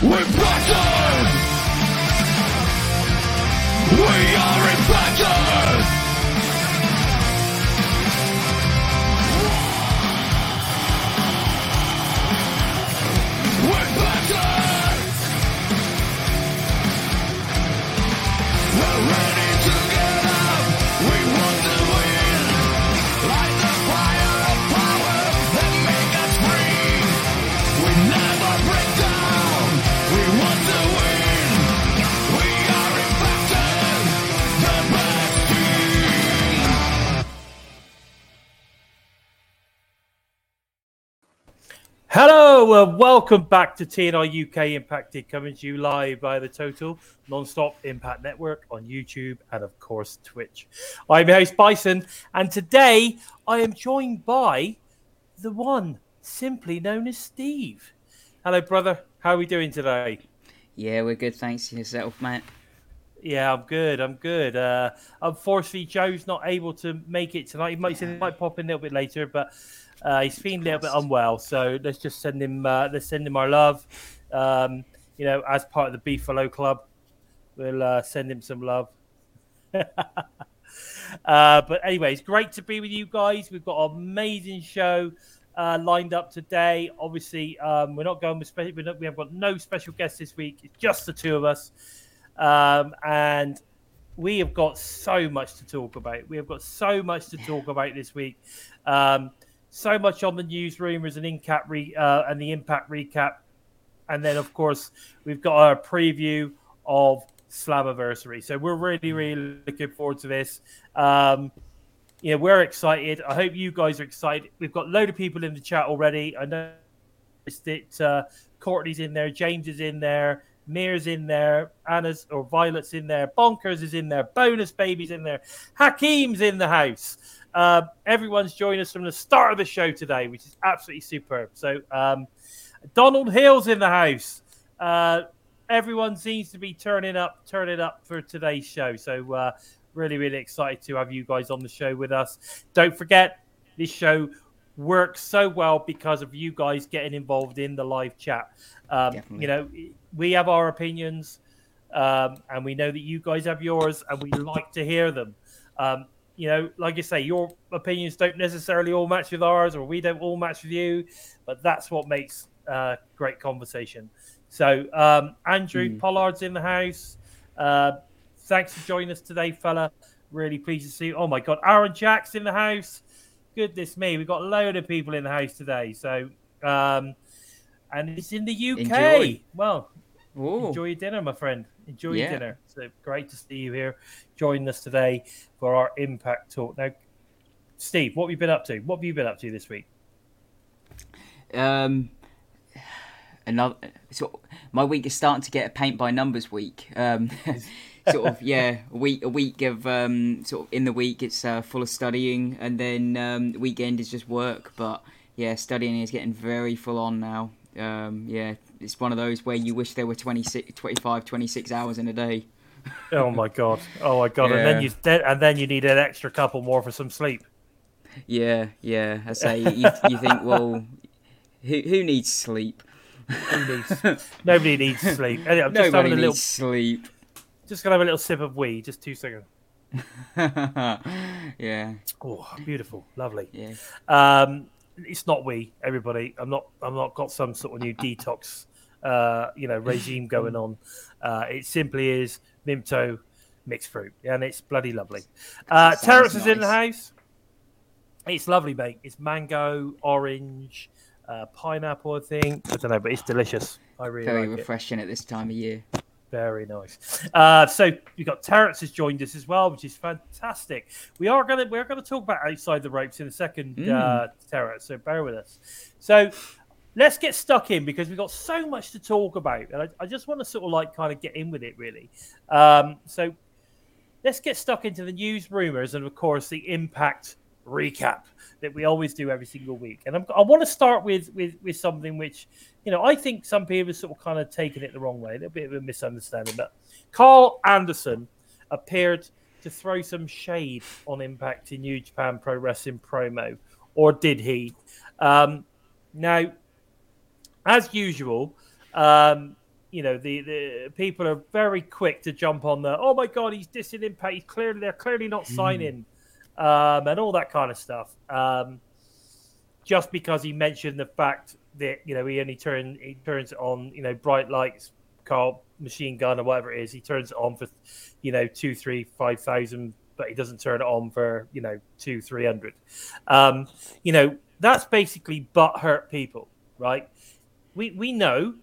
Infected! We are infected! Hello and welcome back to TNR UK Impacted, coming to you live by the Total Non-Stop Impact Network on YouTube and of course Twitch. I'm your host Bison, and today I am joined by the one simply known as Steve. Hello, brother. How are we doing today? Yeah, we're good. Thanks to yourself, mate. Yeah, I'm good. I'm good. Uh, unfortunately, Joe's not able to make it tonight. He might, he might pop in a little bit later, but uh, he's feeling a little bit unwell. So let's just send him. Uh, let's send him our love. Um, you know, as part of the Beefalo Club, we'll uh, send him some love. uh, but anyway, it's great to be with you guys. We've got an amazing show uh, lined up today. Obviously, um, we're not going with special. We have got no special guests this week. It's just the two of us, um, and we have got so much to talk about. We have got so much to talk about this week. Um, so much on the news, rumors, and in-cap re- uh, and the impact recap, and then of course we've got our preview of Slammiversary. So we're really, really looking forward to this. Um, yeah, we're excited. I hope you guys are excited. We've got a load of people in the chat already. I know that uh, Courtney's in there, James is in there, Mir's in there, Anna's or Violet's in there, Bonkers is in there, Bonus Baby's in there, Hakeem's in the house. Uh, everyone's joined us from the start of the show today, which is absolutely superb. So, um, Donald Hill's in the house. Uh, everyone seems to be turning up, turning up for today's show. So, uh, really, really excited to have you guys on the show with us. Don't forget, this show works so well because of you guys getting involved in the live chat. Um, you know, we have our opinions, um, and we know that you guys have yours, and we like to hear them. Um, you know, like you say, your opinions don't necessarily all match with ours, or we don't all match with you, but that's what makes uh, great conversation. So, um, Andrew Pollard's in the house. Uh, thanks for joining us today, fella. Really pleased to see you. Oh my God, Aaron Jack's in the house. Goodness me, we've got a load of people in the house today. So, um, and it's in the UK. Enjoy. Well, Ooh. enjoy your dinner, my friend. Enjoy your Yeah. dinner. So great to see you here, joining us today for our impact talk. Now, Steve, what have you been up to? What have you been up to this week? Um, another. So my week is starting to get a paint by numbers week. Um, sort of yeah, a week a week of um, sort of in the week it's uh, full of studying, and then um, the weekend is just work. But yeah, studying is getting very full on now. Um, yeah, it's one of those where you wish there were 26, 25, 26 hours in a day. Oh my god! Oh my god! And then you and then you need an extra couple more for some sleep. Yeah, yeah. I say you, you think, well, who who needs sleep? Who needs- Nobody needs sleep. Anyway, I'm just Nobody having a needs little, sleep. just gonna have a little sip of wee. Just two seconds. yeah, Oh, beautiful, lovely. yeah. Um, it's not we, everybody. I'm not. I'm not got some sort of new detox, uh, you know, regime going on. Uh, it simply is Mimto mixed fruit, and it's bloody lovely. Uh, Terrace is in the house. It's lovely, mate. It's mango, orange, uh, pineapple. I think I don't know, but it's delicious. I really Very like it. refreshing at this time of year. Very nice. Uh, so we've got Terrence has joined us as well, which is fantastic. We are gonna we're gonna talk about outside the ropes in a second, uh, Terrence. So bear with us. So let's get stuck in because we've got so much to talk about, and I, I just want to sort of like kind of get in with it really. Um, so let's get stuck into the news, rumors, and of course the impact recap that we always do every single week. And I'm, I want to start with, with with something which, you know, I think some people have sort of kind of taken it the wrong way, a little bit of a misunderstanding. But Karl Anderson appeared to throw some shade on Impact in New Japan Pro Wrestling promo, or did he? Um, now, as usual, um, you know, the, the people are very quick to jump on the, oh my God, he's dissing Impact. He's clearly, they're clearly not signing, um, and all that kind of stuff. Um, just because he mentioned the fact that, you know, he only turn, he turns it on, you know, bright lights, car, machine gun, or whatever it is. He turns it on for, you know, two, three, five thousand, but he doesn't turn it on for, you know, two, three hundred. Um, you know, that's basically butt hurt people, right? We, we know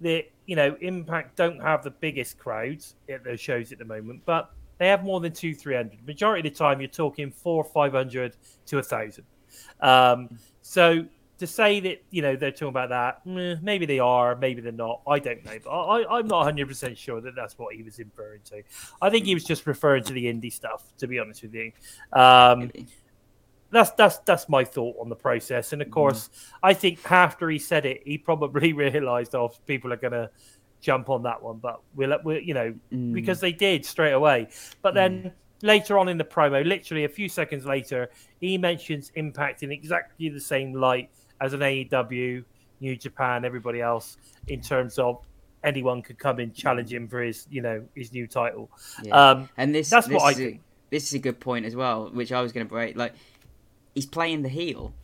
that you know Impact don't have the biggest crowds at those shows at the moment, but they have more than two, three hundred. Majority of the time, you're talking four, five hundred to a thousand. Um, so to say that you know they're talking about that, maybe they are, maybe they're not. I don't know, but I, I'm not 100 percent sure that that's what he was referring to. I think he was just referring to the indie stuff, to be honest with you. Um. That's that's that's my thought on the process. And of course, I think after he said it, he probably realised, oh, people are going to jump on that one. But we'll, we'll you know, Mm. because they did straight away. But then later on in the promo, literally a few seconds later, he mentions Impact in exactly the same light as an AEW, New Japan, everybody else, in terms of anyone could come in challenge him for his, you know, his new title. Yeah. Um, and this that's this what I think. this is a good point as well, which I was going to break. Like, he's playing the heel,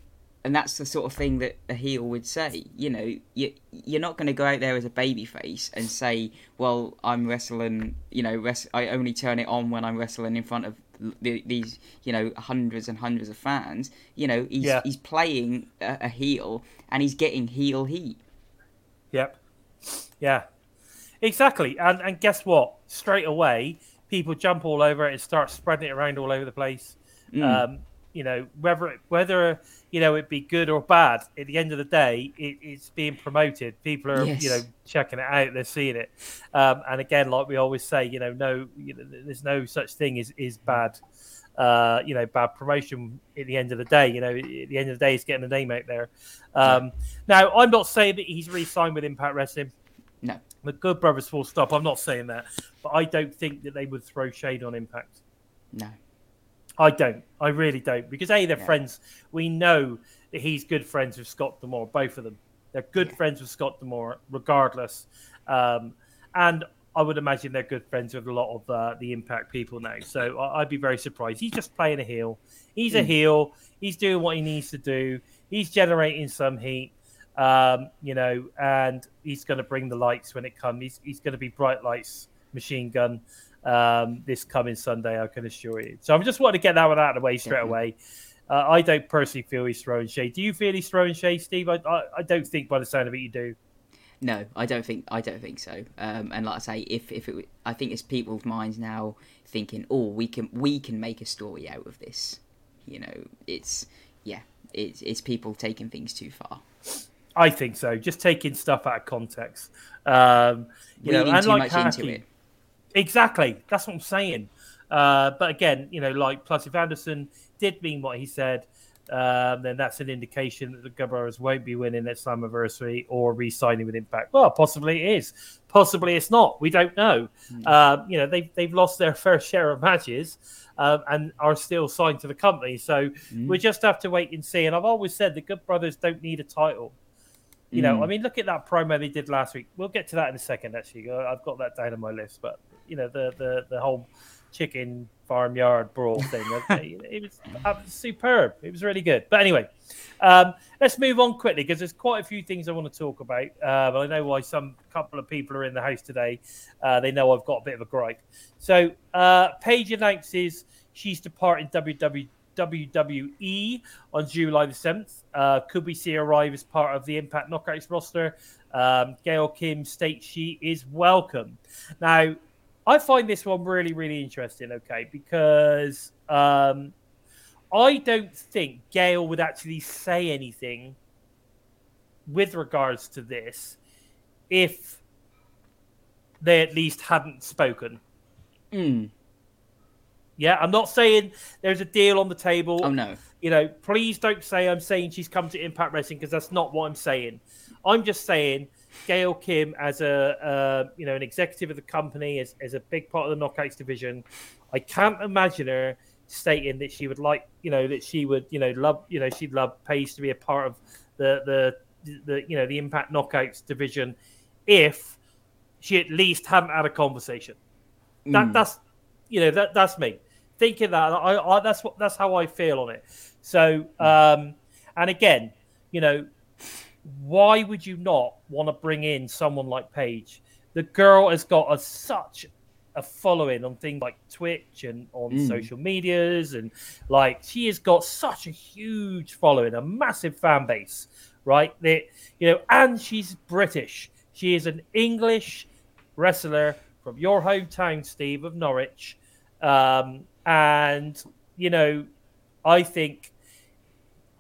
and that's the sort of thing that a heel would say. You know, you you're not going to go out there as a babyface and say, "Well, I'm wrestling." You know, res- I only turn it on when I'm wrestling in front of the, these, you know, hundreds and hundreds of fans. You know, he's Yeah. he's playing a, a heel, and he's getting heel heat. Yep. Yeah. Exactly. And and guess what? Straight away, people jump all over it and start spreading it around all over the place. Mm. Um, you know, whether whether you know it be good or bad, at the end of the day, it, it's being promoted. People are Yes. you know checking it out, they're seeing it. Um, and again, like we always say, you know, no, you know, there's no such thing as is bad. Uh, you know, bad promotion at the end of the day. You know, at the end of the day, it's getting the name out there. Um, Now, I'm not saying that he's re-signed with Impact Wrestling. No. The Good Brothers full stop. I'm not saying that, but I don't think that they would throw shade on Impact. No. I don't. I really don't. Because A, they're Yeah. friends. We know that he's good friends with Scott D'Amore, both of them. They're good Yeah. friends with Scott D'Amore, regardless. Um, and I would imagine they're good friends with a lot of uh, the Impact people now. So I- I'd be very surprised. He's just playing a heel. He's a Mm. heel. He's doing what he needs to do. He's generating some heat, um, you know, and he's going to bring the lights when it comes. He's, he's going to be bright lights, machine gun um, this coming Sunday, I can assure you. So I'm just wanting to get that one out of the way straight Definitely. away. Uh, I don't personally feel he's throwing shade. Do you feel he's throwing shade, Steve? I, I, I don't think by the sound of it you do. No, I don't think I don't think so. Um, and like I say, if if it, I think it's people's minds now thinking, oh, we can we can make a story out of this. You know, it's yeah, it's it's people taking things too far, I think so. Just taking stuff out of context. Um, you know, and too like much into it. Exactly. That's what I'm saying. Uh, but again, you know, like plus if Anderson did mean what he said, um, then that's an indication that the Gubbers won't be winning at Slammiversary or re-signing with Impact. Well, possibly it is. Possibly it's not. We don't know. Um, you know, they've they've lost their fair share of matches um, and are still signed to the company. So Mm. we just have to wait and see. And I've always said the Good Brothers don't need a title. You know, Mm. I mean, look at that promo they did last week. We'll get to that in a second. Actually, I've got that down on my list. But you know, the the the whole chicken farmyard brawl thing, it, was superb. It was really good. But anyway, um, let's move on quickly because there's quite a few things I want to talk about. Uh, but I know why some couple of people are in the house today. Uh, they know I've got a bit of a gripe. So uh, Paige announces she's departing WW. WWE on July the 7th. Uh, could we see her arrive as part of the Impact Knockouts roster? Um, Gail Kim states she is welcome. Now, I find this one really, really interesting, okay, because um, I don't think Gail would actually say anything with regards to this if they at least hadn't spoken. Mm. Yeah, I'm not saying there's a deal on the table. Oh no, You know, please don't say I'm saying she's come to Impact Wrestling because that's not what I'm saying. I'm just saying Gail Kim as a uh, you know an executive of the company as, as a big part of the Knockouts division. I can't imagine her stating that she would like you know that she would you know love you know she'd love Paige to be a part of the the the you know the Impact Knockouts division if she at least hadn't had a conversation. That Mm. that's you know that that's me thinking that. I, I that's what that's how I feel on it. So um, and again, you know, why would you not want to bring in someone like Paige? The girl has got a, such a following on things like Twitch and on Mm. social medias, and like she has got such a huge following, a massive fan base, right? That you know, and she's British. She is an English wrestler from your hometown, Steve, of Norwich, um, and you know, I think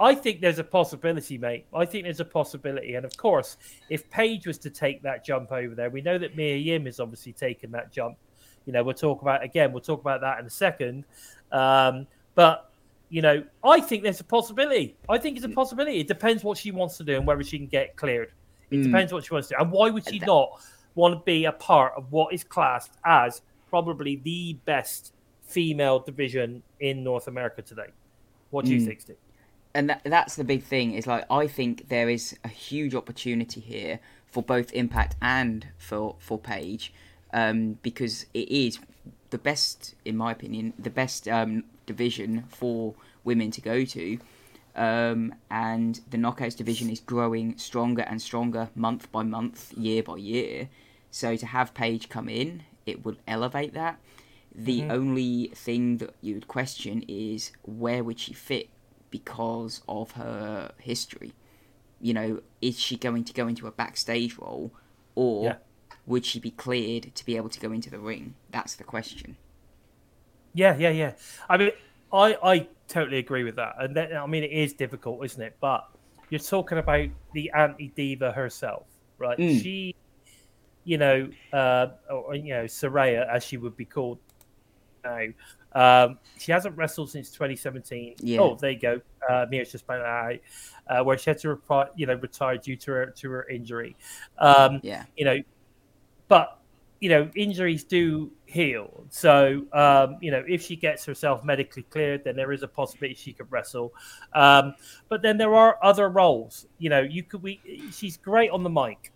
I think there's a possibility, mate. I think there's a possibility. And of course, if Paige was to take that jump over there, we know that Mia Yim has obviously taken that jump. You know, we'll talk about again, we'll talk about that in a second. Um, but you know, I think there's a possibility. I think it's a possibility. It depends what she wants to do and whether she can get cleared. It Mm. depends what she wants to do. And why would she That- not want to be a part of what is classed as probably the best female division in North America today? What do you Mm. think, Steve? And that, that's the big thing is like i think there is a huge opportunity here for both impact and for for Paige um, because it is the best in my opinion the best um, division for women to go to um, and the knockouts division is growing stronger and stronger month by month year by year. So to have Paige come in it would elevate that. The only thing that you would question is where would she fit because of her history. You know, is she going to go into a backstage role or Yeah. would she be cleared to be able to go into the ring? That's the question. Yeah, yeah, yeah. I mean, I I totally agree with that, and that, I mean it is difficult, isn't it? But you're talking about the anti diva herself, right? Mm. She, you know, uh, or you know, Saraya as she would be called now. Um, she hasn't wrestled since 2017. Yeah. Oh, there you go. Uh, Mia's just that out, uh, where she had to repri- you know retire due to her to her injury. Um, Yeah. you know, but you know, injuries do heal. So, um, you know, if she gets herself medically cleared, then there is a possibility she could wrestle. Um, but then there are other roles. You know, you could we. She's great on the mic.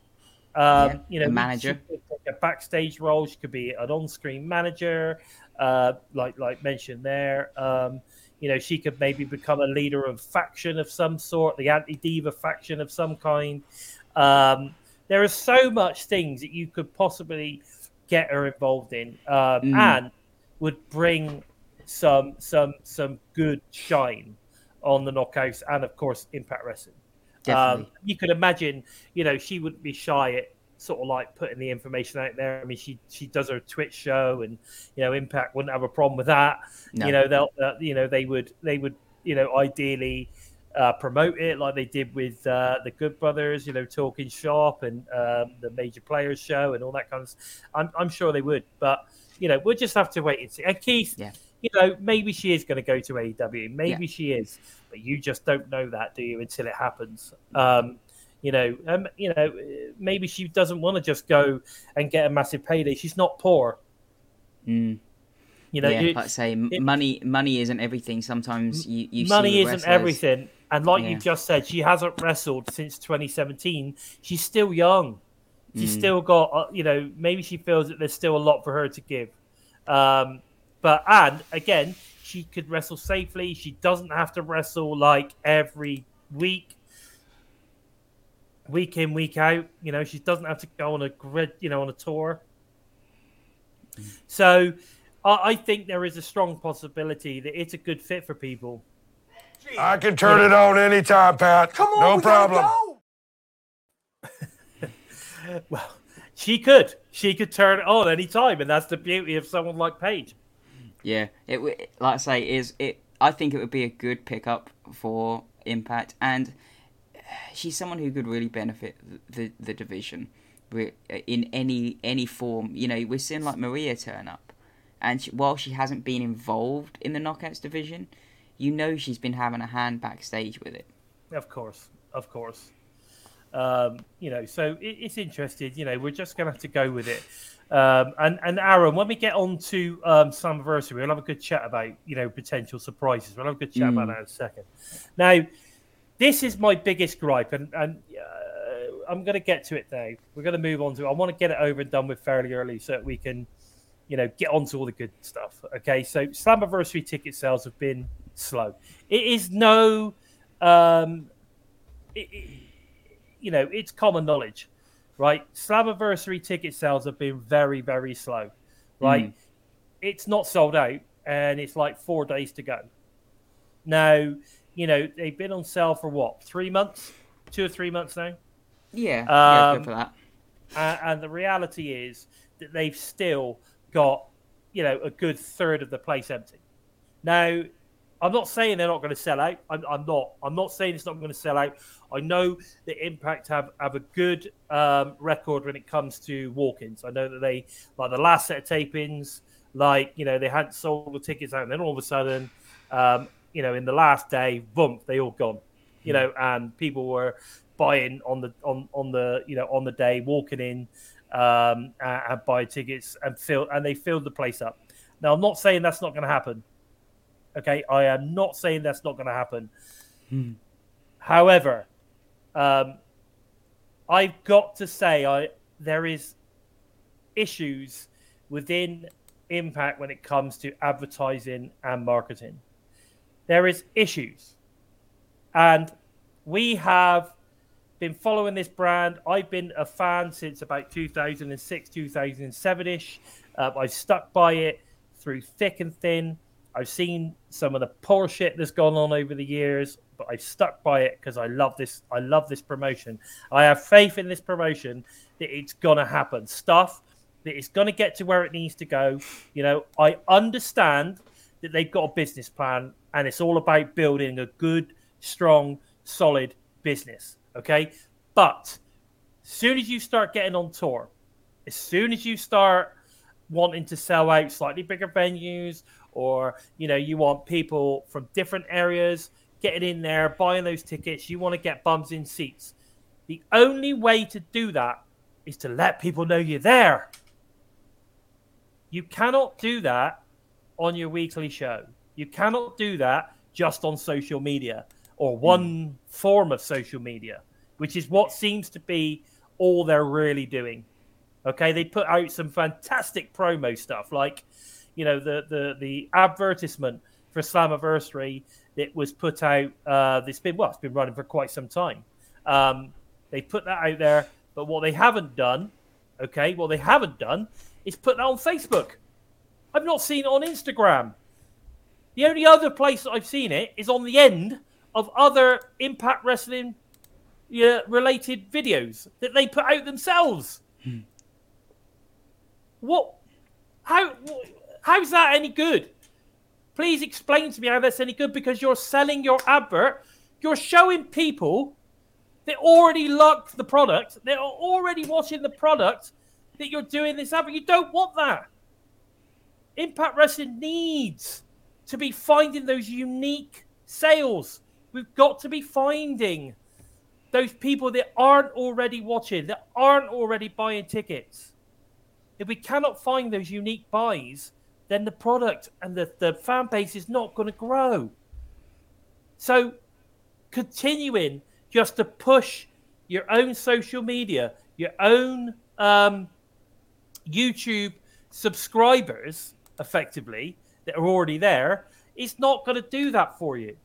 Um, Yeah, you know, manager. she could take a backstage role. She could be an on-screen manager, uh, like like mentioned there. Um, you know, she could maybe become a leader of faction of some sort, the anti-diva faction of some kind. Um, there are so much things that you could possibly get her involved in, um, Mm. and would bring some some some good shine on the knockouts and of course Impact Wrestling. Um, you could imagine, you know, she wouldn't be shy at sort of like putting the information out there. I mean, she she does her Twitch show, and you know, Impact wouldn't have a problem with that. No. You know, they'll uh, you know they would they would you know ideally uh, promote it like they did with uh, the Good Brothers, you know, Talking Shop and um, the Major Players Show and all that kind of. s- I'm I'm sure they would, but you know, we'll just have to wait and see. And Keith, Yeah. you know, maybe she is going to go to AEW. Maybe she is, but you just don't know that, do you, until it happens. Um, you know, um, you know, maybe she doesn't want to just go and get a massive payday. She's not poor. Mm. You know, yeah, you- like I say, it- money money isn't everything. Sometimes you, you money isn't everything. And like Yeah. you just said, she hasn't wrestled since 2017. She's still young. She's Mm. still got, uh, you know, maybe she feels that there's still a lot for her to give. Um, but and again, she could wrestle safely. She doesn't have to wrestle like every week, week in, week out. You know, she doesn't have to go on a grid, you know, on a tour. So, I, I think there is a strong possibility that it's a good fit for people. I can turn it on anytime, Pat. Come on, no we problem. go. Well, she could. She could turn it on any time, and that's the beauty of someone like Paige. Yeah, it w- like I say is it. I think it would be a good pickup for Impact, and she's someone who could really benefit the the division in any any form. You know, we're seeing like Maria turn up, and she, while she hasn't been involved in the knockouts division, you know she's been having a hand backstage with it. Of course, of course. Um, you know, so it, it's interesting. You know, we're just going to have to go with it. Um, and and Aaron, when we get on to um, Slammiversary, we'll have a good chat about you know potential surprises. We'll have a good chat about Mm. that in a second. Now, this is my biggest gripe, and and uh, I'm gonna get to it now. We're gonna move on to. It. I want to get it over and done with fairly early so that we can, you know, get on to all the good stuff. Okay, so Slammiversary ticket sales have been slow. It is no, um, it, it- you know, it's common knowledge, right? Slammiversary ticket sales have been very, very slow, right? It's not sold out, and it's like four days to go. Now, you know, they've been on sale for what, three months, two or three months now? Yeah, yeah, Um, go for that. and, and the reality is that they've still got you know a good third of the place empty. Now i'm not saying they're not going to sell out. I'm, I'm not. I'm not saying it's not going to sell out. I know that impact have have a good um, record when it comes to walk-ins. I know that they like the last set of tapings like you know they hadn't sold the tickets out and then all of a sudden um, you know in the last day boom they all gone. You know and people were buying on the on on the you know on the day walking in um and, and buying tickets and fill and they filled the place up. Now i'm not saying that's not going to happen okay? I am not saying that's not going to happen however um i've got to say i there is issues within impact when it comes to advertising and marketing there is issues and we have been following this brand. I've been a fan since about 2006, 2007 ish. Uh, I've stuck by it through thick and thin. I've seen some of the poor shit that's gone on over the years, but I've stuck by it because I love this. I love this promotion. I have faith in this promotion that it's gonna happen. Stuff that it's gonna get to where it needs to go. You know, I understand that they've got a business plan and it's all about building a good, strong, solid business. Okay. But as soon as you start getting on tour, as soon as you start wanting to sell out slightly bigger venues, or you know, you want people from different areas getting in there, buying those tickets, you want to get bums in seats. The only way to do that is to let people know you're there. You cannot do that on your weekly show. You cannot do that just on social media or one form of social media, which is what seems to be all they're really doing. Okay, they put out some fantastic promo stuff, like you know the the the advertisement for Slammiversary that was put out. Uh, this been well, it's been running for quite some time. Um, they put that out there, but what they haven't done, okay, what they haven't done is put that on Facebook. I've not seen it on Instagram. The only other place that I've seen it is on the end of other Impact Wrestling yeah, related videos that they put out themselves. Hmm. What? How? How's that any good? Please explain to me how that's any good because you're selling your advert. You're showing people that already loved the product, that are already watching the product that you're doing this advert. You don't want that. Impact Wrestling needs to be finding those unique sales. We've got to be finding those people that aren't already watching, that aren't already buying tickets. If we cannot find those unique buys, then the product and the, the fan base is not going to grow. So, continuing just to push your own social media, your own um, YouTube subscribers, effectively, that are already there, it's not going to do that for you.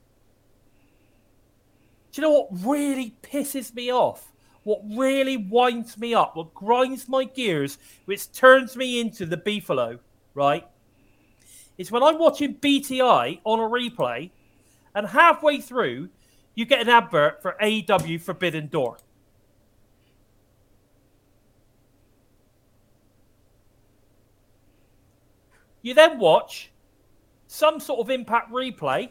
Do you know what really pisses me off? What really winds me up, what grinds my gears, which turns me into the beefalo, right? Is when I'm watching BTI on a replay, and halfway through, you get an advert for AEW Forbidden Door. You then watch some sort of impact replay,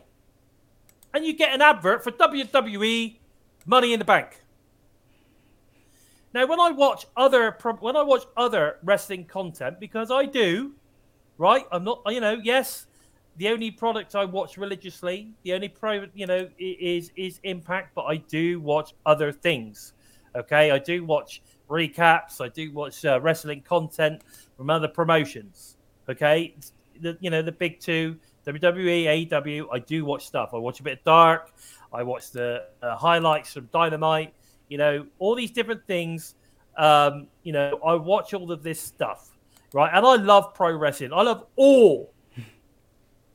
and you get an advert for WWE Money in the Bank. Now, when I watch other when I watch other wrestling content, because I do, right? I'm not, you know, yes, the only product I watch religiously, the only pro, you know, is is Impact, but I do watch other things. Okay, I do watch recaps. I do watch uh, wrestling content from other promotions. Okay, the you know the big two, WWE, AEW. I do watch stuff. I watch a bit of Dark. I watch the uh, highlights from Dynamite. You know, all these different things. Um, you know, I watch all of this stuff, right? And I love pro wrestling. I love all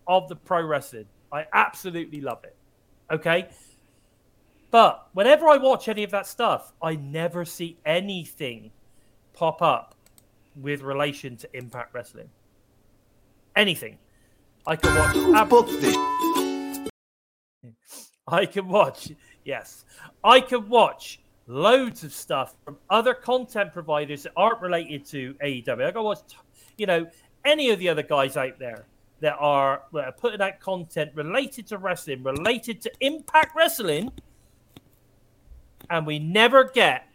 of the pro wrestling. I absolutely love it. Okay. But whenever I watch any of that stuff, I never see anything pop up with relation to Impact Wrestling. Anything. I can watch. ab- booked this? I can watch. Yes, I can watch loads of stuff from other content providers that aren't related to AEW. I can watch, you know, any of the other guys out there that are, that are putting out content related to wrestling, related to Impact Wrestling, and we never get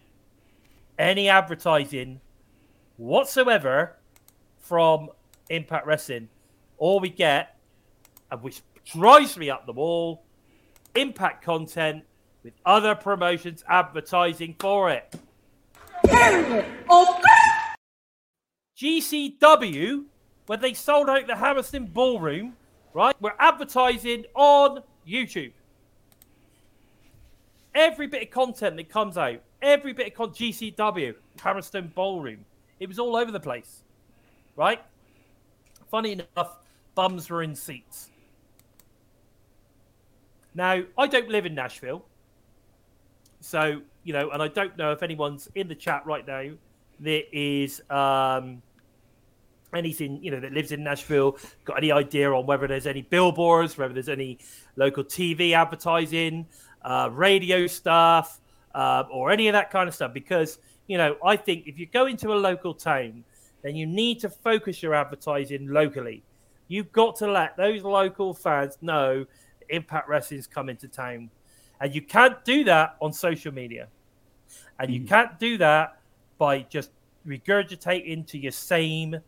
any advertising whatsoever from Impact Wrestling. All we get, and which drives me up the wall, Impact content with other promotions advertising for it. GCW, when they sold out the Hammerstein Ballroom, right, were advertising on YouTube. Every bit of content that comes out, every bit of con- GCW, Hammerstein Ballroom, it was all over the place, right? Funny enough, bums were in seats. Now, I don't live in Nashville, so you know, and I don't know if anyone's in the chat right now that is um, anything you know that lives in Nashville got any idea on whether there's any billboards, whether there's any local TV advertising, uh, radio stuff, uh, or any of that kind of stuff. Because you know, I think if you go into a local town, then you need to focus your advertising locally. You've got to let those local fans know Impact Wrestling's coming to town. And you can't do that on social media. And you hmm. can't do that by just regurgitating to your same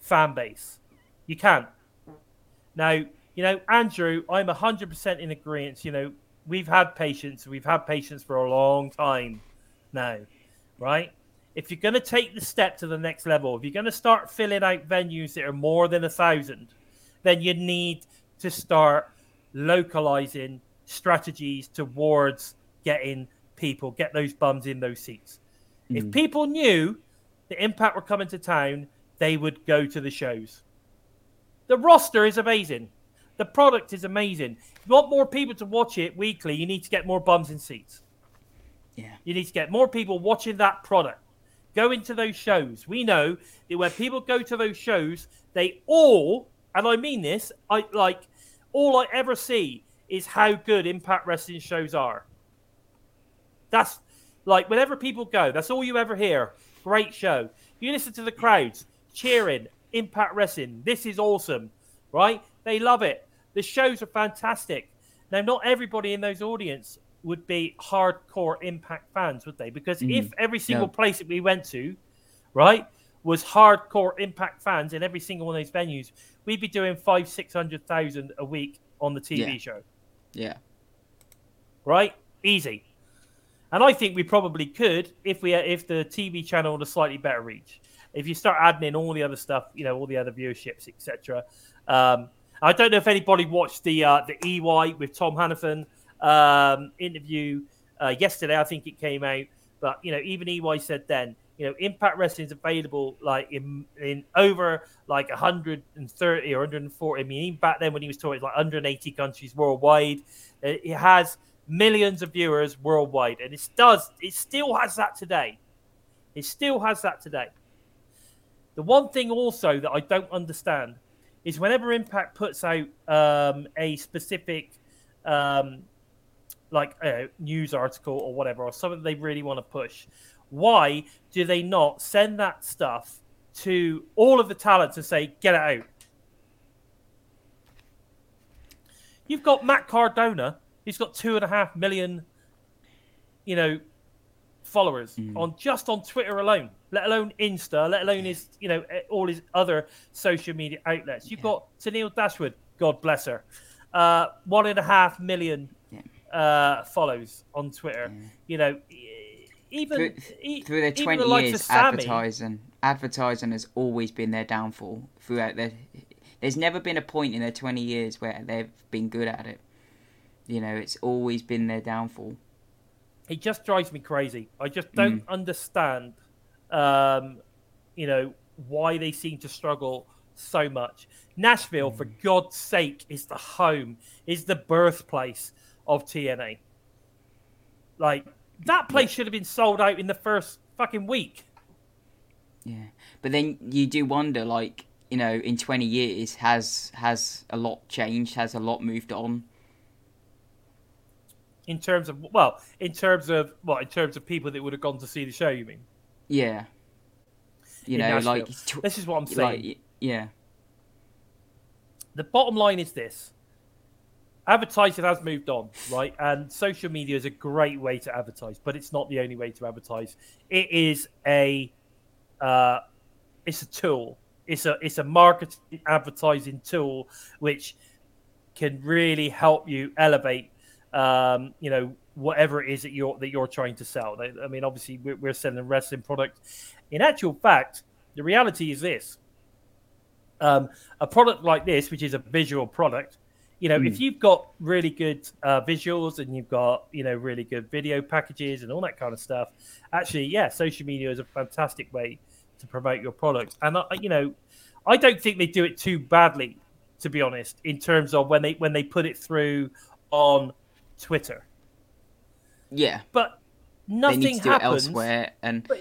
fan base. You can't. Now, you know, Andrew, I'm 100% in agreement. You know, we've had patience. We've had patience for a long time now, right? If you're going to take the step to the next level, if you're going to start filling out venues that are more than a thousand, then you need to start localizing strategies towards getting people, get those bums in those seats. If hmm. people knew the Impact were coming to town, they would go to the shows. The roster is amazing. The product is amazing. If you want more people to watch it weekly, you need to get more bums in seats. Yeah. You need to get more people watching that product. Go into those shows. We know that when people go to those shows, they all, and I mean this, I like all I ever see is how good Impact Wrestling shows are. That's like whenever people go, that's all you ever hear. Great show. You listen to the crowds cheering, Impact Wrestling. This is awesome, right? They love it. The shows are fantastic. Now, not everybody in those audience would be hardcore Impact fans, would they? Because if every single No. place that we went to, right, was hardcore Impact fans in every single one of those venues, we'd be doing five, six hundred thousand a week on the TV Yeah. show Yeah. right? Easy. And I think we probably could if we if the TV channel had a slightly better reach. If you start adding in all the other stuff, you know, all the other viewerships, etc. Um, I don't know if anybody watched the uh, the EY with Tom Hannifan um, interview uh, yesterday. I think it came out, but you know, even EY said then, you know, Impact Wrestling is available like in in over like 130 or 140. I mean, back then when he was talking, like 180 countries worldwide. Uh, It has millions of viewers worldwide, and it does. It still has that today. It still has that today. The one thing also that I don't understand is whenever Impact puts out um, a specific um, like uh, news article or whatever, or something they really want to push, why do they not send that stuff to all of the talent and say, get it out? You've got Matt Cardona, who's got two and a half million, you know, followers on just on Twitter alone, let alone Insta, let alone his, you know, eh, all his other social media outlets. You've got Tennille Dashwood, God bless her, uh, one and a half million uh, follows on Twitter. You know, even Through, through their 20 the years, Sammy, advertising, advertising has always been their downfall. Throughout their, there's never been a point in their 20 years where they've been good at it. You know, it's always been their downfall. it just drives me crazy. I just don't understand, um, you know, why they seem to struggle so much. Nashville, for God's sake, is the home, is the birthplace of TNA. Like that place should have been sold out in the first fucking week. Yeah, but then you do wonder, like you know, in twenty years, has has a lot changed? Has a lot moved on? In terms of well, in terms of well, in terms of people that would have gone to see the show, you mean? Yeah, you In know, Nashville. like tw- This is what I'm saying. like yeah, the bottom line is this advertising has moved on right? And social media is a great way to advertise but it's not the only way to advertise. It is a uh, it's a tool. It's a it's a marketing advertising tool which can really help you elevate um, you know whatever it is that you're that you're trying to sell. I mean obviously we're, we're selling a wrestling product. In actual fact the reality is this. Um, a product like this, which is a visual product, you know, if hmm. you've got really good uh, visuals and you've got you know really good video packages and all that kind of stuff, actually, yeah, social media is a fantastic way to promote your product. And I, you know, I don't think they do it too badly, to be honest, in terms of when they when they put it through on Twitter. yeah. But They nothing need to do happens. it elsewhere, and But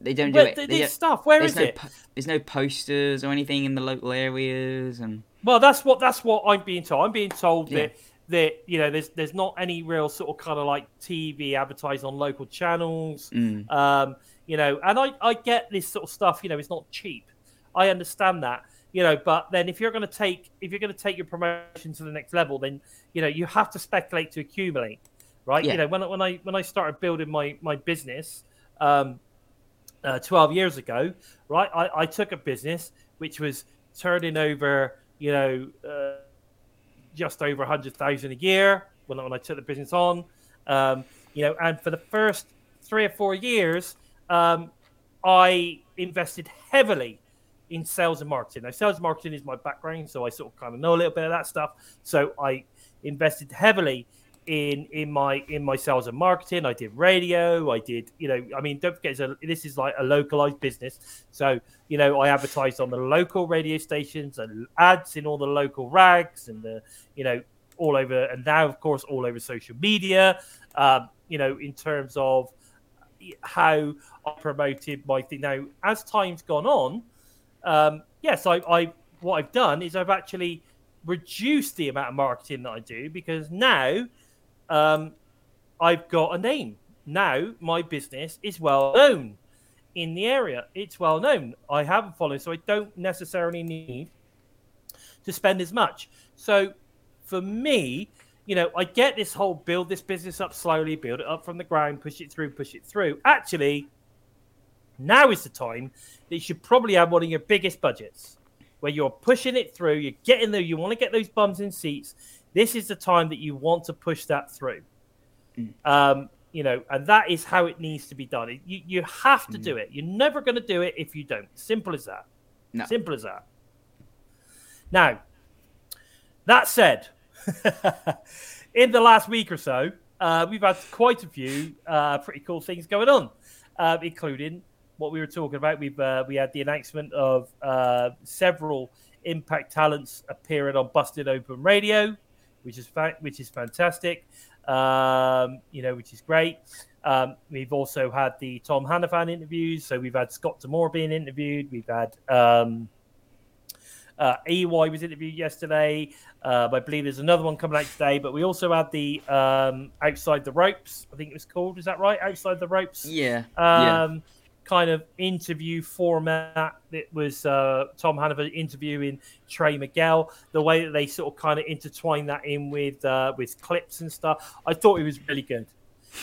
they don't do it. th- they don't- stuff, where there's no it? there's no posters or anything in the local areas, and Well, that's what that's what I'm being told. I'm being told Yeah. that that you know there's there's not any real sort of kind of like TV advertising on local channels. Mm. Um, you know, and I I get this sort of stuff. You know, it's not cheap. I understand that. You know, but then if you're going to take if you're going to take your promotion to the next level, then you know you have to speculate to accumulate, right? Yeah. You know, when I- when I when I started building my my business. Um, uh, 12 years ago, right? I, I took a business which was turning over, you know, uh, just over 100,000 a year when, when I took the business on. Um, you know, and for the first three or four years, um, I invested heavily in sales and marketing. Now, sales and marketing is my background, so I sort of kind of know a little bit of that stuff. So I invested heavily in in my in my sales and marketing. I did radio. I did, you know, I mean, don't forget, this is like a localized business. So you know, I advertised on the local radio stations and ads in all the local rags and the you know all over, and now of course all over social media. Um, you know, in terms of how I promoted my thing. Now, as time's gone on, um, yes, I, I what I've done is I've actually reduced the amount of marketing that I do because now um, I've got a name. Now my business is well known in the area. It's well known. I have a following, so I don't necessarily need to spend as much. So for me, you know, I get this whole build this business up slowly, build it up from the ground, push it through, push it through. Actually, now is the time that you should probably have one of your biggest budgets where you're pushing it through, you're getting there, you want to get those bums in seats. This is the time that you want to push that through. Um, you know, and that is how it needs to be done. You, you have to do it. You're never going to do it if you don't. Simple as that. No. Simple as that. Now, that said, in the last week or so, uh, we've had quite a few uh, pretty cool things going on, uh, including what we were talking about. We've uh, we had the announcement of uh, several Impact talents appearing on Busted Open Radio, which is fa- which is fantastic. Um, you know, which is great. Um, we've also had the Tom Hannifan interviews. So we've had Scott D'Amore being interviewed. We've had um, uh, EY was interviewed yesterday. Uh, I believe there's another one coming out today. But we also had the um, Outside the Ropes. I think it was called. Is that right? Outside the Ropes yeah, yeah, um, kind of interview format that was uh, Tom Hannifan interviewing Trey Miguel. The way that they sort of kind of intertwine that in with uh, with clips and stuff, I thought it was really good,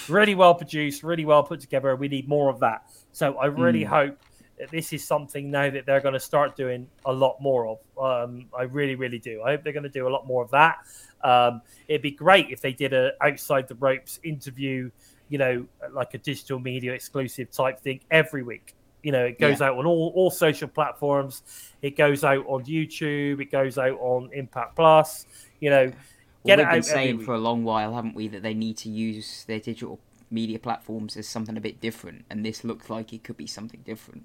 really well produced, really well put together. We need more of that. So I really hope that this is something now that they're going to start doing a lot more of. Um, I really, really do. I hope they're going to do a lot more of that. Um, it'd be great if they did a outside the ropes interview you know, like a digital media exclusive type thing every week. You know, it goes Yeah. out on all, all social platforms. It goes out on YouTube. It goes out on Impact Plus. You know, Well, get we've it been saying for a long while, haven't we, that they need to use their digital media platforms as something a bit different, and this looks like it could be something different.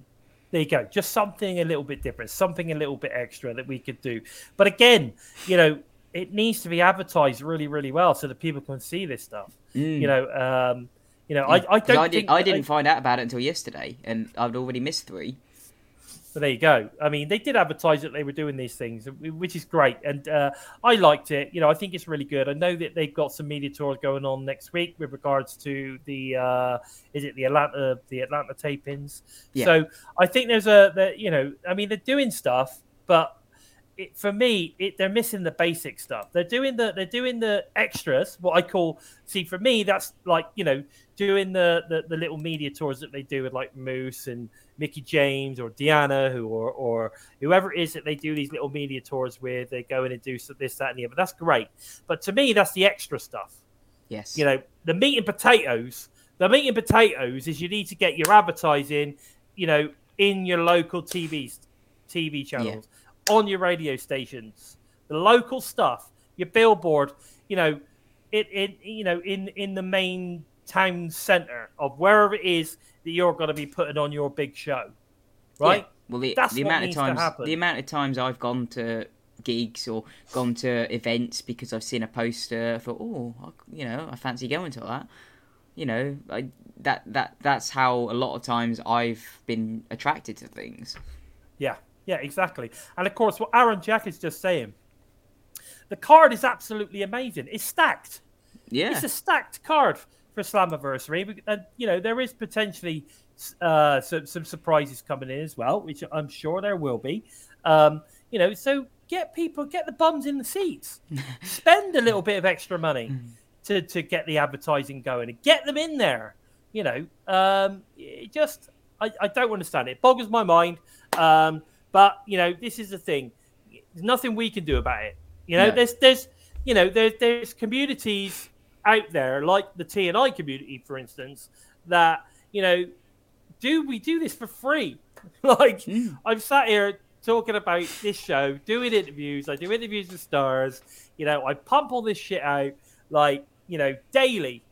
There you go. Just something a little bit different, something a little bit extra that we could do. But again, you know, it needs to be advertised really, really well so that people can see this stuff. You know, um, you know, I, I don't I, did, I didn't find out about it until yesterday, and I'd already missed three. But there you go. I mean, they did advertise that they were doing these things, which is great, and uh, I liked it. You know, I think it's really good. I know that they've got some media tours going on next week with regards to the uh, is it the Atlanta the Atlanta tapings. Yeah. So I think there's a the, you know, I mean, they're doing stuff, but it, for me, it, they're missing the basic stuff. They're doing the they're doing the extras. What I call see for me, that's like you know doing the, the the little media tours that they do with like Moose and Mickie James or Deonna, who or or whoever it is that they do these little media tours with. They go in and do this, that, and the other. That's great. But to me, that's the extra stuff. Yes. You know, the meat and potatoes. The meat and potatoes is you need to get your advertising, you know, in your local TV TV channels, on your radio stations, the local stuff, your billboard. You know, it it you know in in the main town center of wherever it is that you're going to be putting on your big show, right? Yeah. Well, the, That's the amount of times the amount of times I've gone to gigs or gone to events because I've seen a poster, I thought, oh, I- you know, I fancy going to that. You know, I, that that that's how a lot of times I've been attracted to things. Yeah, yeah, exactly. And of course, what Aaron Jack is just saying, the card is absolutely amazing. It's stacked. Yeah, It's a stacked card for Slammiversary, and you know there is potentially uh, some some surprises coming in as well, which I'm sure there will be. Um, you know, so get people, get the bums in the seats, spend a little bit of extra money to to get the advertising going and get them in there. You know, um, it just I, I don't understand it. it boggles my mind. Um, but you know, this is the thing. There's nothing we can do about it. You know, No. there's there's you know there's there's communities out there like the T and I community, for instance, that you know do we do this for free? like I'm sat here talking about this show, doing interviews. I do interviews with stars. You know, I pump all this shit out like you know daily,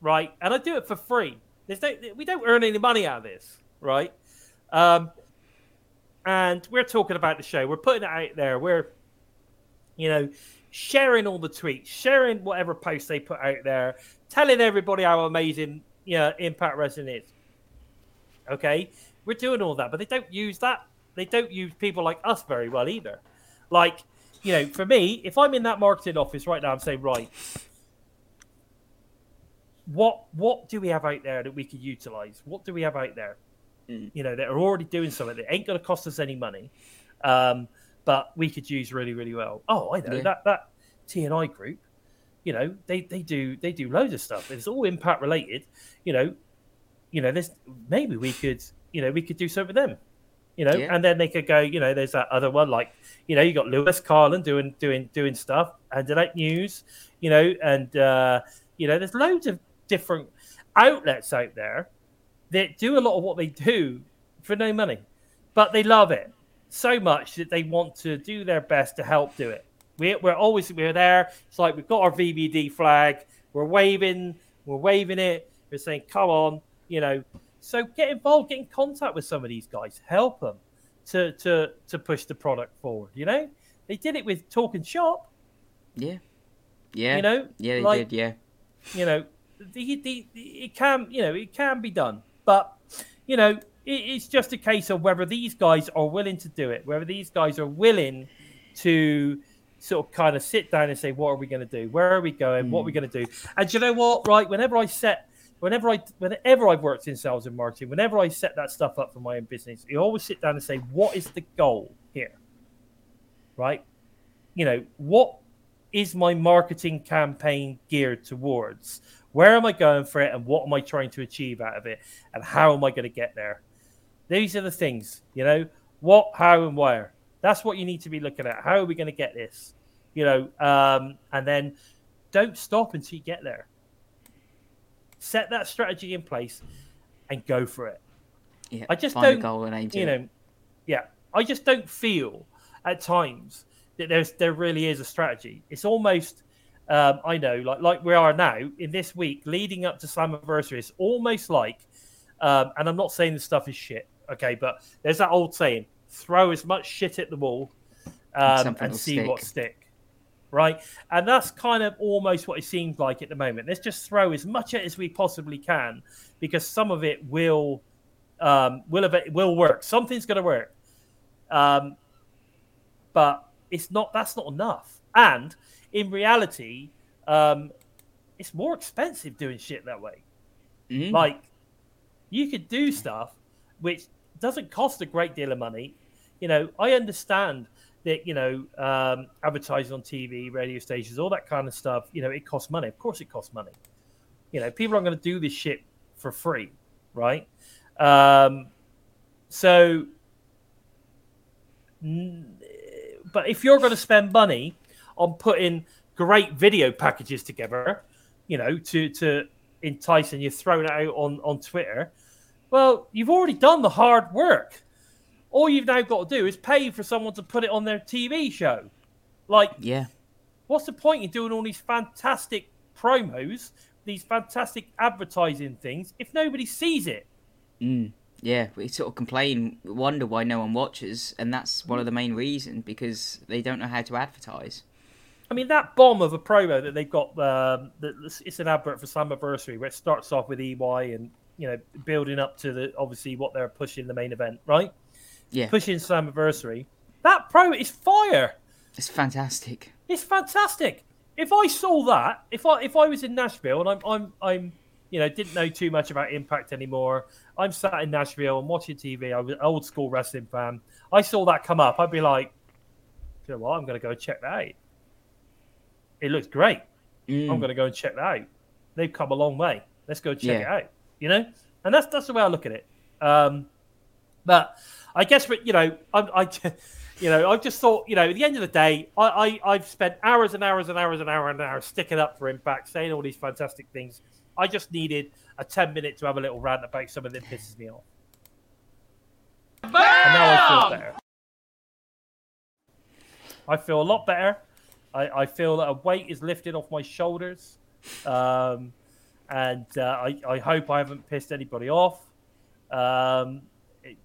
right? And I do it for free. There's no, we don't earn any money out of this, right? Um, and we're talking about the show. We're putting it out there. We're, you know, sharing all the tweets, sharing whatever posts they put out there, telling everybody how amazing, you know, Impact Wrestling is. Okay, we're doing all that, but they don't use that. They don't use people like us very well either. Like, you know, for me, if I'm in that marketing office right now, I'm saying, right, what what do we have out there that we could utilize? What do we have out there? You know, that are already doing something that ain't going to cost us any money, um, but we could use really, really well. Oh, I know Yeah. that that T and I group. You know, they they do they do loads of stuff. It's all impact related. You know, you know, there's maybe we could you know we could do something with them. You know, Yeah. and then they could go. You know, there's that other one like you know you got Lewis Carlin doing doing doing stuff and Delete News. You know, and uh, you know there's loads of different outlets out there that do a lot of what they do for no money, but they love it so much that they want to do their best to help do it. We're, we're always we're there. It's like we've got our VBD flag. We're waving. We're waving it. We're saying, "Come on," you know. So get involved. Get in contact with some of these guys. Help them to to to push the product forward. You know, they did it with Talking Shop. yeah, yeah. You know, yeah, they like- did. Yeah, you know, the, the, the, it can, you know, it can be done, but you know, it's just a case of whether these guys are willing to do it, whether these guys are willing to sort of kind of sit down and say, what are we going to do? Where are we going? What are we hmm. going to do? And do you know what? Right, whenever I set, whenever I, whenever I've worked in sales and marketing, whenever I set that stuff up for my own business, you always sit down and say, what is the goal here? Right? You know, what is my marketing campaign geared towards? Where am I going for it and what am I trying to achieve out of it? And how am I going to get there? These are the things, you know, what, how, and where. That's what you need to be looking at. How are we going to get this? You know, um, and then don't stop until you get there. Set that strategy in place and go for it. yeah. I just don't, goal and aim you know, yeah, I just don't feel at times that there's there really is a strategy. It's almost um, I know, like like we are now in this week leading up to Slammiversary, it's almost like, um, and I'm not saying this stuff is shit, okay, but there's that old saying: throw as much shit at the wall um, and see stick. what stick. Right, and that's kind of almost what it seems like at the moment. Let's just throw as much as we possibly can, because some of it will, um, will will work. Something's going to work, um, but it's not. That's not enough. And in reality, um, it's more expensive doing shit that way. Mm. Like, you could do stuff which doesn't cost a great deal of money. You know, I understand that, you know, um, advertising on TV, radio stations, all that kind of stuff, you know, it costs money. Of course, it costs money. You know, people aren't going to do this shit for free, right? Um, so, but if you're going to spend money on putting great video packages together, you know, to to entice and you're throwing it out on on Twitter, well, you've already done the hard work. All you've now got to do is pay for someone to put it on their TV show. Like, Yeah. what's the point in doing all these fantastic promos, these fantastic advertising things, if nobody sees it? Mm. Yeah, we sort of complain, wonder why no one watches, and that's one of the main reasons because they don't know how to advertise. I mean, that bomb of a promo that they've got, um, that it's an advert for Slammiversary where it starts off with EY and, you know, building up to the obviously what they're pushing the main event, right? Yeah, Pushing Slammiversary. That promo is fire. it's fantastic. It's fantastic. If I saw that, if I if I was in Nashville and I'm I'm I'm you know didn't know too much about Impact anymore, I'm sat in Nashville and watching TV. I was an old school wrestling fan. I saw that come up. I'd be like, you know what? I'm going to go check that out. It looks great. Mm. I'm going to go and check that out. They've come a long way. Let's go check Yeah. it out. You know, and that's that's the way I look at it. Um, but I guess, you know, I, I, you know, I just thought, you know, at the end of the day, I, I I've spent hours and hours and hours and hours and hours sticking up for Impact, saying all these fantastic things. I just needed a ten minute to have a little rant about something that pisses me off. And now I feel better. I feel a lot better. I, I feel that a weight is lifted off my shoulders. Um, and uh, I, I hope I haven't pissed anybody off um,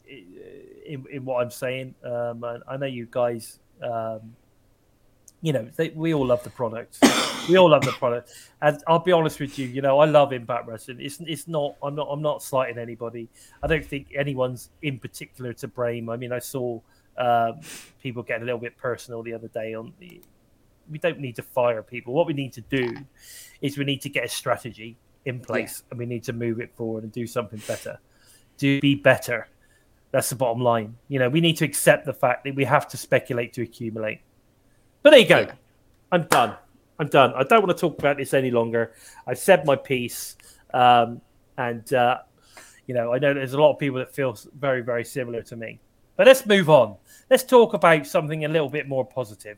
in, in what I'm saying. Um, I, know you guys, um, you know, they, we all love the product. we all love the product. And I'll be honest with you, you know, I love Impact Wrestling. It's, it's not, I'm not, I'm not slighting anybody. I don't think anyone's in particular to blame. I mean, I saw um, people getting a little bit personal the other day on the. We don't need to fire people. What we need to do is we need to get a strategy in place and we need to move it forward and do something better. Do be better. That's the bottom line. You know, we need to accept the fact that we have to speculate to accumulate. But there you go. Yeah. I'm done. I'm done. I don't want to talk about this any longer. I've said my piece. Um, and, uh, you know, I know there's a lot of people that feel very, very similar to me. But let's move on. Let's talk about something a little bit more positive.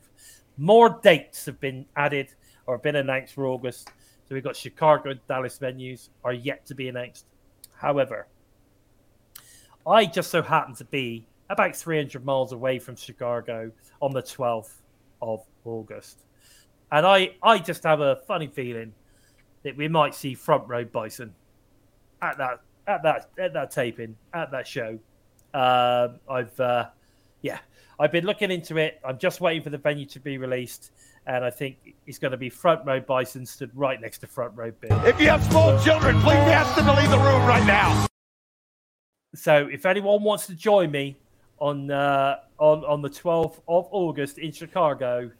More dates have been added or have been announced for August. So we've got Chicago and Dallas venues are yet to be announced. However, I just so happen to be about 300 miles away from Chicago on the 12th of August. And I, I just have a funny feeling that we might see front row bison at that at that at that taping at that show. Um, I've uh, yeah, I've been looking into it. I'm just waiting for the venue to be released, and I think it's going to be front row bison stood right next to front row Bill. If you have small children, please ask them to leave the room right now. So if anyone wants to join me on uh, on on the 12th of August in Chicago,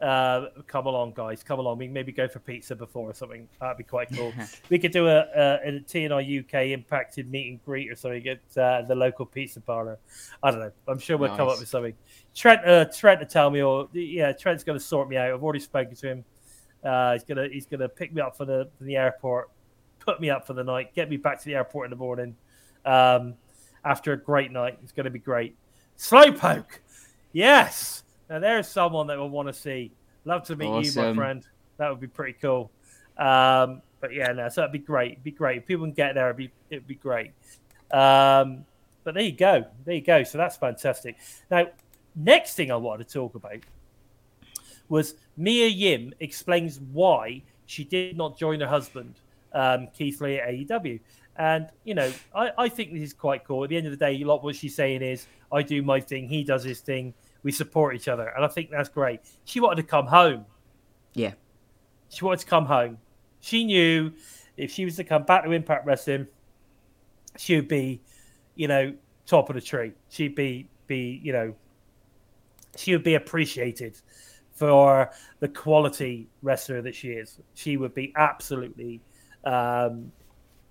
uh, come along, guys. Come along. We can maybe go for pizza before or something. That'd be quite cool. we could do a, a, a TNI UK impacted meet and greet or something at uh, the local pizza parlor. I don't know. I'm sure we'll come up with something. Trent, uh, Trent to tell me, or yeah, Trent's going to sort me out. I've already spoken to him. Uh, he's gonna he's gonna pick me up for the the airport, put me up for the night, get me back to the airport in the morning. Um, after a great night, it's going to be great. Slowpoke, yes. Now there's someone that will want to see. Love to meet you, my friend. That would be pretty cool. Um, but yeah, no, so it'd be great. It'd be great if people can get there. It'd be it'd be great. Um, but there you go. There you go. So that's fantastic. Now, next thing I wanted to talk about was Mia Yim explains why she did not join her husband, um, Keith Lee at AEW. And, you know, I, I think this is quite cool. At the end of the day, a lot what she's saying is, I do my thing, he does his thing, we support each other. And I think that's great. She wanted to come home. Yeah. She wanted to come home. She knew if she was to come back to Impact Wrestling, she would be, you know, top of the tree. She'd be, be you know, she would be appreciated for the quality wrestler that she is. She would be absolutely um,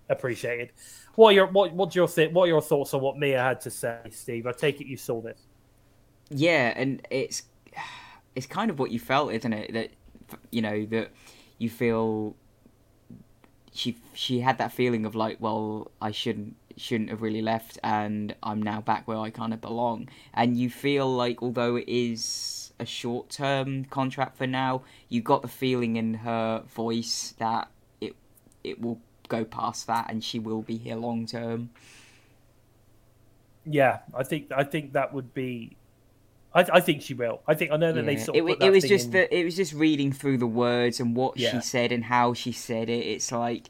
appreciated. What are your what what's your th- what are your thoughts on what Mia had to say, Steve? I take it you saw this. Yeah, and it's it's kind of what you felt, isn't it? That you know that you feel she she had that feeling of like, well, I shouldn't shouldn't have really left, and I'm now back where I kind of belong. And you feel like, although it is a short term contract for now, you got the feeling in her voice that it it will go past that, and she will be here long term. Yeah, I think I think that would be. I, I think she will. I think I know that they Yeah. sort it, of wa- put that it was thing just in- the, it was just reading through the words and what Yeah. she said and how she said it. It's like,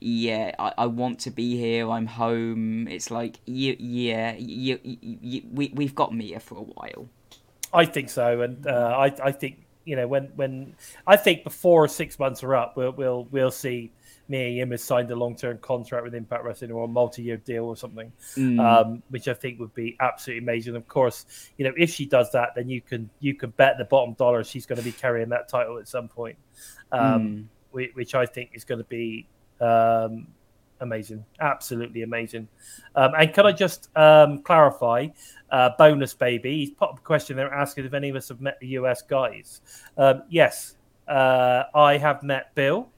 yeah, I, I want to be here. I'm home. It's like, you, yeah, you, you, you, we we've got Mia for a while. I think so, and uh, I I think you know when when I think before six months are up, we'll we'll we'll see Mia Yim has signed a long term contract with Impact Wrestling or a multi year deal or something, Mm. um, which I think would be absolutely amazing. Of course, you know if she does that, then you can you can bet the bottom dollar she's going to be carrying that title at some point, um, Mm. whi- which I think is going to be um, amazing, absolutely amazing. Um, and can I just um, clarify? Uh, bonus baby. He's put up a question there asking if any of us have met the US guys. Um, yes, uh, I have met Bill,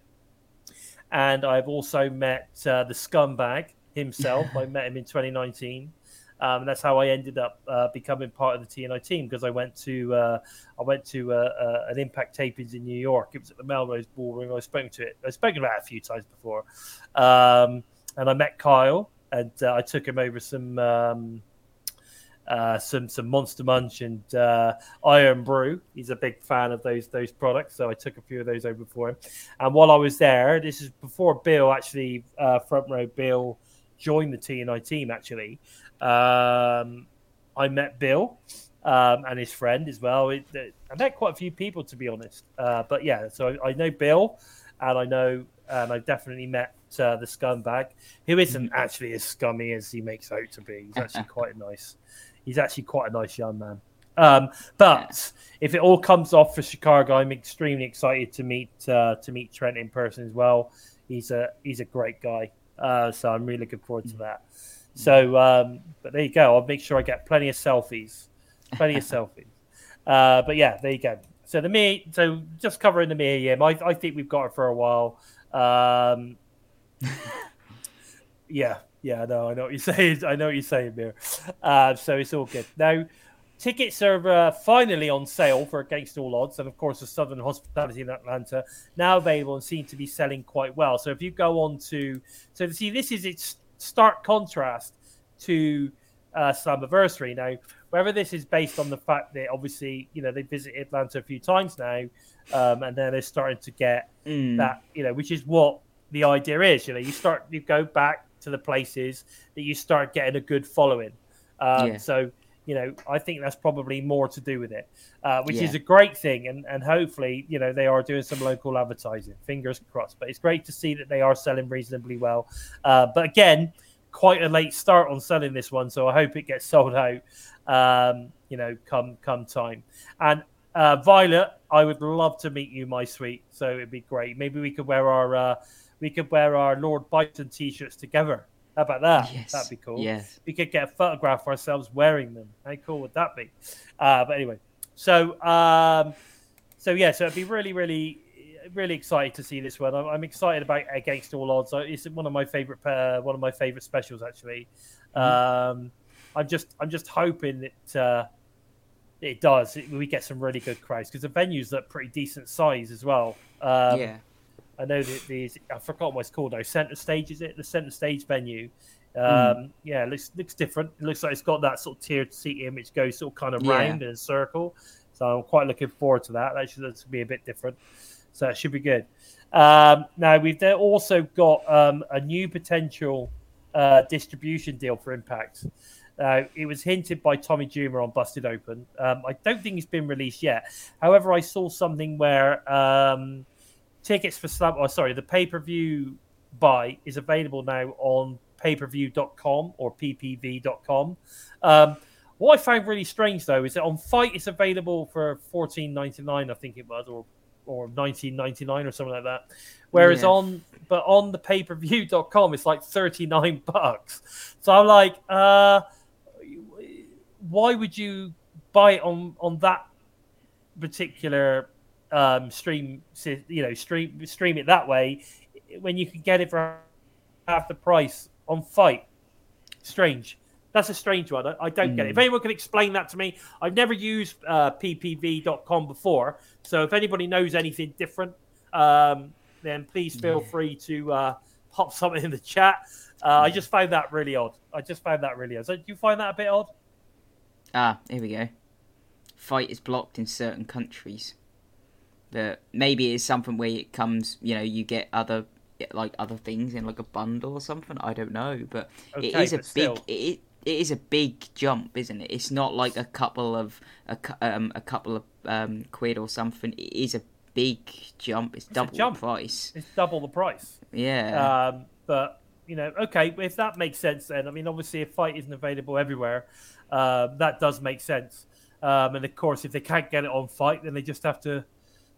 and I've also met uh, the scumbag himself. I met him in 2019. Um, and that's how I ended up uh, becoming part of the TNI team because I went to uh, I went to uh, uh, an Impact tapings in New York. It was at the Melrose Ballroom. I've spoken to it. I've spoken about it a few times before, um, and I met Kyle and uh, I took him over some um, uh, some some Monster Munch and uh, Irn-Bru. He's a big fan of those those products, so I took a few of those over for him. And while I was there, this is before Bill actually uh, front row Bill joined the TNI team. Actually, um, I met Bill um, and his friend as well. It, it- I met quite a few people to be honest, uh, but yeah. So I, I know Bill, and I know, and I've definitely met uh, the scumbag, who isn't actually as scummy as he makes out to be. He's actually quite nice. He's actually quite a nice young man. Um, but if it all comes off for Chicago, I'm extremely excited to meet uh, to meet Trent in person as well. He's a he's a great guy, uh, so I'm really looking forward to that. So, um, but there you go. I'll make sure I get plenty of selfies, plenty of selfies. Uh, but yeah, there you go. So the me, so just covering the Mia Yim, I, I think we've got it for a while. Um, yeah, yeah, no, I know what you're saying. I know what you're saying, Mir. Uh, so it's all good. Now, tickets are uh, finally on sale for Against All Odds, and of course, the Southern Hospitality in Atlanta now available and seem to be selling quite well. So if you go on to, so see, this is its stark contrast to uh, Slammiversary. Now, whether this is based on the fact that obviously, you know, they visited Atlanta a few times now, um, and then they're starting to get Mm. that you know, which is what the idea is. You know, you start you go back to the places that you start getting a good following. Um, Yeah. So you know, I think that's probably more to do with it, uh, which is a great thing, and and hopefully, you know, they are doing some local advertising. Fingers crossed. But it's great to see that they are selling reasonably well. Uh, but again, quite a late start on selling this one, so I hope it gets sold out. Um, you know, come come time. And uh, Violet, I would love to meet you, my sweet. So it'd be great. Maybe we could wear our uh, we could wear our Lord Bison t-shirts together. How about that? Yes. That'd be cool. Yes. We could get a photograph of ourselves wearing them. How cool would that be? Uh, but anyway, so um, so yeah, so it'd be really, really, really excited to see this one. I'm, I'm excited about Against All Odds. It's one of my favorite, uh, one of my favorite specials actually. Um, I'm just, I'm just hoping that uh, it does. It, we get some really good crowds because the venues look pretty decent size as well. Um, yeah. I know that these I forgot what it's called now. Center stage is it? The center stage venue. Um, Yeah, looks looks different. It looks like it's got that sort of tiered seating which goes sort of kind of Yeah. round in a circle. So I'm quite looking forward to that. That should, that should be a bit different. So it should be good. Um, now we've also got um, a new potential uh, distribution deal for Impact. Uh, it was hinted by Tommy Juma on Busted Open. Um, I don't think it's been released yet. However, I saw something where um, tickets for Slam, oh, sorry, the pay per view buy is available now on pay per view.com or ppv.com. Um, what I found really strange though is that on FITE it's available for fourteen ninety nine, I think it was, or or nineteen ninety nine or something like that. Whereas Yeah. on but on the pay per view.com, it's like thirty nine bucks. So I'm like, uh, why would you buy it on on that particular um, stream? You know, stream stream it that way when you can get it for half the price on FITE. Strange. That's a strange one. I, I don't get it. If anyone can explain that to me, I've never used uh, ppv.com before. So if anybody knows anything different, um, then please feel free to uh, pop something in the chat. Uh, I just found that really odd. I just found that really odd. So do you find that a bit odd? Ah, here we go. FITE is blocked in certain countries. That maybe it's something where it comes, you know, you get other like other things in like a bundle or something. I don't know, but it Okay, is a but big. It, it is a big jump, isn't it? It's not like a couple of a, um, a couple of um, quid or something. It is a big jump. It's, double jump. the price. It's double the price. Yeah. Um, but you know, okay, if that makes sense, then I mean, obviously, if FITE isn't available everywhere, uh, that does make sense. Um, and of course, if they can't get it on FITE, then they just have to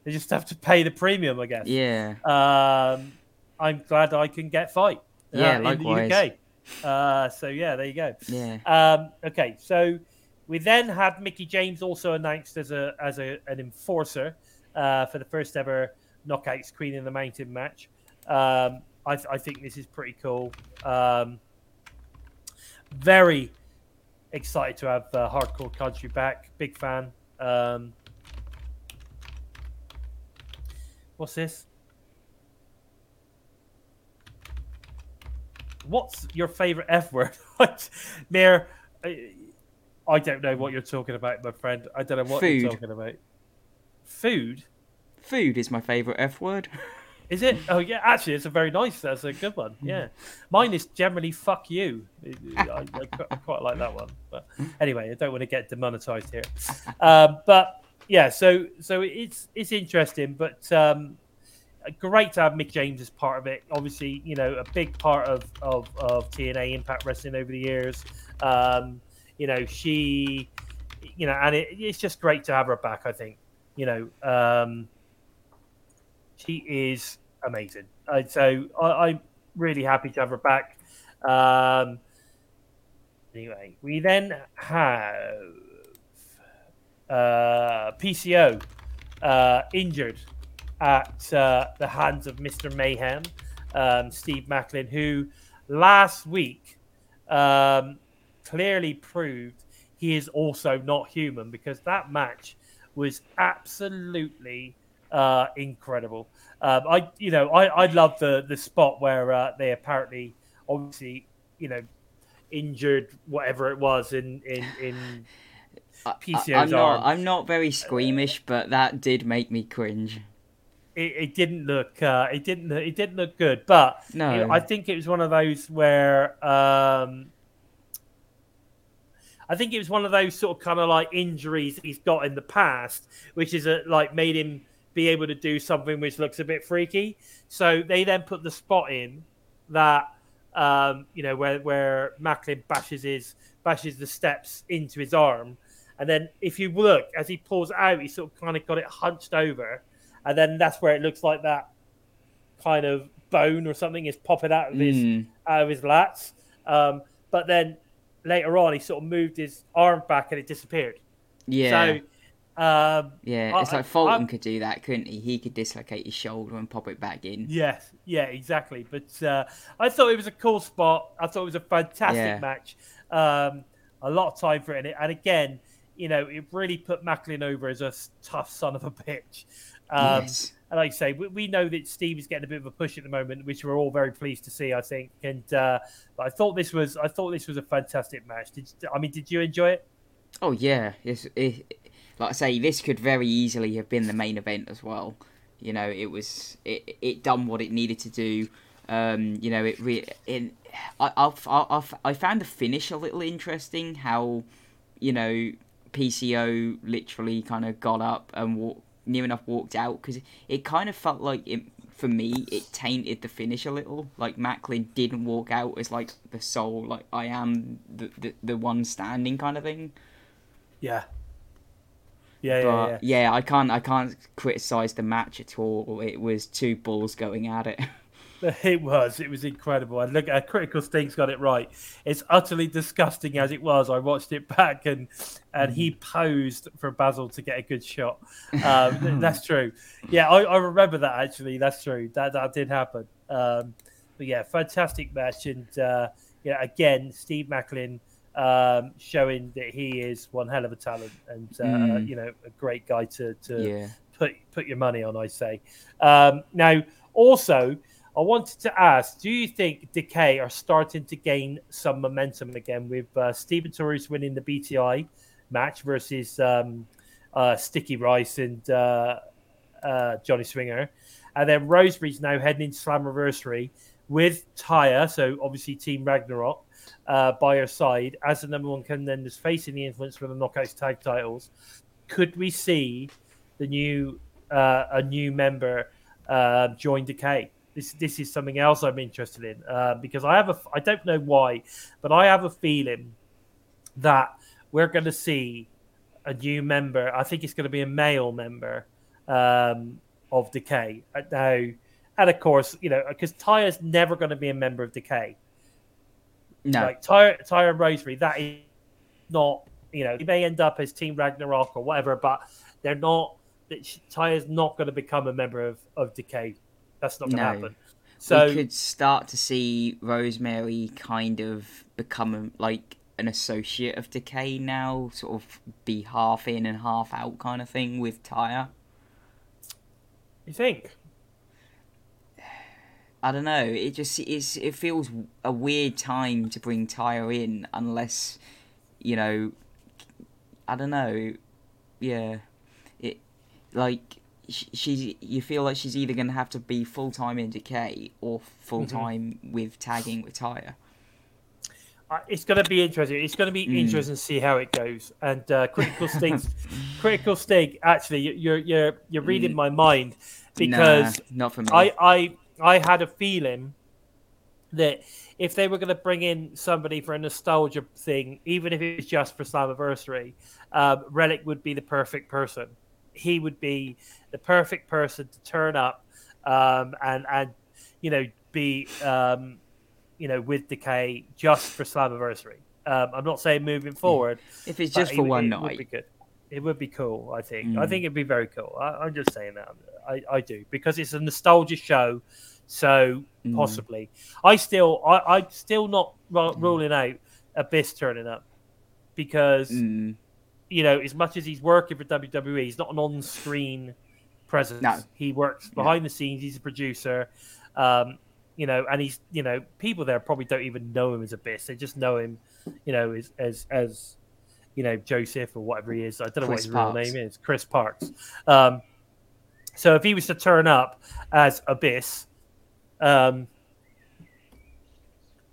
they just have to pay the premium, I guess. yeah. Um, I'm glad I can get FITE. uh, Yeah, in the UK. Uh, so yeah, there you go. Yeah. Um, okay, so we then had Mickie James also announced as a as a, an enforcer uh, for the first ever Knockouts Queen in the Mountain match. Um, I, I think this is pretty cool. Um, very excited to have uh, Hardcore Country back. Big fan. Um, what's this? What's your favorite F word? Mayor, I, don't know what you're talking about, my friend. I don't know what you're talking about. Food? Food is my favourite F word. Is it? Oh yeah, actually, it's a very nice. That's a good one. Yeah, mine is generally "fuck you." I, I, I quite like that one. But anyway, I don't want to get demonetized here. Um, but yeah, so so it's it's interesting, but um, great to have Mick James as part of it. Obviously, you know, a big part of of, of TNA Impact Wrestling over the years. Um, you know, she, you know, and it, it's just great to have her back. I think, you know. Um, she is amazing. Uh, so I, I'm really happy to have her back. Um, anyway, we then have uh, PCO uh, injured at uh, the hands of Mr. Mayhem, um, Steve Maclin, who last week um, clearly proved he is also not human because that match was absolutely uh, incredible. Um, I, you know, I, I love the the spot where uh, they apparently, obviously, you know, injured whatever it was in in in PCO's I, am not. I'm not very squeamish, but that did make me cringe. it, it didn't look uh, it didn't it didn't look good but No. you know, i think it was one of those where um i think it was one of those sort of kind of like injuries he's got in the past which is a, like made him be able to do something which looks a bit freaky so they then put the spot in that um you know where where maclin bashes his bashes the steps into his arm and then if you look as he pulls out he sort of kind of got it hunched over and then that's where it looks like that kind of bone or something is popping out of his Mm. out of his lats. Um, but then later on, he sort of moved his arm back and it disappeared. Yeah. So, um, yeah. It's I- like Fulton I'm- could do that, couldn't he? He could dislocate his shoulder and pop it back in. yes, yeah, exactly. But uh, I thought it was a cool spot. I thought it was a fantastic Yeah. match. Um, a lot of time for it, and again, you know, it really put Maclin over as a tough son of a bitch. Um, yes. And like I say, we, we know that Steve is getting a bit of a push at the moment, which we're all very pleased to see. I think, and uh, but I thought this was I thought this was a fantastic match. Did you, I mean, did you enjoy it? Oh yeah. It's, it, like I say, this could very easily have been the main event as well. You know, it was it it done what it needed to do. Um, you know, it re- it I I've, I've, I found the finish a little interesting. How you know PCO literally kind of got up and walked near enough walked out because it kind of felt like it for me it tainted the finish a little. Like Maclin didn't walk out as like the soul, like I am the the, the one standing kind of thing. Yeah. Yeah, yeah, yeah. yeah, I can't I can't criticize the match at all. It was two bulls going at it. It was. It was incredible. And look, uh, Critical Sting's got it right. It's utterly disgusting as it was. I watched it back, and and he posed for Basil to get a good shot. Um, that's true. Yeah, I, I remember that actually. That's true. That that did happen. Um, but yeah, fantastic match, and uh, yeah, again, Steve Maclin um, showing that he is one hell of a talent, and uh, Mm. you know, a great guy to to yeah. put put your money on. I say. Um, now, also, I wanted to ask: Do you think Decay are starting to gain some momentum again with uh, Stephen Torres winning the BTI match versus um, uh, Sticky Rice and uh, uh, Johnny Swinger, and then Rosemary's now heading into Slam Slammiversary with Taya, so obviously Team Ragnarok. Uh, by her side as the number one contenders facing the influence for the knockouts tag titles, could we see the new uh, a new member uh, join Decay. This this is something else I'm interested in uh, because I have a I don't know why, but I have a feeling that we're going to see a new member. I think it's going to be a male member um, of Decay Uh, now, and of course you know because Taya's never going to be a member of Decay. No. Like Taya, Tyre and Rosemary, that is not, you know, they may end up as Team Ragnarok or whatever, but they're not, Taya's not going to become a member of, of Decay. That's not going to No. happen. So, we could start to see Rosemary kind of become like an associate of Decay now, sort of be half in and half out kind of thing with Taya. you think? I don't know. It just it's, it feels a weird time to bring Taya in unless you know. I don't know. Yeah, it like she's. You feel like she's either gonna have to be full time in Decay or full time with tagging with Taya. Uh, it's going to be interesting. It's going to be Mm. interesting to see how it goes. And uh, critical sting, critical sting. Actually, you- you're you're you're reading Mm. my mind because nah, not for me. I, I I had a feeling that if they were going to bring in somebody for a nostalgia thing, even if it was just for Slammiversary, um, Relic would be the perfect person. He would be the perfect person to turn up um, and and you know be um, you know with Decay just for Slammiversary. Um, I'm not saying moving forward, if it's just for would- one it Would be night, good. It would be cool. I think. I Mm. think it'd be very cool. I, I'm just saying that. I, I do because it's a nostalgia show. So Mm. possibly, I still, I, I'm still not ru- ruling out Abyss turning up because Mm, you know, as much as he's working for WWE, he's not an on-screen presence. No. He works behind the scenes. He's a producer. Um, you know, and he's you know, people there probably don't even know him as Abyss. They just know him, you know, as as as you know Joseph or whatever he is. I don't know Chris what his Parks. real name is. Chris Parks. Um, so if he was to turn up as Abyss, um,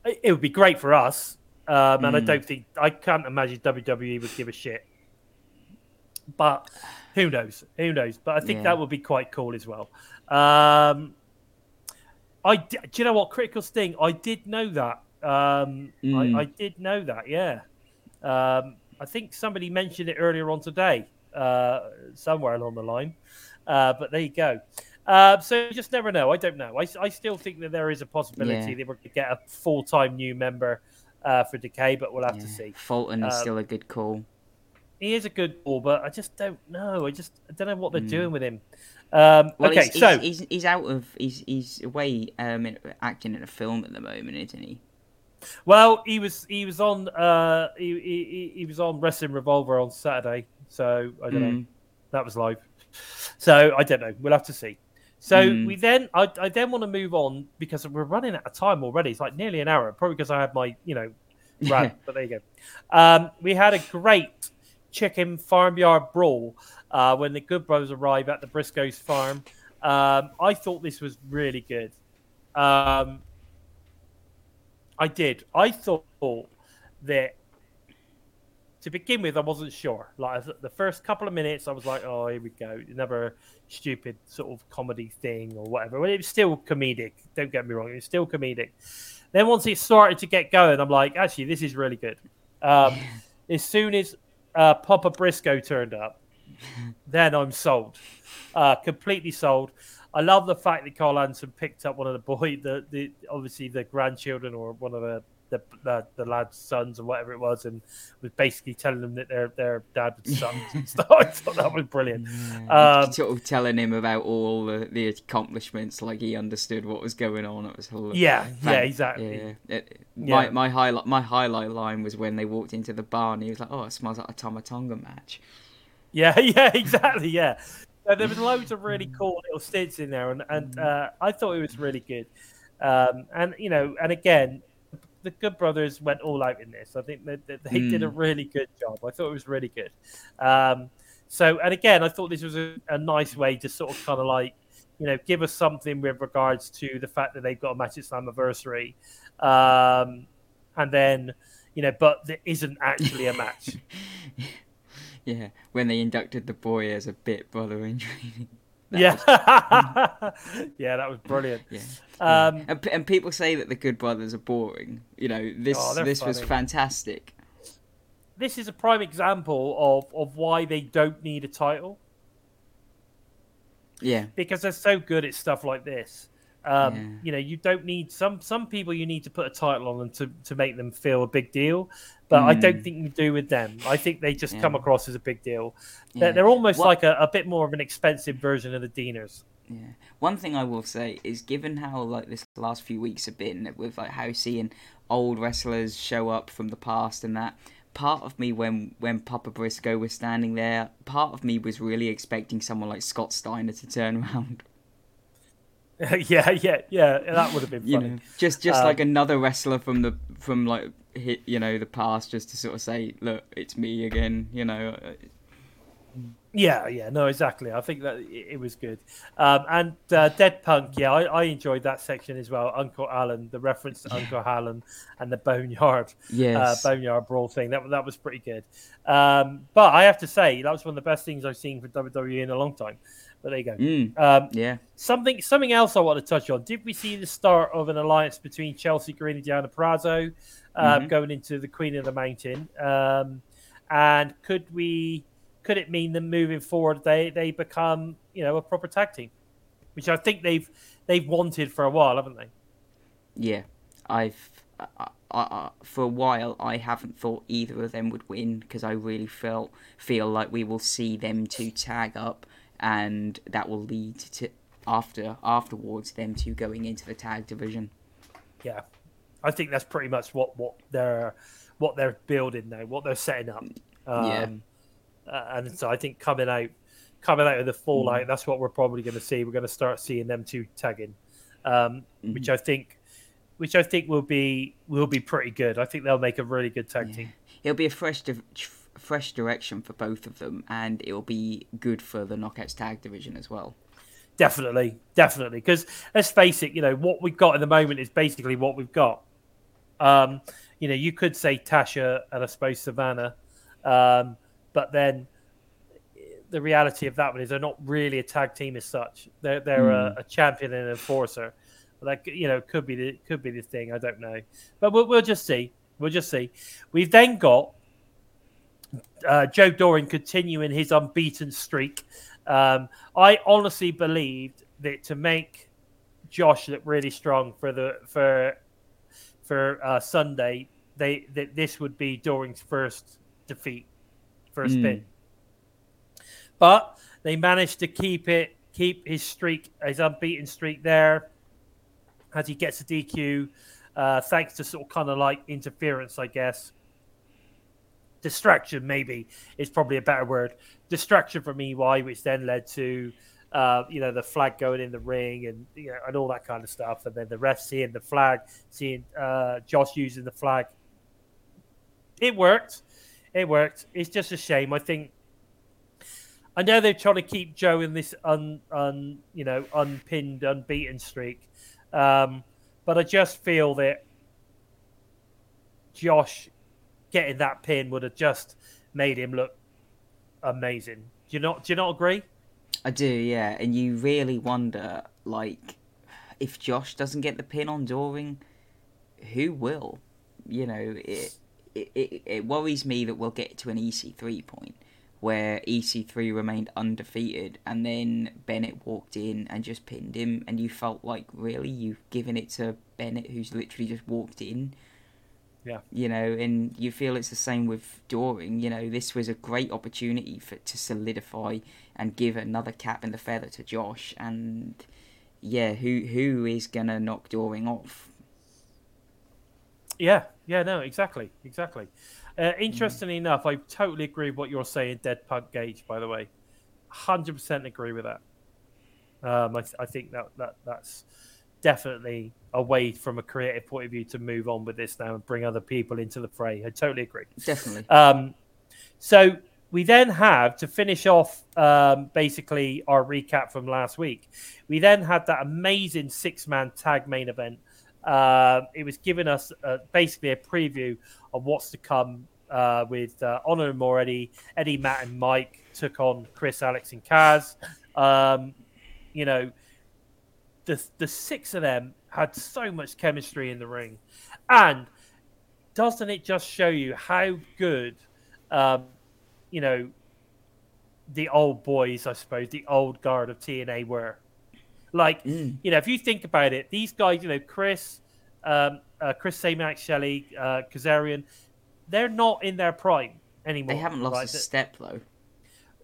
it, it would be great for us. Um, and I Mm. don't think I can't imagine WWE would give a shit. But who knows? Who knows? But I think Yeah. that would be quite cool as well. Um, I d- do you know what critical sting? I did know that. Um, Mm. I, I did know that. Yeah. Um, I think somebody mentioned it earlier on today, uh, somewhere along the line. Uh, but there you go. Uh, so you just never know. I don't know. I, I still think that there is a possibility Yeah. that we're going to get a full time new member uh, for Decay, but we'll have yeah. to see. Fulton is Um, still a good call. He is a good ball, but I just don't know. I just I don't know what they're Mm. doing with him. Um, Well, okay, he's, so he's, he's he's out of he's he's away um in, acting in a film at the moment, isn't he? well, he was he was on uh, he, he, he- was on Wrestling Revolver on Saturday, so I don't know. Mm. That was live. So I don't know. We'll have to see. So Mm. we then I, I then want to move on because we're running out of time already. It's like nearly an hour, probably because I had my you know rant. but there you go. Um, we had a great chicken farmyard brawl uh, when the Good Brothers arrive at the Briscoes farm. Um, I thought this was really good. Um, I did. I thought that to begin with, I wasn't sure. Like the first couple of minutes, I was like, "Oh, here we go, another stupid sort of comedy thing or whatever." Well, it was still comedic. Don't get me wrong; it was still comedic. Then once it started to get going, I'm like, "Actually, this is really good." Um, as soon as uh, Papa Briscoe turned up, then I'm sold, uh, completely sold. I love the fact that Karl Anderson picked up one of the boy, the, the obviously the grandchildren or one of the the, the, the lad's sons or whatever it was, and was basically telling them that their their dad was sons and stuff. I thought that was brilliant. Um, sort of telling him about all the, the accomplishments, like he understood what was going on. It was hilarious. yeah, yeah, exactly. Yeah. It- my my highlight my highlight line was when they walked into the bar and he was like, "Oh, it smells like a Tama Tonga match." Yeah, yeah, exactly. Yeah, there was loads of really cool little stints in there, and and uh, I thought it was really good. Um, and you know, and again, the Good Brothers went all out in this. I think that that they did a Mm. really good job. I thought it was really good. Um, so, and again, I thought this was a, a nice way to sort of kind of like, you know, give us something with regards to the fact that they've got a match at Slammiversary, um, and then, you know, but there isn't actually a match. Yeah, when they inducted the boy as a bit brother in training. Yeah, yeah, that was brilliant. Yeah. Um, and, and people say that the Good Brothers are boring. You know, this Oh, this was fantastic. this is a prime example of of why they don't need a title Yeah, because they're so good at stuff like this. Um, Yeah. You know, you don't need some some people. You need to put a title on them to to make them feel a big deal. But I don't Mm. think you do with them. I think they just come across as a big deal. yeah. They're, they're almost What- like a, a bit more of an expensive version of the Deaners. Yeah. One thing I will say is, given how like this last few weeks have been with like how seeing old wrestlers show up from the past and that, part of me when when Papa Briscoe was standing there, part of me was really expecting someone like Scott Steiner to turn around. yeah, yeah, yeah. That would have been You know, just just Um, like another wrestler from the from like hit you know the past, just to sort of say, look, it's me again. You know, uh, Yeah, yeah, no, exactly. I think that it, it was good. Um, and uh, Dead Punk, yeah, I, I enjoyed that section as well. Uncle Alan, the reference to Uncle Alan and the Boneyard, uh, yes, Boneyard Brawl thing. That that was pretty good. Um, but I have to say that was one of the best things I've seen for WWE in a long time. But there you go. mm, Um, yeah, something something else I want to touch on. Did we see the start of an alliance between Chelsea Green and Deonna Purrazzo um, Mhm. going into the Queen of the Mountain? Um, and could we could it mean that moving forward they they become you know a proper tag team, which I think they've they've wanted for a while, haven't they? yeah. I've I, I, I, for a while I haven't thought either of them would win because I really felt feel like we will see them two tag up and that will lead to after afterwards them two going into the tag division. Yeah, I think that's pretty much what what they're what they're building now, what they're setting up. Um, Yeah. uh, and so I think coming out coming out of the fallout, that's what we're probably going to see. We're going to start seeing them two tagging, um, which I think which I think will be will be pretty good. I think they'll make a really good tag team. It'll be a fresh di- fresh direction for both of them and it'll be good for the Knockouts tag division as well. Definitely, definitely. Because let's face it, you know what we've got at the moment is basically what we've got. Um, you know, you could say Tasha and I suppose Savannah, um, but then the reality of that one is they're not really a tag team as such. They're they're a, a champion and an enforcer. Like you know, could be the could be the thing. I don't know, but we'll, we'll just see. We'll just see. We've then got uh, Joe Doering continuing his unbeaten streak. Um, I honestly believed that to make Josh look really strong for the for for uh, Sunday, they that this would be Doering's first defeat, first Mm. pin. But they managed to keep it, keep his streak, his unbeaten streak there, as he gets a DQ, uh, thanks to sort of kind of like interference, I guess distraction maybe is probably a better word distraction from EY which then led to uh, you know the flag going in the ring and you know and all that kind of stuff and then the ref seeing the flag seeing uh, Josh using the flag it worked It worked. It's just a shame. I think. I know they're trying to keep Joe in this un, un you know unpinned, unbeaten streak, um, but I just feel that Josh getting that pin would have just made him look amazing. Do you not? Do you not agree? I do, yeah. And you really wonder, like, if Josh doesn't get the pin on Doering, who will? You know, it it, it, it worries me that we'll get to an EC3 point where EC3 remained undefeated and then Bennett walked in and just pinned him and you felt like really you've given it to Bennett who's literally just walked in. Yeah. You know, and you feel it's the same with Doering. You know, this was a great opportunity for to solidify and give another cap in the feather to Josh and yeah, who who is gonna knock Doering off? Yeah, yeah, no, exactly, exactly. Uh, interestingly enough, I totally agree with what you're saying, Dead Punk Gage. By the way, hundred percent agree with that. Um, I, I think that that that's definitely a way from a creative point of view to move on with this now and bring other people into the fray. I totally agree. Definitely. Um, so we then have to finish off um, basically our recap from last week. We then had that amazing six man tag main event. Uh, it was giving us uh, basically a preview of what's to come uh, with uh, Honor and Moretti. Eddie, Matt, and Mike took on Chris, Alex, and Kaz. Um, you know, the the six of them had so much chemistry in the ring, and doesn't it just show you how good, um, you know, the old boys, I suppose, the old guard of TNA were? Like, Mm. you know, if you think about it, these guys, you know, Chris, um, uh, Chris Samac, Shelley, uh, Kazarian, they're not in their prime anymore. They haven't lost right? a step though.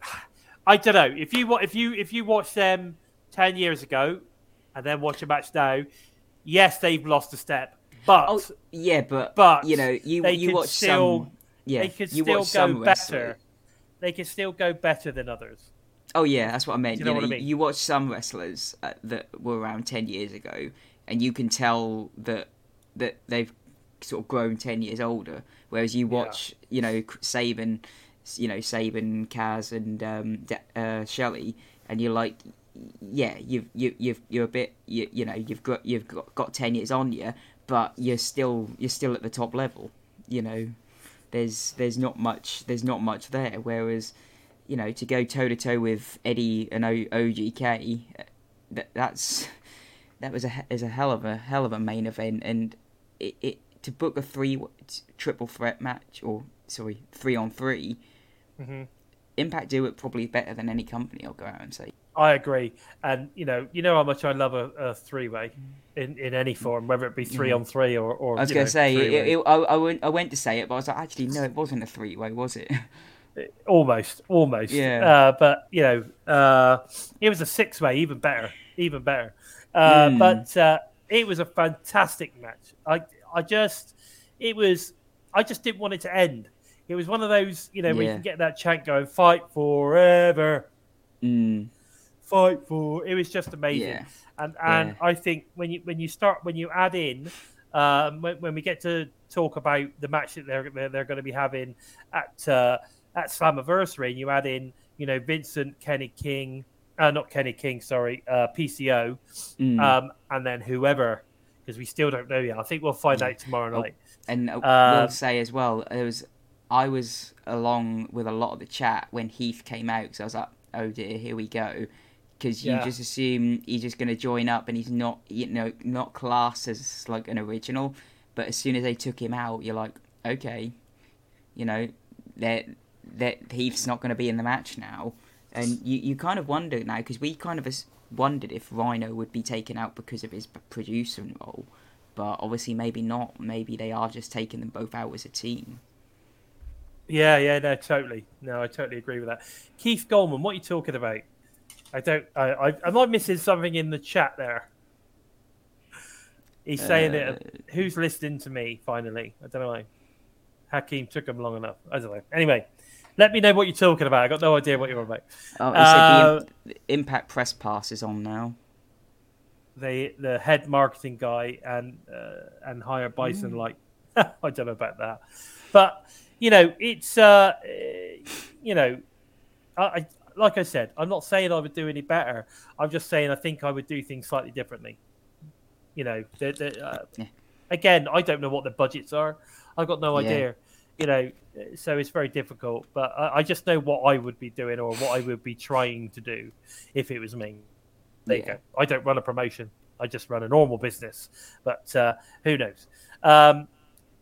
I don't know if you if you if you watch them ten years ago and then watch a match now, yes, they've lost a step, but Oh yeah, but but you know you you could watch still- some yeah they could still go better. They can still go better than others. Oh yeah, that's what I meant. Do You, you know what I mean? you watch some wrestlers uh, that were around ten years ago, and you can tell that that they've sort of grown ten years older. Whereas you watch, you know, Sabin, you know, Sabin, Kaz, and um, De- uh, Shelley, and you're like, yeah, you've you, you've you're a bit, you, you know, you've got you've got, got ten years on you, but you're still you're still at the top level. You know, there's there's not much there's not much there. Whereas you know, to go toe to toe with Eddie and o- OGK, that that's that was a is a hell of a hell of a main event, and it, it to book a three triple threat match or sorry three on 3 hmm Impact do it probably better than any company. I'll go out and say. I agree, and you know, you know how much I love a, a three way in, in any form, whether it be 3 on three or, or I was gonna say it, it, I, I, went, I went to say it, but I was like, actually no, it wasn't a three way, was it? almost, almost. Yeah. Uh, but you know, uh, it was a six way, even better, even better. Uh, Mm. But uh, it was a fantastic match. I, I just, it was, I just didn't want it to end. It was one of those, you know, where you can get that chant going, "Fight forever, mm, fight for." It was just amazing. yeah, and and Yeah. I think when you when you start when you add in um, when, when we get to talk about the match that they're they're, they're going to be having at uh, at Slammiversary, and you add in you know Vincent, Kenny King, uh, not Kenny King, sorry, uh, PCO, mm. um, and then whoever because we still don't know yet. I think we'll find out tomorrow Oh, night. And uh, Um, will say as well, it was I was along with a lot of the chat when Heath came out because I was like, oh dear, here we go. Because you Yeah. just assume he's just going to join up and he's not, you know, not classed as like an original. But as soon as they took him out, you're like, okay, you know, that that Heath's not going to be in the match now, and you you kind of wonder now because we kind of wondered if Rhino would be taken out because of his producing role but obviously maybe not. Maybe they are just taking them both out as a team. Yeah, yeah, no, totally. No, I totally agree with that. Keith Goldman, what are you talking about? I don't. I, I am I missing something in the chat there? He's saying Uh, it. Who's listening to me? Finally, I don't know. Why. Hakeem took him long enough. I don't know. Anyway, let me know what you're talking about. I got no idea what you're about. Oh, Uh, the, the Impact Press Pass is on now. The the head marketing guy and uh, and hire Bison like I don't know about that, but you know, it's uh, you know, I, I like I said, I'm not saying I would do any better. I'm just saying I think I would do things slightly differently. You know, the, the, uh, Yeah. again, I don't know what the budgets are. I've got no Yeah. idea. You know, so it's very difficult. But I, I just know what I would be doing or what I would be trying to do if it was me. There you go. I don't run a promotion. I just run a normal business. But uh, who knows? Um,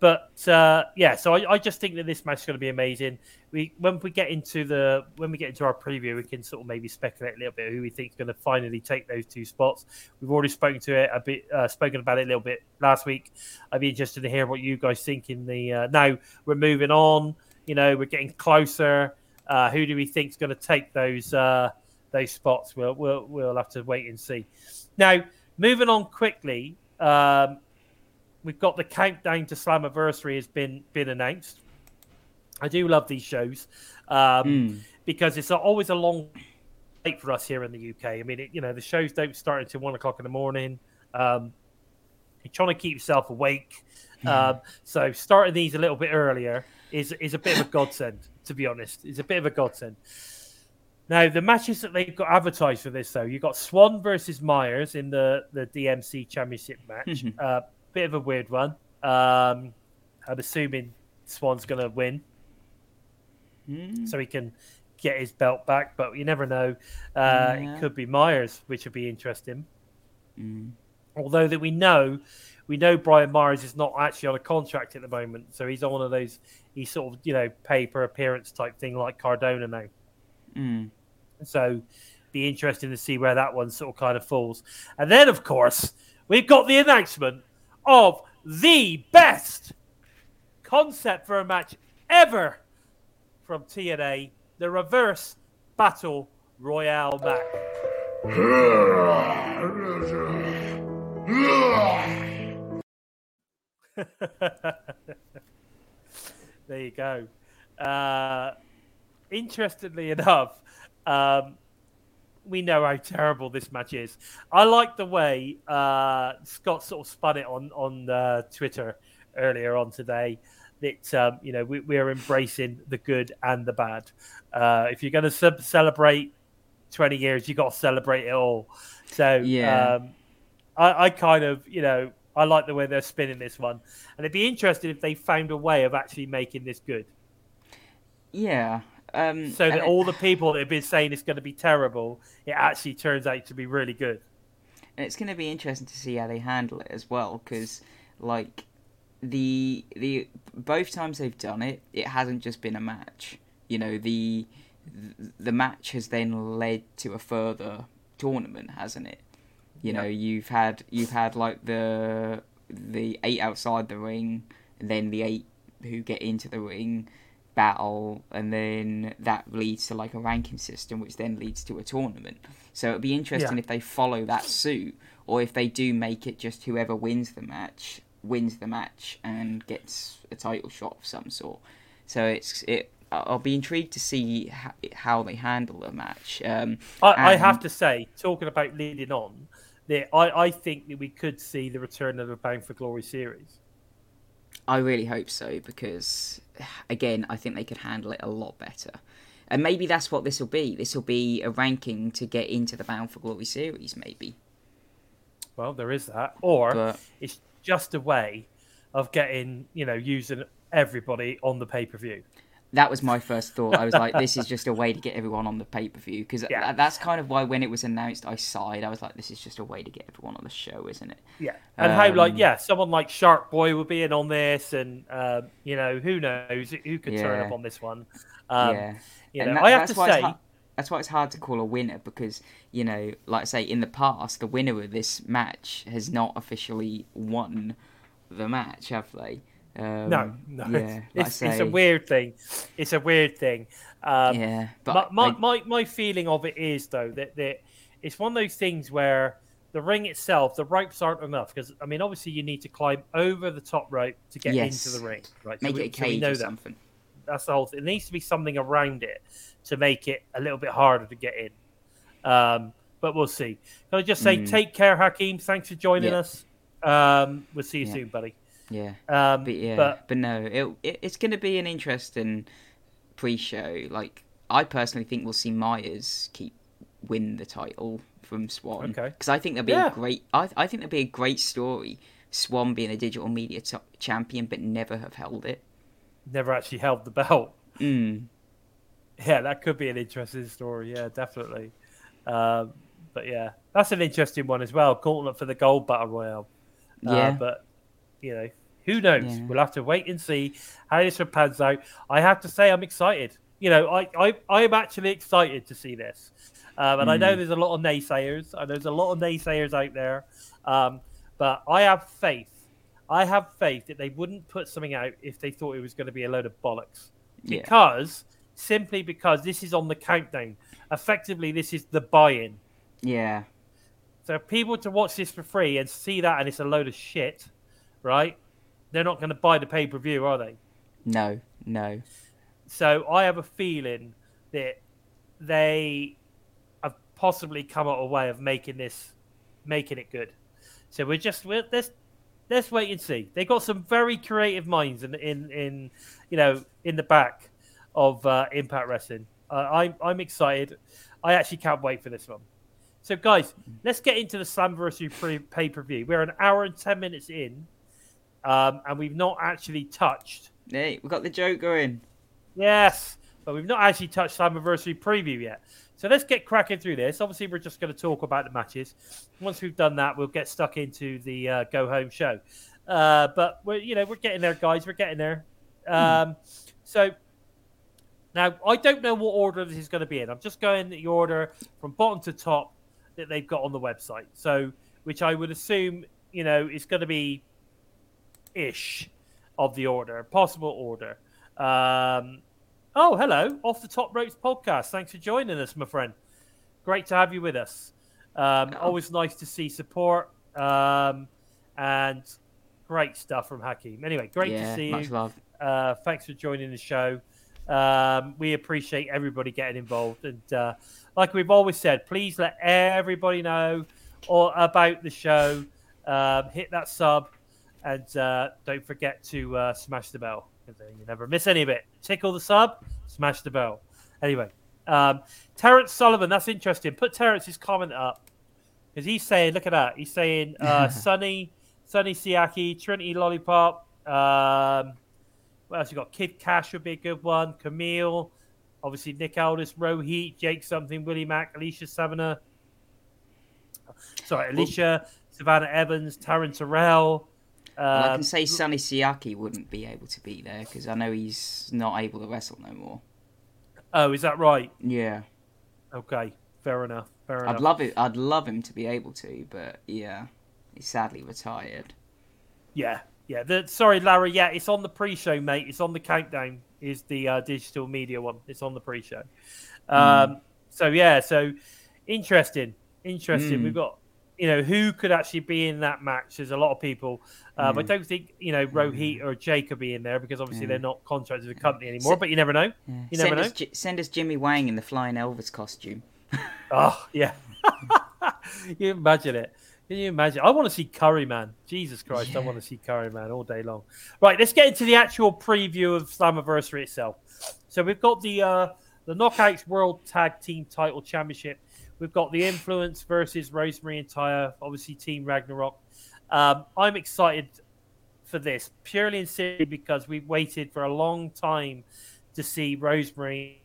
but uh, yeah, so I, I just think that this match is going to be amazing. We when we get into the when we get into our preview, we can sort of maybe speculate a little bit who we think is going to finally take those two spots. We've already spoken to it a bit, uh, spoken about it a little bit last week. I'd be interested to hear what you guys think in the. Uh, now we're moving on. You know, we're getting closer. Uh, who do we think is going to take those uh, those spots? We'll, we'll we'll have to wait and see. Now, moving on quickly. Um, we've got the countdown to Slammiversary has been been announced. I do love these shows um, Mm. because it's always a long wait for us here in the UK. I mean, it, you know, the shows don't start until one o'clock in the morning. Um, you're trying to keep yourself awake, um, so starting these a little bit earlier is is a bit of a godsend. To be honest, it's a bit of a godsend. Now, the matches that they've got advertised for this, though, you've got Swan versus Myers in the, the DMC Championship match. Mhm. Uh, bit of a weird one. Um, I'm assuming Swan's going to win, Mm. so he can get his belt back, but you never know. Uh, Yeah. It could be Myers, which would be interesting. Mm. Although that we know, we know Brian Myers is not actually on a contract at the moment, so he's on one of those. He's sort of you know pay per appearance type thing like Cardona now. Mm. So be interesting to see where that one sort of kind of falls. And then, of course, we've got the announcement of the best concept for a match ever from TNA, the Reverse Battle Royale match. there you go. Uh, interestingly enough, um, we know how terrible this match is. I like the way uh, Scott sort of spun it on on uh, Twitter earlier on today. That um, you know we, we're embracing the good and the bad. Uh, if you're going to ce- celebrate 20 years, you got to celebrate it all. So Yeah. um, I, I kind of you know I like the way they're spinning this one, and it'd be interesting if they found a way of actually making this good. Yeah. Um, So that it- all the people that have been saying it's going to be terrible, it actually turns out to be really good. And it's going to be interesting to see how they handle it as well, because like the the both times they've done it, it hasn't just been a match. You know, the the match has then led to a further tournament, hasn't it? You Yeah. know, you've had you've had like the the eight outside the ring, and then the eight who get into the ring battle, and then that leads to like a ranking system, which then leads to a tournament. So it'd be interesting Yeah. if they follow that suit, or if they do make it just whoever wins the match wins the match and gets a title shot of some sort. So it's it. I'll be intrigued to see how, they handle the match. Um, I, I have to say, talking about leading on, that I, I think that we could see the return of the Bound for Glory series. I really hope so because, again, I think they could handle it a lot better. And maybe that's what this will be. This will be a ranking to get into the Bound for Glory series, maybe. Well, there is that, or But it's just a way of getting you know using everybody on the pay per view. That was my first thought. I was like, this is just a way to get everyone on the pay per view. Because Yeah. that's kind of why when it was announced, I sighed. I was like, this is just a way to get everyone on the show, isn't it? Yeah, and how like Um, yeah, someone like Shark Boy will be in on this, and um, you know who knows who could turn up on this one. Um, yeah. you know, that- I have to say, that's why it's hard to call a winner because you know, like I say, in the past, the winner of this match has not officially won the match, have they? Um, no, no, Yeah, like I it's, it's a weird thing. It's a weird thing. Um, Yeah, but my, my, I- my, my feeling of it is though that, that it's one of those things where the ring itself, the ropes aren't enough because I mean, obviously you need to climb over the top rope to get Yes. into the ring, right? So make we- it a so cage know or that. something. That's the whole thing. It needs to be something around it to make it a little bit harder to get in. Um, but we'll see. Can I just say, Mm. take care, Hakeem. Thanks for joining Yeah. us. Um, we'll see you Yeah. soon, buddy. Yeah. Um, But yeah, but, but no, it, it it's going to be an interesting pre-show. Like I personally think we'll see Myers keep win the title from Swan. Okay. Because I think there'll be Yeah. a great. I I think there'll be a great story. Swan being a digital media to champion, but never have held it. never actually held the belt. Mm. Yeah, that could be an interesting story. Yeah, definitely. Um, but yeah, that's an interesting one as well. Gauntlet for the gold battle royale. Uh, Yeah. but you know, who knows? Yeah. We'll have to wait and see how this one pans out. I have to say, I'm excited. You know, I I, I am actually excited to see this. Um, and I know Mm. there's a lot of naysayers. And there's a lot of naysayers out there. Um, but I have faith. I have faith that they wouldn't put something out if they thought it was going to be a load of bollocks Yeah. because simply because this is on the countdown. Effectively, this is the buy-in. Yeah. So people to watch this for free and see that and it's a load of shit, right? They're not going to buy the pay-per-view, are they? No. No. So I have a feeling that they have possibly come up a way of making this, making it good. So we're just we're, let's let's wait and see. They've got some very creative minds in in in you know in the back of uh, Impact Wrestling. Uh, I'm I'm excited. I actually can't wait for this one. So guys, let's get into the Slamversary pay per view. We're an hour and ten minutes in, um, and we've not actually touched Hey, we got the joke going. Yes, but we've not actually touched anniversary preview yet. So let's get cracking through this. Obviously, we're just going to talk about the matches. Once we've done that, we'll get stuck into the uh, go home show. Uh, but we're you know we're getting there, guys. We're getting there. Um, so now I don't know what order this is going to be in. I'm just going the order from bottom to top that they've got on the website. So which I would assume you know is going to be ish of the order, possible order. Um, oh, hello, off the top ropes podcast. Thanks for joining us, my friend. Great to have you with us. Um. Always nice to see support um, and great stuff from Hakeem. Anyway, great yeah. to see much you. love. Uh, thanks for joining the show. Um, we appreciate everybody getting involved, and uh, like we've always said, please let everybody know or about the show. Um, hit that sub, and uh, don't forget to uh, smash the bell. 'cause then You never miss any of it. Tickle the sub, smash the bell. Anyway, um, Terrence Sullivan, that's interesting. Put Terrence's comment up because he's saying, look at that. He's saying uh, Sunny, Sonny Siaki, Trinity Lollipop. Um, what else you got? Kid Cash would be a good one. Camille, obviously Nick Aldis, Rohit, Jake something, Willie Mack, Alicia Savannah. Sorry, Alicia, Savannah Evans, Taryn Terrell. I Um, can say Sonny Siaki wouldn't be able to be there because I know he's not able to wrestle no more. oh, is that right? Yeah. Okay, fair enough. Fair enough. I'd love it. I'd love him to be able to, but yeah, he's sadly retired. Yeah, yeah. The, sorry, Larry. Yeah, it's on the pre-show, mate. It's on the countdown. Is the uh, digital media one? It's on the pre-show. Um, So yeah, so interesting, interesting. Mm. We've got you know who could actually be in that match. There's a lot of people. Um, I Mm. don't think you know Rohit or Jake could be in there because obviously Yeah. they're not contracted with the company anymore. So- but you never know. Yeah. You send never us, know. Ji- send us Jimmy Wang in the flying Elvis costume. Oh yeah. you imagine it. Can you imagine? I want to see Curry Man. Jesus Christ, I want to see Curry Man all day long. Right, let's get into the actual preview of Slammiversary itself. So we've got the uh, the Knockouts World Tag Team Title Championship. We've got the Influence versus Rosemary and Taya, obviously Team Ragnarok. Um, I'm excited for this purely and simply because we've waited for a long time to see Rosemary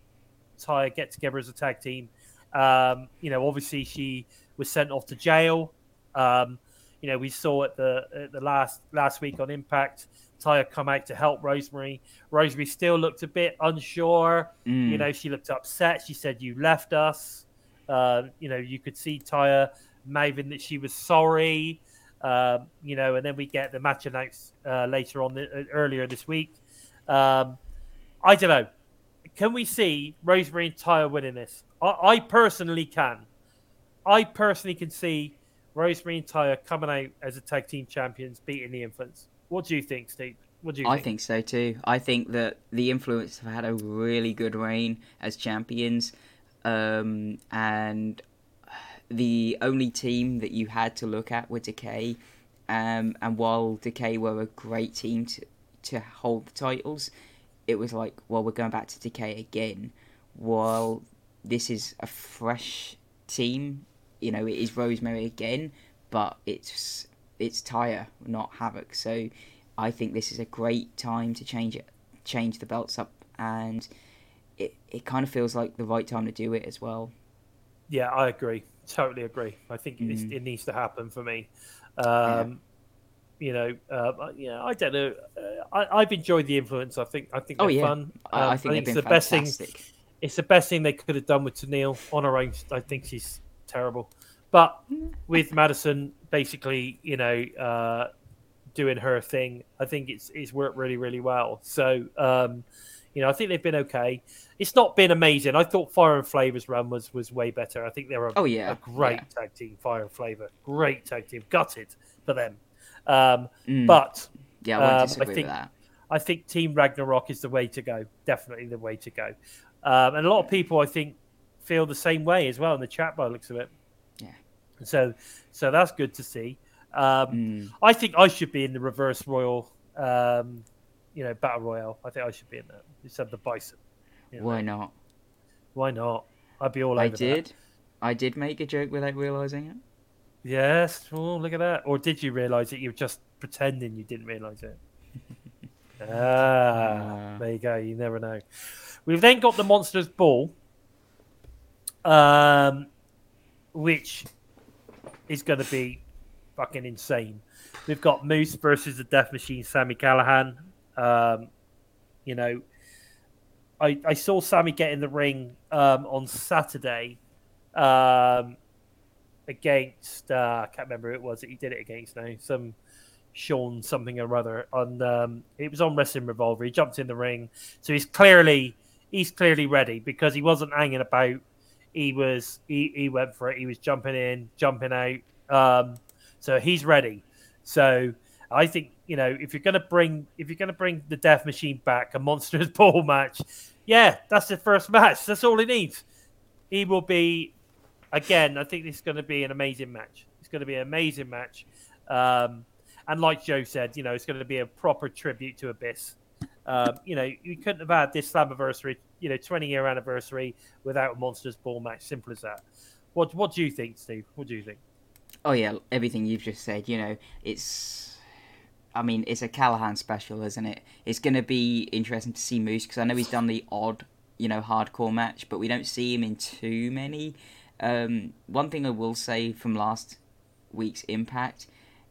and Taya get together as a tag team. Um, you know, obviously she was sent off to jail. Um, you know, we saw at the at the last last week on Impact, Taya come out to help Rosemary. Rosemary still looked a bit unsure. Mm. You know, she looked upset. She said, "You left us." Uh, you know, you could see Taya mouthing that she was sorry. Um, you know, and then we get the match announced uh, later on the, uh, earlier this week. Um, I don't know. Can we see Rosemary and Taya winning this? I, I personally can. I personally can see Rosemary and Taya coming out as a tag team champions, beating the Influence. What do you think, Steve? What do you I think? think so too. I think that the Influence have had a really good reign as champions, um, and the only team that you had to look at were Decay, Um, and while Decay were a great team to to hold the titles, it was like, well, we're going back to Decay again. While this is a fresh team, you know, it is Rosemary again, but it's it's Taya, not Havoc. So I think this is a great time to change it, change the belts up, and it it kind of feels like the right time to do it as well. Yeah, I agree. Totally agree. I think it's Mm. it needs to happen for me. Um, You know, uh, yeah, I don't know. Uh, I, I've enjoyed the influence. I think I think Oh, they're yeah. fun. I, Um, I think they've it's been the best thing. It's the best thing they could have done with Tenille on her own. I think she's terrible, but with Madison, basically, you know, uh, doing her thing, I think it's it's worked really really well. So, um, you know, I think they've been okay. It's not been amazing. I thought Fire and Flavor's run was was way better. I think they were a, Oh, yeah, a great yeah. tag team. Fire and Flavor, great tag team. Gutted for them, um, Mm. but Yeah, I um, I think- that. I think Team Ragnarok is the way to go. Definitely the way to go. Um, and a lot of people, I think, feel the same way as well in the chat by the looks of it. Yeah. So, so that's good to see. Um, Mm. I think I should be in the reverse royal, um, you know, battle royale. I think I should be in that. Instead of the bison. You know, Why not? Why not? I'd be all I over did. That. I did make a joke without realizing it. Yes. Oh, look at that. Or did you realize it? You were just pretending you didn't realize it. ah, Ah. there you go. You never know. We've then got the Monsters Ball, um, which is going to be fucking insane. We've got Moose versus the Death Machine, Sami Callihan. Um, you know, I, I saw Sami get in the ring um, on Saturday um, against uh, I can't remember who it was that he did it against now. Some Sean something or other. On um, it was on Wrestling Revolver. He jumped in the ring, so he's clearly he's clearly ready because he wasn't hanging about. He was he, he went for it. He was jumping in, jumping out. Um, so he's ready. So I think you know if you're gonna bring if you're gonna bring the Death Machine back, a Monsters Ball match, yeah, that's the first match. That's all he needs. He will be again. I think this is going to be an amazing match. It's going to be an amazing match. Um, and like Joe said, you know, it's going to be a proper tribute to Abyss. Um, you know, you couldn't have had this Slammiversary, you know, 20 year anniversary without a Monsters Ball match. Simple as that. What What do you think, Steve? What do you think? Oh yeah, everything you've just said. You know, it's. I mean, it's a Callihan special, isn't it? It's going to be interesting to see Moose because I know he's done the odd, you know, hardcore match, but we don't see him in too many. Um, one thing I will say from last week's Impact,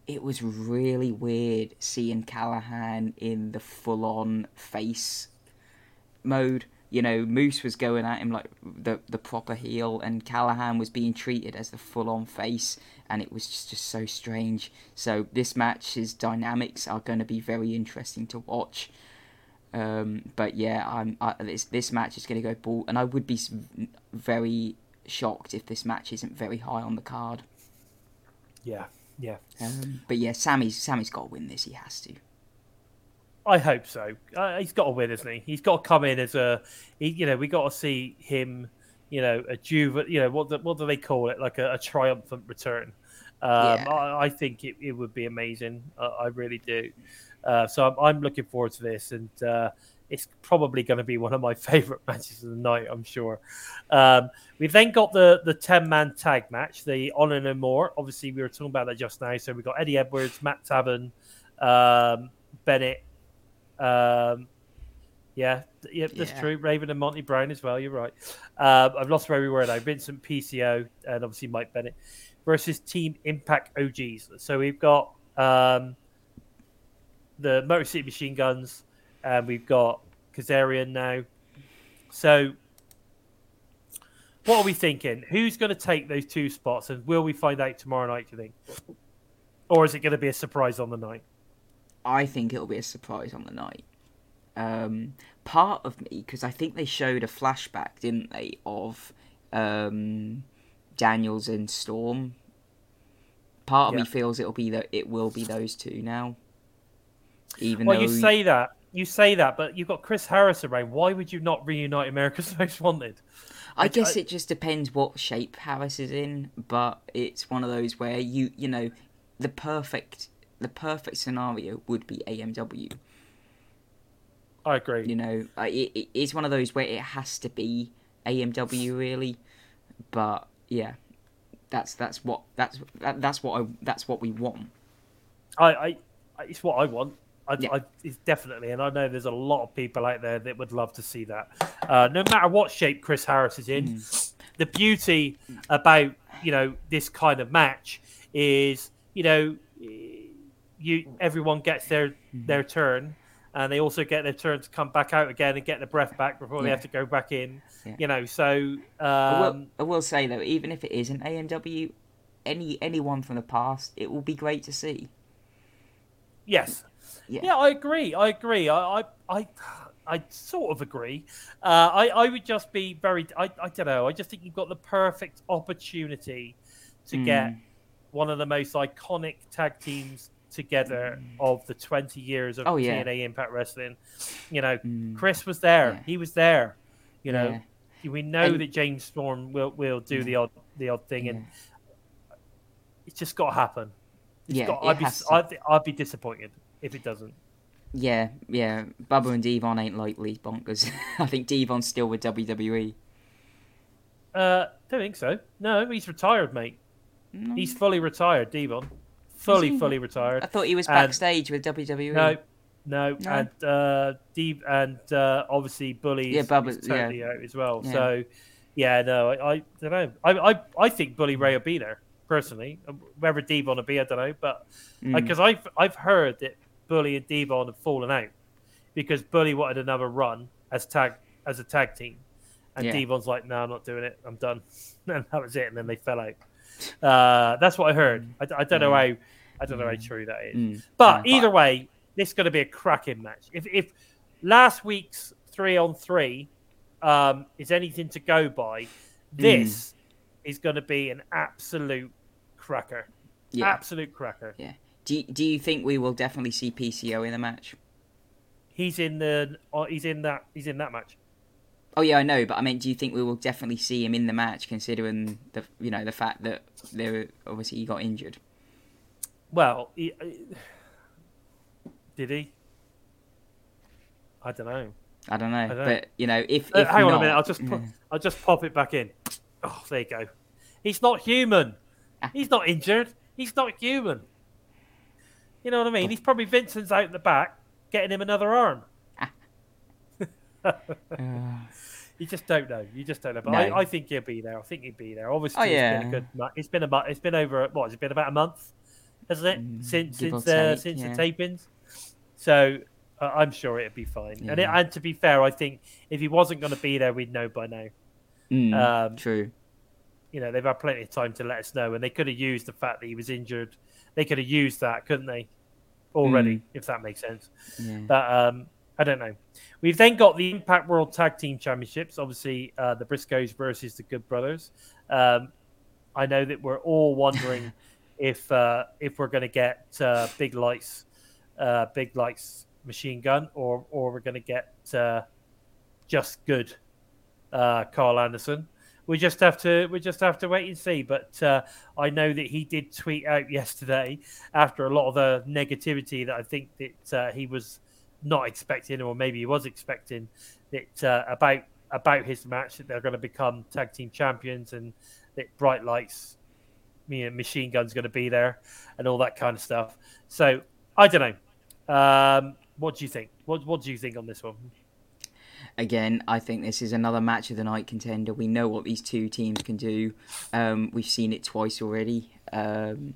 it was really weird seeing Callihan in the full-on face mode. You know, Moose was going at him like the the proper heel, and Callihan was being treated as the full on face, and it was just, just so strange. So this match's dynamics are going to be very interesting to watch. Um, but yeah, I'm I, this this match is going to go ball, and I would be very shocked if this match isn't very high on the card. Yeah, yeah. Um, but yeah, Sami's Sami's got to win this. He has to. I hope so. Uh, he's got to win, isn't he? He's got to come in as a, he, you know, we got to see him, you know, a juve, you know, what do, what do they call it? Like a, a triumphant return. Um, Yeah. I, I think it, it would be amazing. Uh, I really do. Uh, so I'm, I'm looking forward to this, and uh, it's probably going to be one of my favorite matches of the night. I'm sure. Um, we've then got the the ten man tag match, the Honor No More. Obviously, we were talking about that just now. So we've got Eddie Edwards, Matt Taven, um, Bennett. Um, yeah, yep, that's Yeah. true. Raven and Monty Brown as well. You're right. Um, I've lost where we were now. Vincent PCO and obviously Mike Bennett versus Team Impact OGs. So we've got um, the Motor City Machine Guns, and we've got Kazarian now. So, what are we thinking? Who's going to take those two spots, and will we find out tomorrow night? Do you think, or is it going to be a surprise on the night? I think it'll be a surprise on the night. Um, part of me, because I think they showed a flashback, didn't they, of um, Daniels and Storm. Part of Yeah. me feels it'll be that it will be those two now. Even Well, though you say that, you say that, but you've got Chris Harris around. Why would you not reunite America's Most Wanted? I guess I- it just depends what shape Harris is in, but it's one of those where you you know the perfect the perfect scenario would be AMW. I agree. You know, it, it, it's one of those where it has to be AMW really, but yeah, that's that's what that's that, that's what I that's what we want. I, I, it's what I want. I, Yeah. I, it's definitely, and I know there's a lot of people out there that would love to see that. Uh, no matter what shape Chris Harris is in, the beauty about you know this kind of match is you know you everyone gets their their turn. And they also get their turn to come back out again and get their breath back before they have to go back in. Yeah. You know, so I, will, um, I will say though, even if it isn't AMW, any anyone from the past, it will be great to see. Yes. Yeah. Yeah. I agree. I agree. I I I, I sort of agree. Uh, I I would just be very. I I don't know. I just think you've got the perfect opportunity to get Mm. one of the most iconic tag teams together of the 20 years of Oh, yeah. TNA Impact Wrestling. You know, Mm. Chris was there. Yeah. He was there. You know, Yeah. we know And- that James Storm will will do the odd the odd thing, and it's just got to happen. It's Yeah, got, I'd be to. I'd, I'd be disappointed if it doesn't. Yeah, yeah. Bubba and Devon ain't likely bonkers. I think Devon's still with. WWE. Uh, don't think so. No, he's retired, mate. No. He's fully retired, Devon. Fully, fully retired. I thought he was And- backstage with WWE. No, no, No? and uh, Dev and uh, obviously Bully Yeah, Bubba- is totally out as well. Yeah. So, yeah, no, I, I don't know. I, I, I think Bully Ray will be there personally. Whether Devon will be, I don't know, but Mm. because I've I've heard that Bully and Devon have fallen out because Bully wanted another run as tag as a tag team, and Yeah. Devon's like, "No, I'm not doing it. I'm done." and that was it. And then they fell out. Uh, that's what I heard. I, I don't know how I don't know how true that is. Mm. But Yeah, either way, this is going to be a cracking match. If if last week's three on three um, is anything to go by, this is going to be an absolute cracker. yeah, Absolute cracker. yeah. Do you, do you think we will definitely see PCO in the match? He's in the. uh, He's in that. He's in that match. Oh yeah, I know, but I mean, do you think we will definitely see him in the match, considering the you know the fact that there obviously he got injured? Well, he, uh, did he? I don't know. I don't know, don't know. but you know, if, Uh, if hang on a minute. I'll just put, I'll just pop it back in. Oh, there you go. He's not human. Ah. He's not injured. He's not human. You know what I mean? He's probably Vincent's out in the back getting him another arm. You just don't know. You just don't know. But No. I, I think he'll be there. I think he'll be there. Obviously, Oh, it's yeah. been a good. mu- It's been a. mu- It's been over. What has it been about a month? Hasn't it? since Mm, or since uh, take, since yeah. the tapings. So uh, I'm sure it'll be fine. And, it, and to be fair, I think if he wasn't going to be there, we'd know by now. mm, Um, true. you know, they've had plenty of time to let us know, and they could have used the fact that he was injured. They could have used that, couldn't they? Already, Mm. if that makes sense. Yeah. But um, I don't know. We've then got the Impact World Tag Team Championships. Obviously, uh, the Briscoes versus the Good Brothers. Um, I know that we're all wondering if uh, if we're going to get uh, Big Lights, uh, Big Lights Machine Gun, or or we're going to get uh, just good uh, Karl Anderson. We just have to we just have to wait and see. But uh, I know that he did tweet out yesterday after a lot of the negativity that I think that uh, he was not expecting, or maybe he was expecting, that uh, about about his match that they're going to become tag team champions and that Bright Lights, you know, Machine Gun's going to be there and all that kind of stuff. So I don't know. Um, what do you think? What What do you think on this one? Again, I think this is another match of the night contender. We know what these two teams can do. Um, we've seen it twice already, um,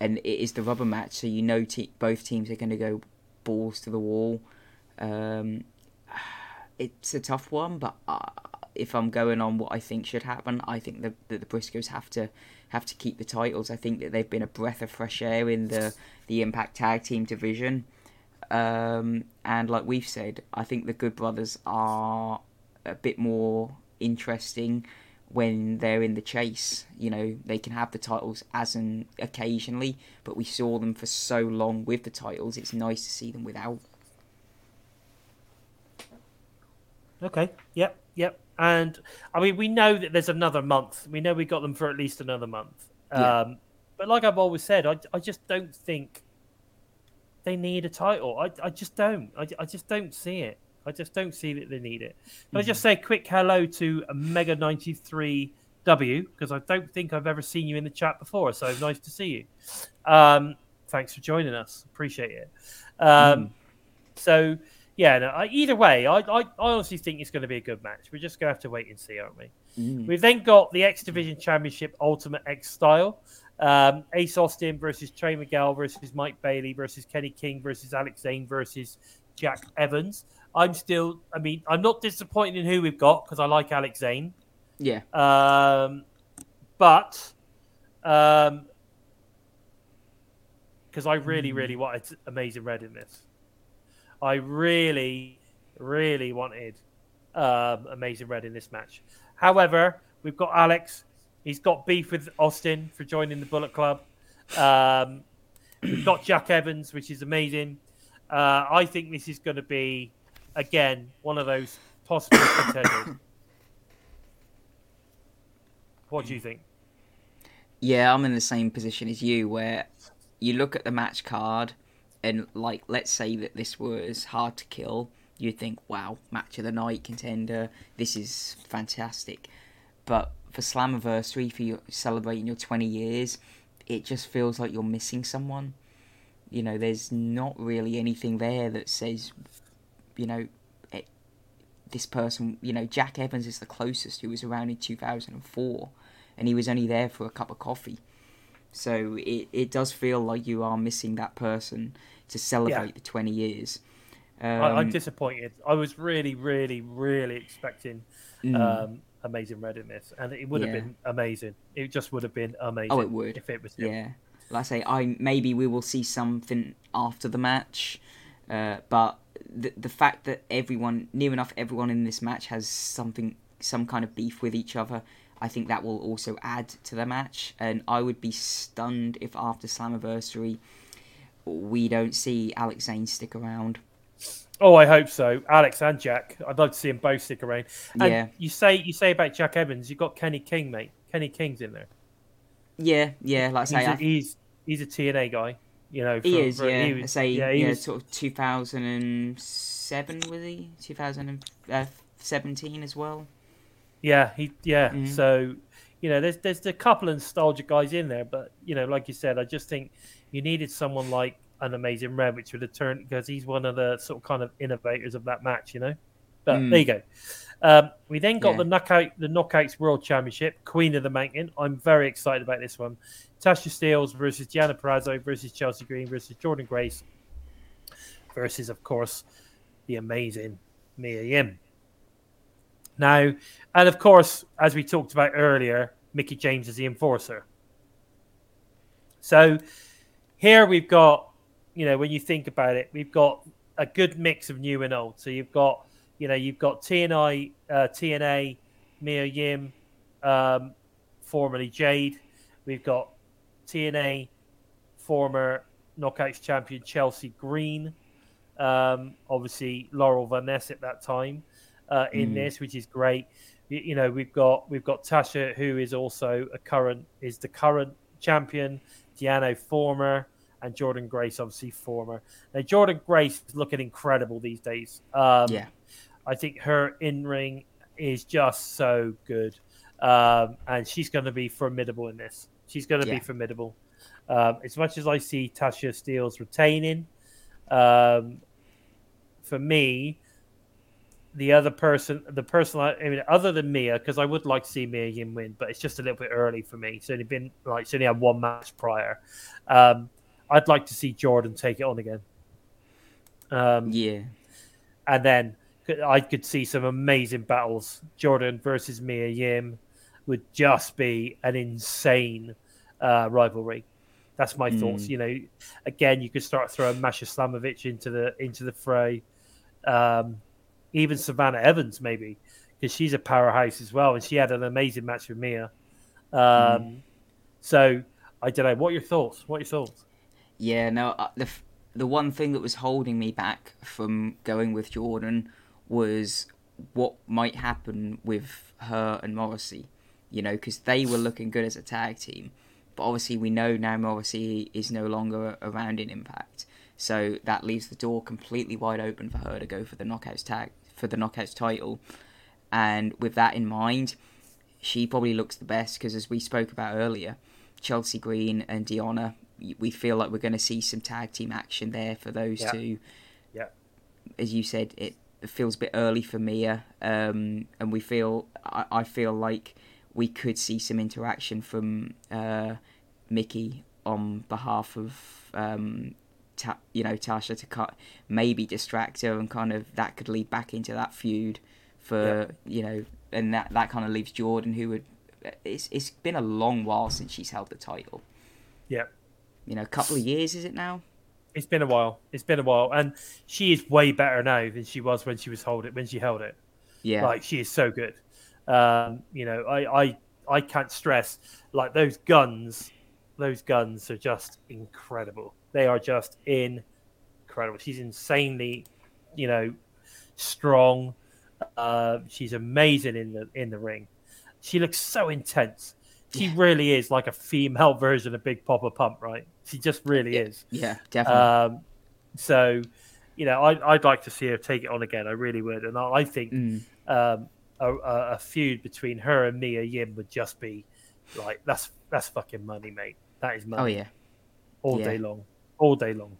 and it is the rubber match, so you know te- both teams are going to go balls to the wall. Um, it's a tough one, but uh, if I'm going on what I think should happen, I think that the, the Briscoes have to have to keep the titles. I think that they've been a breath of fresh air in the the Impact Tag Team division. Um, and like we've said, I think the Good Brothers are a bit more interesting when they're in the chase. You know, they can have the titles as an occasionally, but we saw them for so long with the titles. It's nice to see them without. Okay. Yep. Yep. And I mean, we know that there's another month. We know we got them for at least another month. Yeah. Um, but like I've always said, I, I just don't think they need a title. I, I just don't. I, I just don't see it. I just don't see that they need it. Can I just say a quick hello to Mega ninety three W because I don't think I've ever seen you in the chat before. So nice to see you. Um, thanks for joining us. Appreciate it. Um, So yeah, no, I, either way, I, I, I honestly think it's going to be a good match. We're just going to have to wait and see, aren't we? Mm. We've then got the X Division Championship Ultimate X Style. Um, Ace Austin versus Trey Miguel versus Mike Bailey versus Kenny King versus Alex Zayne versus Jack Evans. I'm still, I mean, I'm not disappointed in who we've got because I like Alex Zayne. Yeah. Um, but um, because I really, really wanted Amazing Red in this. I really, really wanted um, Amazing Red in this match. However, we've got Alex. He's got beef with Austin for joining the Bullet Club. Um, we've got Jack Evans, which is amazing. Uh, I think this is going to be, again, one of those possible contenders. What do you think? Yeah, I'm in the same position as you, where you look at the match card, and like, let's say that this was hard to kill, you'd think, wow, match of the night contender, this is fantastic. But for Slammiversary, for you celebrating your 20 years, it just feels like you're missing someone. You know, there's not really anything there that says, you know, it, this person, you know, Jack Evans is the closest who was around in 2004, and he was only there for a cup of coffee. So it, it does feel like you are missing that person to celebrate Yeah. the 20 years. Um, I, I'm disappointed. I was really, really, really expecting mm, um, Amazing Red in this, and it would have been amazing. It just would have been amazing. Oh, it would. if it was him. yeah. Like I say, I maybe we will see something after the match, uh, but the the fact that everyone, near enough everyone in this match has something, some kind of beef with each other, I think that will also add to the match. And I would be stunned if after Slammiversary we don't see Alex Zayne stick around. Oh, I hope so. Alex and Jack. I'd love to see them both stick around. And Yeah. You say you say about Jack Evans. You've got Kenny King, mate. Kenny King's in there. Yeah, yeah. Like I He's say, a, I- he's he's a TNA guy. You know, he is. Yeah, he was- say yeah, yeah, was- sort of 2007 was he? 2017 as well. Yeah, he yeah. Mhm. So, you know, there's there's a couple of nostalgia guys in there, but you know, like you said, I just think you needed someone like an amazing Red, which would have turned because he's one of the sort of kind of innovators of that match, you know. But Mm. there you go. Um, we then got Yeah. the knockout the knockouts world championship, Queen of the Mountain. I'm very excited about this one. Tasha Steelz versus Deonna Purrazzo versus Chelsea Green versus Jordynne Grace versus, of course, the amazing Mia Yim. Now, and of course, as we talked about earlier, Mickie James is the enforcer. So here we've got, you know, when you think about it, we've got a good mix of new and old. So you've got, you know, you've got TNI, uh, TNA, Mia Yim, um, formerly Jade. We've got TNA, former Knockouts champion Chelsea Green. Um, obviously Laurel Van Ness at that time uh, in Mm. this, which is great. You, you know, we've got we've got Tasha, who is also a current is the current champion. Deonna former, and Jordynne Grace obviously former. Now Jordynne Grace is looking incredible these days. Um, Yeah. I think her in ring is just so good, um, and she's going to be formidable in this. She's going to Yeah. be formidable. Um, as much as I see Tasha Steelz retaining, um, for me, the other person, the person, I, I mean, other than Mia, because I would like to see Mia Yim win, but it's just a little bit early for me. It's only been like it's only had one match prior. Um, I'd like to see Jordynne take it on again. Um, Yeah. and then I could see some amazing battles. Jordynne versus Mia Yim would just be an insane uh, rivalry. That's my thoughts. Mm. You know, again, you could start throwing Masha Slamovich into the into the fray. Um, even Savannah Evans, maybe, because she's a powerhouse as well, and she had an amazing match with Mia. Um, So I don't know. What are your thoughts? What are your thoughts? Yeah, no, uh, the f- the one thing that was holding me back from going with Jordynne was what might happen with her and Morrissey. You know, because they were looking good as a tag team, but obviously we know now Morrissey is no longer around in Impact. So that leaves the door completely wide open for her to go for the knockouts tag for the knockouts title. And with that in mind, she probably looks the best because, as we spoke about earlier, Chelsea Green and Deonna, we feel like we're going to see some tag team action there for those Yeah. two. Yeah. As you said, it feels a bit early for Mia, um, and we feel I, I feel like we could see some interaction from uh, Mickie on behalf of um, ta- you know Tasha to cut maybe distract her and kind of that could lead back into that feud for you know and that that kind of leaves Jordynne who would it's it's been a long while since she's held the title Yeah. you know a couple of years is it now It's been a while. It's been a while, and she is way better now than she was when she was hold it when she held it. yeah Like she is so good. Um, you know, I, I I can't stress like those guns. Those guns are just incredible. They are just incredible. She's insanely, you know, strong. Uh, she's amazing in the in the ring. She looks so intense. She really is like a female version of Big Papa Pump, right? She just really is. yeah definitely Um, so, you know, I, I'd like to see her take it on again. I really would, and I, I think Mm. um, a, a, a feud between her and Mia Yim would just be like that's that's fucking money, mate. That is money oh yeah all yeah. day long, all day long.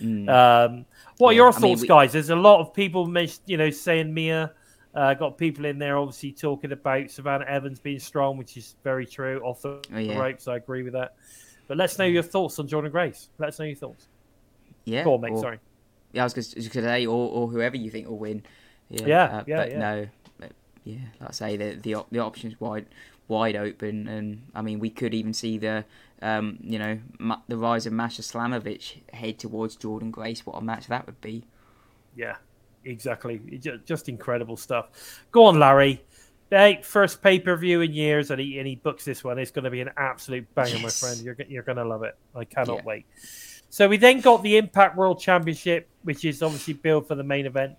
Mm. Um, what are Yeah, your I mean, thoughts, we- guys? There's a lot of people, men- you know, saying Mia. Uh, got people in there obviously talking about Savannah Evans being strong, which is very true. Off the Oh, yeah. ropes, I agree with that. But let's know your thoughts on Jordynne Grace. Let's know your thoughts. yeah Go on, mate. or- Sorry. yeah I was going to say or, or whoever you think will win yeah Yeah, uh, yeah, but yeah. no yeah like I say the the op- the options wide wide open and I mean we could even see the um you know Ma- the rise of Masha Slamovich head towards Jordynne Grace what a match that would be Yeah, exactly. Just incredible stuff. Go on, Larry. Hey, first pay per view in years, and he and he books this one. It's going to be an absolute banger, my friend. You're you're going to love it. I cannot Yeah. wait. So we then got the Impact World Championship, which is obviously billed for the main event.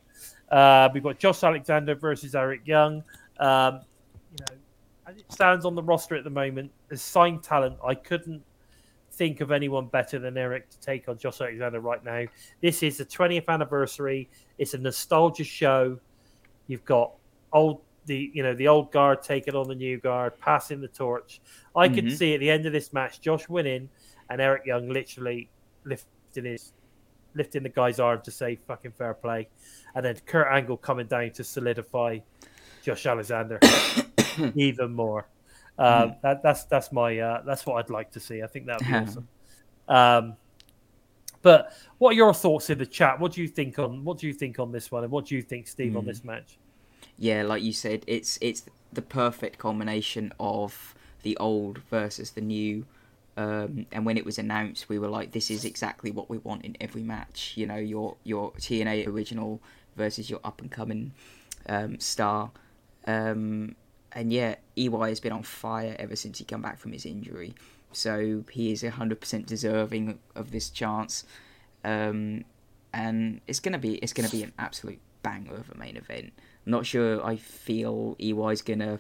Uh, we've got Josh Alexander versus Eric Young. Um, you know, as it stands on the roster at the moment, as signed talent, I couldn't think of anyone better than Eric to take on Josh Alexander right now. This is the 20th anniversary. It's a nostalgia show. You've got old the you know the old guard taking on the new guard, passing the torch. I could Mhm. see at the end of this match, Josh winning and Eric Young literally lifting his lifting the guy's arm to say fucking fair play, and then Kurt Angle coming down to solidify Josh Alexander even more. Um, that, that's that's my uh, that's what I'd like to see. I think that'd be awesome. Um, but what are your thoughts in the chat? What do you think on what do you think on this one, and what do you think, Steve, on Hmm. this match? yeah like you said it's it's the perfect culmination of the old versus the new um, and when it was announced we were like this is exactly what we want in every match. You know your your TNA original versus your up and coming um, star. Um, and yeah EY has been on fire ever since he come back from his injury. So he is 100% deserving of this chance. Um, and it's gonna be it's gonna be an absolute banger of a main event. I'm not sure I feel EY's gonna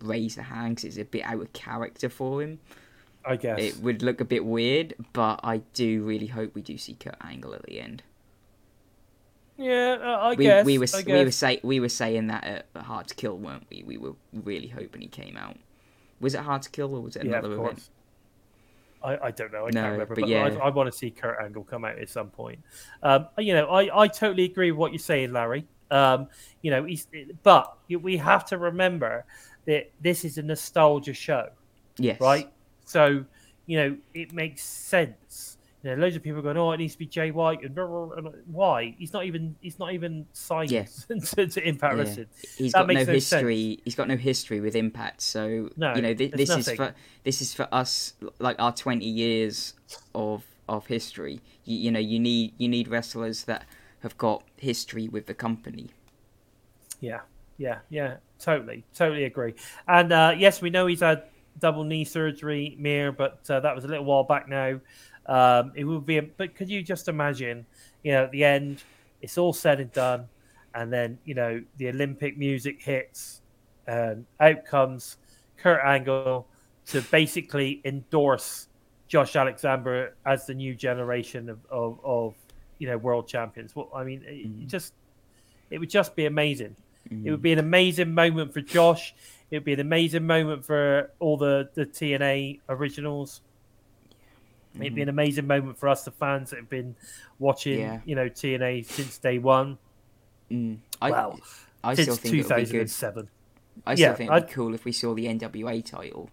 raise the hand 'cause it's a bit out of character for him. I guess. It would look a bit weird, but I do really hope we do see Kurt Angle at the end. yeah, uh, I We, guess. we were I we were guess. say we were saying that at Hard to Kill, weren't we? We were really hoping he came out. Was it Hard to Kill or was it yeah, another of event? course. I, I don't know. I No, can't remember, but but, yeah. I, I want to see Kurt Angle come out at some point. Um, you know, I, I totally agree with what you're saying, Larry. Um, you know, he's, but we have to remember that this is a nostalgia show. Yes. right? So, you know, it makes sense. You know, loads of people are going, "Oh, it needs to be Jay White," and, blah, blah, blah, why? He's not even he's not even signed Yeah. to, to Impact Yeah. Wrestling. He's That got no no sense. history. He's got no history with Impact, so No, you know th- this is for this is for us, like our twenty years of of history. You, you know, you need you need wrestlers that have got history with the company. Yeah, yeah, yeah, totally, totally agree. And uh, yes, we know he's had double knee surgery, Mir, but uh, that was a little while back now. Um, it would be, a, but could you just imagine, you know, at the end, it's all said and done, and then you know the Olympic music hits, and out comes Kurt Angle to basically endorse Josh Alexander as the new generation of of, of you know, world champions. Well, I mean, it, Mm. just it would just be amazing. Mm. It would be an amazing moment for Josh. It would be an amazing moment for all the the TNA originals. It'd be an amazing moment for us, the fans that have been watching, Yeah. you know, TNA since day one. Mm. I, Well, I still since think it would be good. 2007. I still yeah, think it'd be I'd- cool if we saw the NWA title.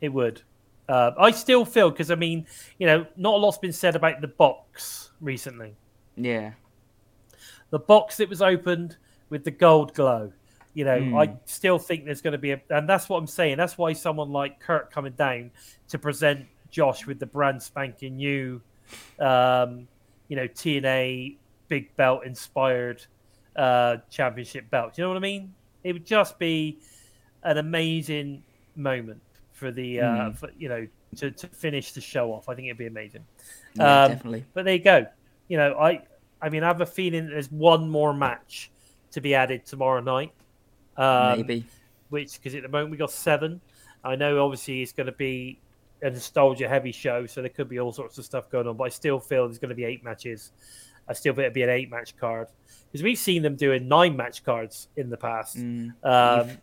It would. Uh, I still feel because I mean, you know, not a lot's been said about the box recently. Yeah. The box that was opened with the gold glow. You know, Hmm. I still think there's going to be a, and that's what I'm saying. That's why someone like Kurt coming down to present Josh with the brand spanking new, um, you know, TNA big belt inspired uh, championship belt. Do you know what I mean? It would just be an amazing moment for the, uh, Hmm. for, you know, to, to finish the show off. I think it'd be amazing. Yeah, Um, definitely. But there you go. You know, I I mean, I have a feeling there's one more match to be added tomorrow night. Um, Maybe. Which, because at the moment we got seven. I know obviously it's going to be a nostalgia heavy show, so there could be all sorts of stuff going on. But I still feel there's going to be eight matches. I still think it'd be an eight match card because we've seen them doing nine match cards in the past. Mm. Um, mm,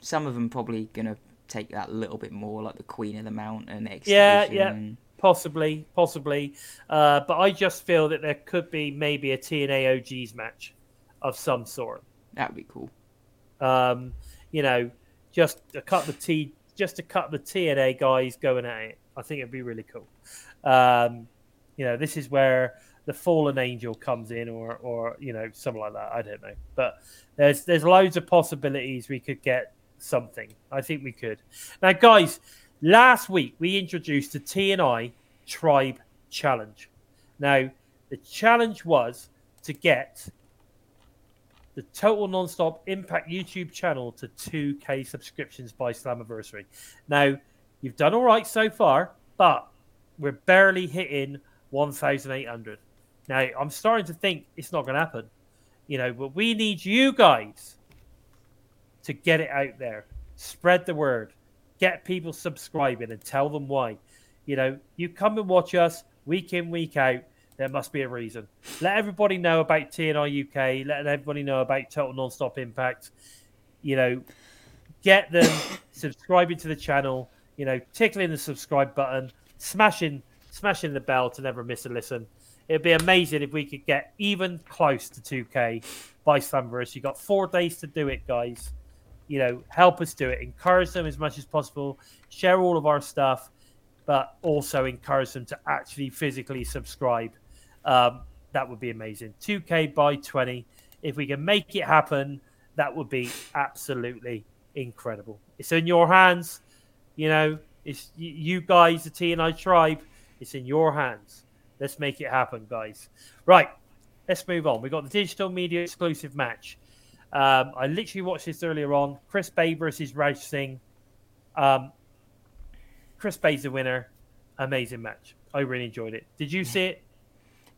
some of them probably gonna take that little bit more, like the Queen of the Mountain. X Yeah, yeah. Possibly, possibly. Uh, but I just feel that there could be maybe a TNA OGs match of some sort. That'd be cool. Um, you know, just a cut of T, just to cut the TNA guys going at it. I think it'd be really cool. Um, you know, this is where the fallen angel comes in, or or you know, something like that. I don't know, but there's there's loads of possibilities we could get something. I think we could. Now, guys, last week we introduced the TNI Tribe Challenge. Now, the challenge was to get the Total Nonstop Impact YouTube channel to 2K subscriptions by Slammiversary. Now, you've done all right so far, but we're barely hitting 1,800. Now, I'm starting to think it's not going to happen. You know, but we need you guys to get it out there, spread the word, get people subscribing, and tell them why. You know, you come and watch us week in, week out. There must be a reason. Let everybody know about TNI UK. Let everybody know about Total Nonstop Impact. You know, get them subscribing to the channel. You know, tickling the subscribe button, smashing, smashing the bell to never miss a listen. It'd be amazing if we could get even close to 2K by Slamverse. You got four days to do it, guys. You know, help us do it. Encourage them as much as possible. Share all of our stuff, but also encourage them to actually physically subscribe. Um, that would be amazing. 2K by 20. If we can make it happen, that would be absolutely incredible. It's in your hands. You know, it's you guys, the TNI tribe. It's in your hands. Let's make it happen, guys. Right, let's move on. We've got the digital media exclusive match. Um, I literally watched this earlier on. Chris Bey versus Raj Singh. Um, Chris Bey's the winner. Amazing match. I really enjoyed it. Did you see it?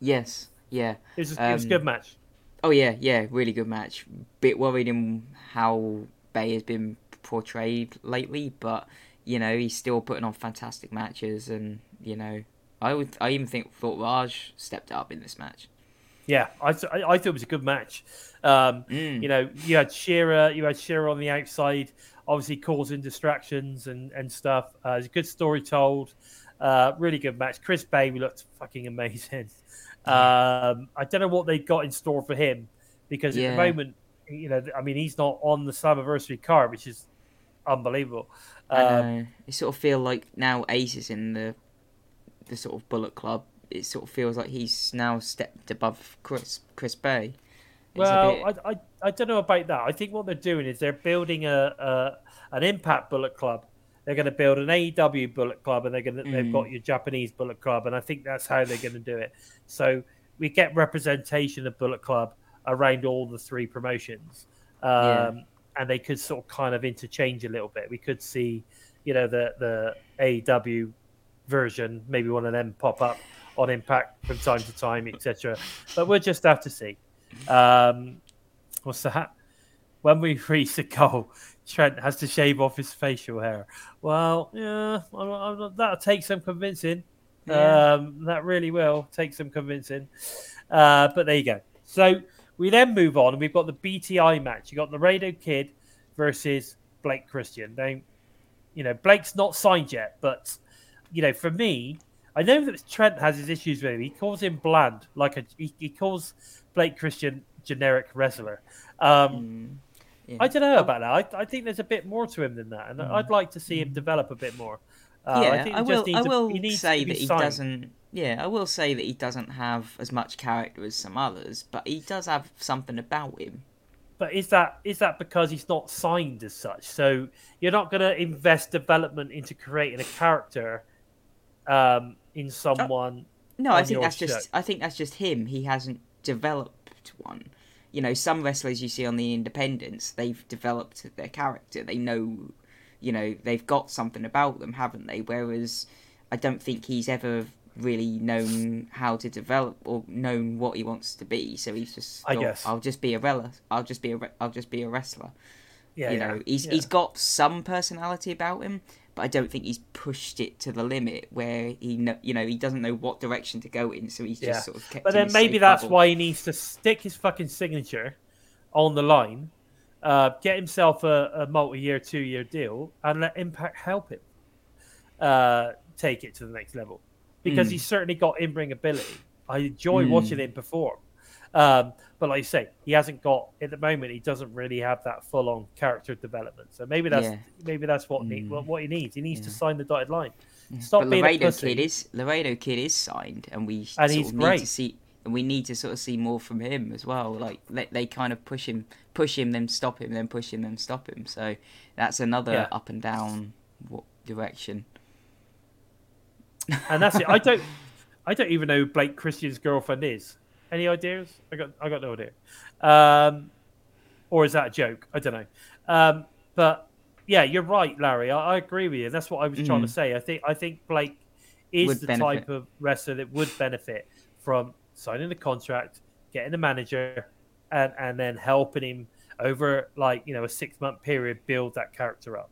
Yes. Yeah. It was, it was a Um, good match. Oh yeah, yeah, really good match. Bit worried in how Bey has been portrayed lately, but you know he's still putting on fantastic matches, and you know I would I even think thought Raj stepped up in this match. Yeah, I, th- I, I thought it was a good match. Um, Mm. You know, you had Shera, you had Shera on the outside, obviously causing distractions and, and stuff. Uh, it's a good story told. Uh, really good match. Chris Bey looked fucking amazing. Um, I don't know what they got in store for him because at Yeah. the moment, you know, I mean, he's not on the Slammiversary card, which is unbelievable. I Um, know. I sort of feel like now Ace is in the the sort of Bullet Club. It sort of feels like he's now stepped above Chris Chris Bey. It's Well, bit- I, I, I don't know about that. I think what they're doing is they're building a, a an Impact Bullet Club. They're going to build an AEW Bullet Club, and they're going to they've Mm. got your Japanese Bullet Club, and I think that's how they're going to do it. So we get representation of Bullet Club around all the three promotions, um, Yeah. and they could sort of kind of interchange a little bit. We could see, you know, the the AEW version, maybe one of them pop up on Impact from time to time, etc. But we'll just have to see. Um, what's that? When we reach the goal, Trent has to shave off his facial hair. Well, yeah, I'm, I'm, that'll take some convincing. Yeah. Um, that really will take some convincing. Uh, but there you go. So we then move on, and we've got the BTI match. You got the Laredo Kid versus Blake Christian. Now, you know, Blake's not signed yet, but you know, for me, I know that Trent has his issues with him. He calls him bland, like a he, he calls Blake Christian generic wrestler. Um, Mm, yeah. I don't know about that. I, I think there's a bit more to him than that, and I'd like to see him develop a bit more. Uh, yeah, I, think I will. I will say that he signed. doesn't. Yeah, I will say that he doesn't have as much character as some others, but he does have something about him. But is that is that because he's not signed as such? So you're not going to invest development into creating a character um, in someone. No, I think that's show. just. I think that's just him. He hasn't developed one. You know, some wrestlers you see on the independents, they've developed their character. They know, you know, they've got something about them, haven't they? Whereas, I don't think he's ever really known how to develop or known what he wants to be. So he's just, I guess, I'll just be a wrestler. I'll just be a. re- I'll just be a wrestler. Yeah, you yeah, know, he's yeah. he's got some personality about him, but I don't think he's pushed it to the limit where he know, you know he doesn't know what direction to go in, so he's just Yeah. sort of kept. But then maybe that's bubble. why he needs to stick his fucking signature on the line, uh, get himself a, a multi-year, two-year deal, and let Impact help him uh, take it to the next level. Because Mm. he's certainly got in-ring ability. I enjoy Mm. watching him perform. Um, but like you say, he hasn't got at the moment. He doesn't really have that full-on character development. So maybe that's Yeah. maybe that's what need, Mm. what, what he needs. He needs to sign the dotted line. Stop but being a Laredo pussy. Kid is Laredo Kid is signed, and we And sort he's of need great. to see, and we need to sort of see more from him as well. Like they, they kind of push him, push him, then stop him, then push him, then stop him. So that's another Yeah. up and down wa- direction. and that's it. I don't, I don't even know who Blake Christian's girlfriend is. Any ideas? I got, I got no idea. Um, or is that a joke? I don't know. Um, but yeah, you're right, Larry. I, I agree with you. That's what I was trying to Mhm. say. I think, I think Blake is Would the benefit. type of wrestler that would benefit from signing the contract, getting the manager, and and then helping him over like you know a six month period build that character up.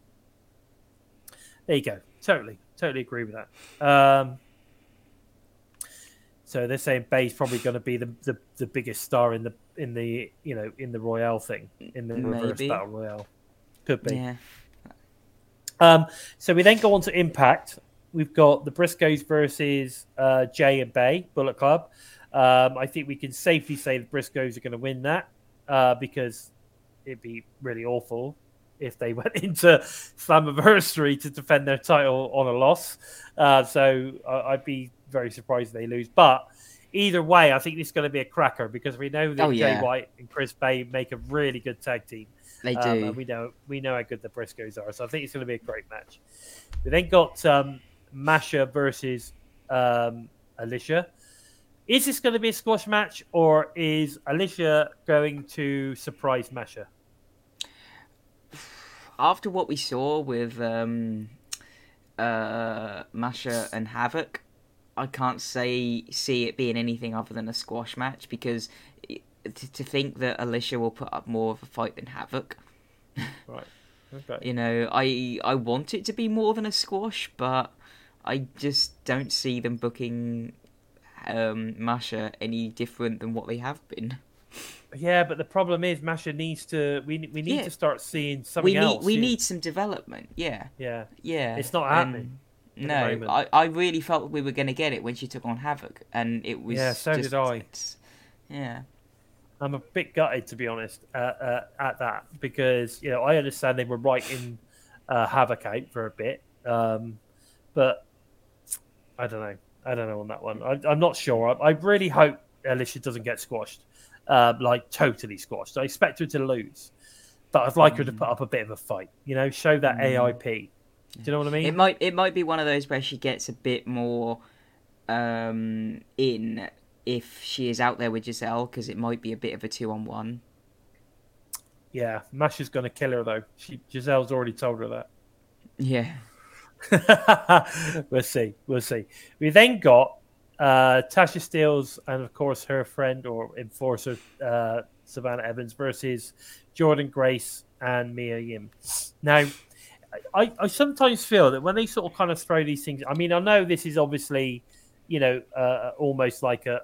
There you go. Totally, totally agree with that. Um, so they're saying Bey's probably going to be the, the, the biggest star in the in the you know in the Royale thing in the reverse battle Royale. Could be. Yeah, Um, so we then go on to Impact. We've got the Briscoes versus uh, Jay and Bey Bullet Club. Um, I think we can safely say the Briscoes are going to win that uh, because it'd be really awful if they went into Slammiversary to defend their title on a loss. Uh, so I- I'd be very surprised they lose. But either way, I think this is going to be a cracker because we know that Oh, Jay. White and Chris Bey make a really good tag team. they do. Um, and we know we know how good the Briscoes are, so I think it's going to be a great match. We then got um, Masha versus um, Alisha. Is this going to be a squash match, or is Alisha going to surprise Masha? after what we saw with um, uh, Masha and Havok, I can't say see it being anything other than a squash match because it, to, to think that Alisha will put up more of a fight than Havok. Right. Okay. You know, I I want it to be more than a squash, but I just don't see them booking um, Masha any different than what they have been. Yeah, but the problem is Masha needs to. We we need Yeah. to start seeing something We need else. we You- need some development. Yeah, Yeah. yeah. It's not happening the No. I, I really felt we were going to get it when she took on Havok, and it was. Yeah, so just, did I. Yeah, I'm a bit gutted to be honest uh, uh, at that because you know I understand they were writing uh, Havok out for a bit, um, but I don't know. I don't know on that one. I, I'm not sure. I, I really hope Alisha doesn't get squashed, uh, like totally squashed. I expect her to lose, but I'd like her to put up a bit of a fight. You know, show that AIP. Do you know what I mean? it might it might be one of those where she gets a bit more um, in if she is out there with Gisele because it might be a bit of a two on one. yeah, Masha's going to kill her though. She, Gisele's already told her that. Yeah, we'll see. We'll see. We then got uh, Tasha Steelz and, of course, her friend or enforcer, uh, Savannah Evans, versus Jordynne Grace and Mia Yim. Now, I, I sometimes feel that when they sort of kind of throw these things, I mean, I know this is obviously you know, uh, almost like a,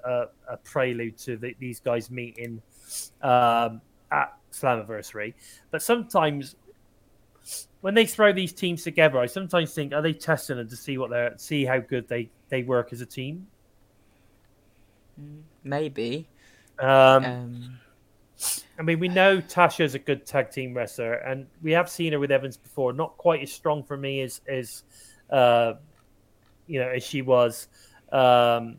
a, a prelude to the, these guys meeting um, at Slammiversary. But sometimes when they throw these teams together, I sometimes think, are they testing them to see what they're see how good they they work as a team? Maybe. Um, Um, I mean, we know Tasha's a good tag team wrestler, and we have seen her with Evans before. Not quite as strong for me as as uh, you know as she was um,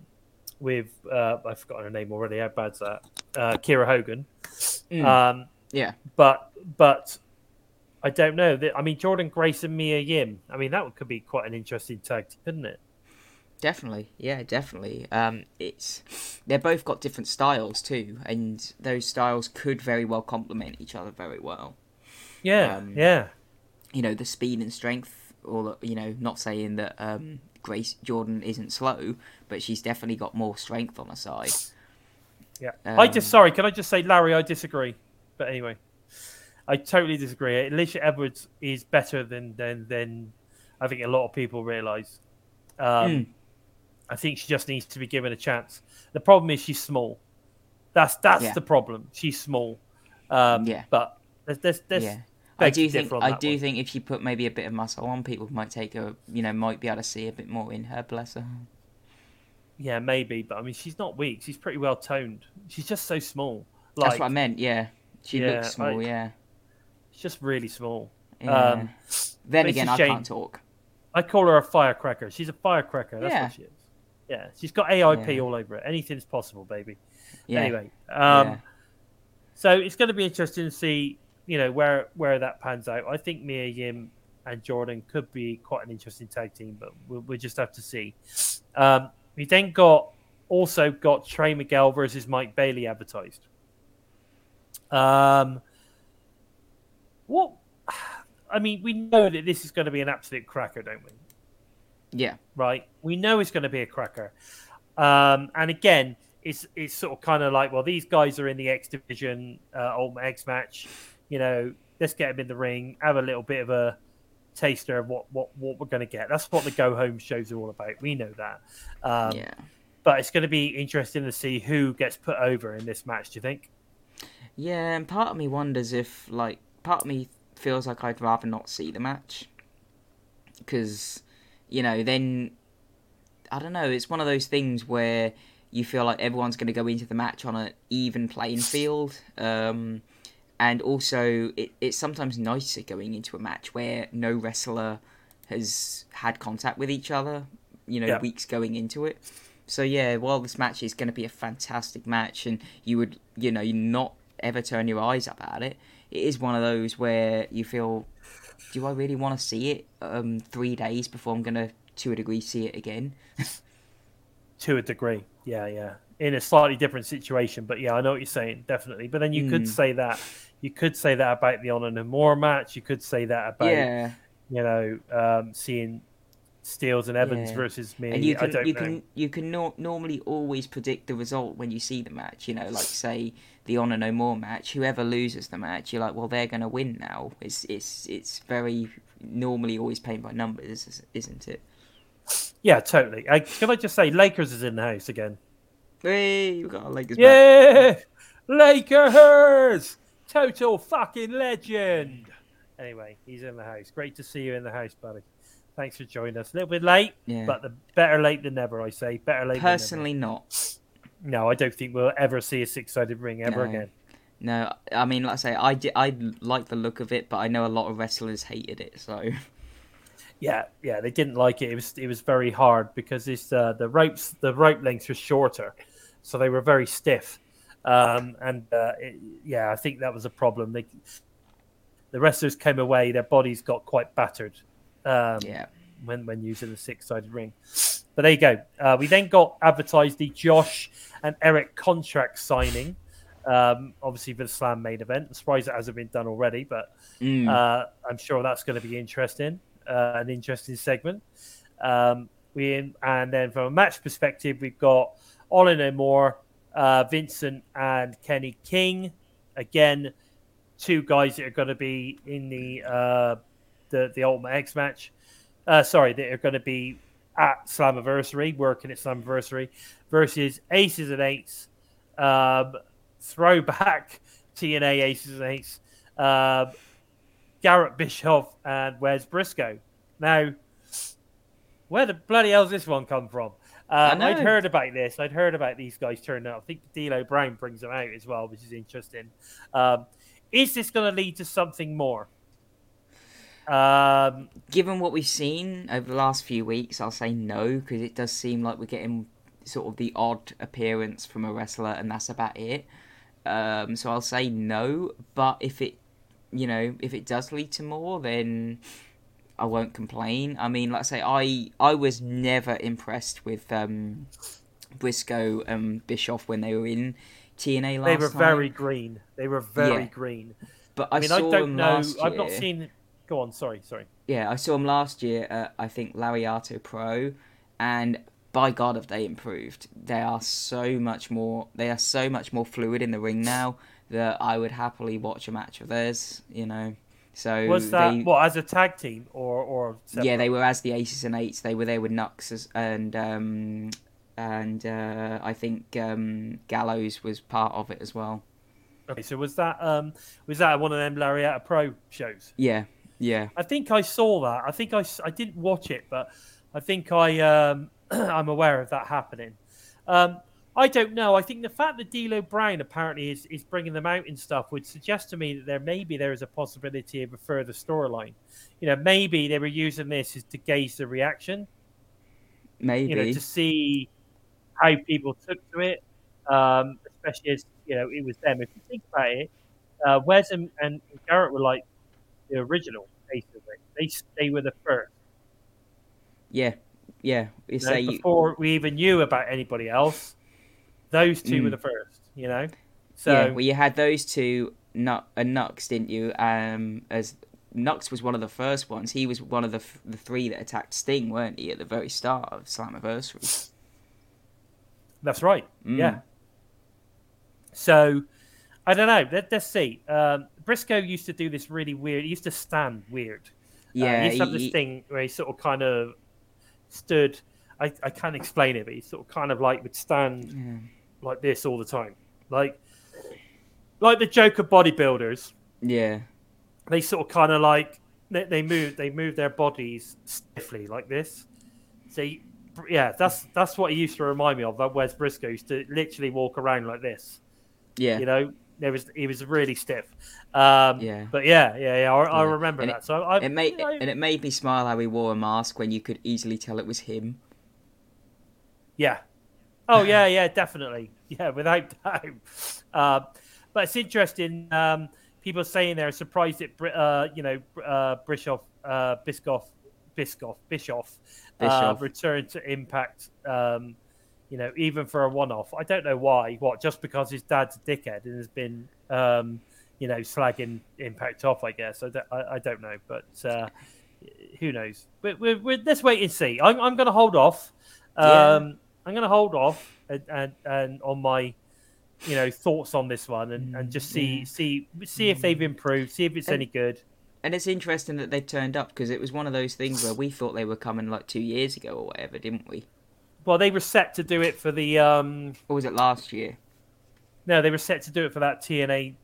with uh, I've forgotten her name already. How bad's that? Uh, Kiera Hogan. mm, Um, yeah. but but I don't know. I mean, Jordynne Grace and Mia Yim. I mean, that could be quite an interesting tag, team, couldn't it? Definitely, yeah, definitely. Um, it's they're both got different styles too, and those styles could very well complement each other very well. Yeah, Um, yeah. You know, the speed and strength, or you know, not saying that um, Grace Jordynne isn't slow, but she's definitely got more strength on her side. Yeah. I just Um, sorry, can I just say, Larry, I disagree. But anyway, I totally disagree. Alisha Edwards is better than than than I think a lot of people realise. Um, Mm. I think she just needs to be given a chance. The problem is she's small. That's that's Yeah. the problem. She's small. Um, Yeah. But there's there's, there's yeah. I do think I do one. think if she put maybe a bit of muscle on, people might take her. You know, might be able to see a bit more in her. Bless her. Yeah, maybe, but I mean, she's not weak. She's pretty well toned. She's just so small. Like, That's what I meant. Yeah, she Yeah, looks small. I- yeah. she's just really small. yeah. Um, then again, I can't talk. I call her a firecracker. She's a firecracker. That's Yeah. what she is. Yeah, she's got AIP Yeah. all over it. Anything's possible, baby. Yeah. Anyway, um, yeah. so it's going to be interesting to see, you know, where where that pans out. I think Mia Yim and Jordynne could be quite an interesting tag team, but we'll, we'll just have to see. Um, we then got also got Trey Miguel versus Mike Bailey advertised. Um, what? I mean, we know that this is going to be an absolute cracker, don't we? Yeah. right? We know it's going to be a cracker. Um, and again, it's it's sort of kind of like, well, these guys are in the X division, uh, Ultimate X match. You know, let's get them in the ring, have a little bit of a taster of what what, what we're going to get. That's what the go home shows are all about. We know that. Um, yeah. But it's going to be interesting to see who gets put over in this match. Do you think? Yeah, and part of me wonders if, like, part of me feels like I'd rather not see the match. Because, you know, then. I don't know, it's one of those things where you feel like everyone's going to go into the match on an even playing field. Um, and also, it, it's sometimes nicer going into a match where no wrestler has had contact with each other, you know, Yeah. weeks going into it. So yeah, while this match is going to be a fantastic match, and you would, you know, not ever turn your eyes up at it, it is one of those where you feel, do I really want to see it um, three days before I'm going to, to a degree, see it again? To a degree, yeah, yeah. In a slightly different situation, but yeah, I know what you're saying, definitely. But then you could Mm. say that you could say that about the Honor No More match. You could say that about yeah, you know, um, seeing Steelz and Evans Yeah. versus me. and you I can don't you know. can you can nor normally always predict the result when you see the match. You know, like say the Honor No More match, whoever loses the match, you're like, well, they're going to win now. It's it's it's very normally always paid by numbers, isn't it? Yeah, totally. I, can I just say, Lakers is in the house again? Hey, we got our Lakers back. Yeah, Lakers, total fucking legend. Anyway, he's in the house. Great to see you in the house, buddy. Thanks for joining us. A little bit late, Yeah. but the better late than never. I say better late. Personally, not. No, I don't think we'll ever see a six-sided ring ever No. again. No, I mean, like I say, I, di- I like the look of it, but I know a lot of wrestlers hated it. So Yeah, yeah, they didn't like it. It was it was very hard because it's uh, the ropes the rope lengths were shorter, so they were very stiff. Um, and uh, it, yeah, I think that was a problem. They, the wrestlers came away; their bodies got quite battered um, yeah, when when using the six sided ring. But there you go. Uh, we then got advertised the Josh and Eric contract signing. Um, obviously for the Slam main event. I'm surprised it hasn't been done already, but Mm. uh, I'm sure that's going to be interesting, uh, an interesting segment. Um, we and then from a match perspective, we've got Honor No More, uh, Vincent and Kenny King. Again, two guys that are going to be in the uh, the the Ultimate X match. Uh, sorry, that are going to be at Slammiversary, working at Slammiversary, versus Aces and Eights, um, throwback TNA Aces and Eights, um, Garrett Bischoff and Wes Briscoe. Now, where the bloody hell's this one come from? Um, know. I'd heard about this. I'd heard about these guys turning up. I think D'Lo Brown brings them out as well, which is interesting. Um, is this going to lead to something more? Um, Given what we've seen over the last few weeks, I'll say no because it does seem like we're getting sort of the odd appearance from a wrestler, and that's about it. Um, so I'll say no. But if it, you know, if it does lead to more, then I won't complain. I mean, like I say, I I was never impressed with um, Briscoe and Bischoff when they were in TNA last they were time. very green. They were very Yeah. green. But I, I, mean, I don't know. I've not seen. Go on. Sorry. Sorry. Yeah, I saw him last year at I think Lariato Pro, and by God, have they improved? They are so much more. They are so much more fluid in the ring now that I would happily watch a match of theirs. You know, so Was that they, what as a tag team or or yeah, they were as the Aces and Eights. They were there with Knux as, and um, and uh, I think um, Gallows was part of it as well. Okay, so was that um was that one of them Lariata Pro shows? Yeah, yeah, I think I saw that. I think I, I didn't watch it, but I think I um I'm aware of that happening. Um, I don't know. I think the fact that D'Lo Brown apparently is, is bringing them out and stuff would suggest to me that there maybe there is a possibility of a further storyline. You know, maybe they were using this as to gauge the reaction. maybe. you know, to see how people took to it, um, especially as you know it was them. If you think about it, uh, Wes and, and Garrett were like the original, basically. They they were the first yeah, yeah. You you know, say you, before we even knew about anybody else. Those two were Mm. the first, you know. So yeah, well, you had those two, Knux, uh, Knux, didn't you? Um, as Knux was one of the first ones. He was one of the f- the three that attacked Sting, weren't he, at the very start of Slammiversary? that's right. Mm. Yeah. So I don't know. Let, let's see. Um, Briscoe used to do this really weird. He used to stand weird. Uh, Yeah, he used to have he- this thing where he sort of kind of stood. I, I can't explain it, but he sort of kind of like would stand Yeah. like this all the time, like like the Joker bodybuilders. yeah, They sort of kind of like they, they move they move their bodies stiffly like this. So you- yeah, that's that's what he used to remind me of. That Wes Briscoe used to literally walk around like this. yeah, You know, there was he was really stiff. Um, Yeah. But yeah, yeah, yeah. I, I remember And that. So I, It made you know, and it made me smile how he wore a mask when you could easily tell it was him. Yeah. Oh yeah, yeah, definitely. Yeah, without doubt. Uh, but it's interesting. Um, people saying they're surprised that uh, you know uh, Bischoff, uh, Biscoff, Biscoff, Bischoff, uh, Bischoff. returned to Impact. Um, you know, even for a one-off. I don't know why. What? Just because his dad's a dickhead and has been, um, you know, slagging Impact off. I guess. I don't, I, I don't know, but uh, who knows? But we're, we're, let's wait and see. I'm, I'm going to hold off. Um, Yeah. I'm going to hold off and, and, and on my, you know, thoughts on this one and, and just see yeah. see see if they've improved, see if it's And- any good. And it's interesting that they turned up because it was one of those things where we thought they were coming like two years ago or whatever, didn't we? Well, they were set to do it for the um Or was it last year? no, they were set to do it for that TNA.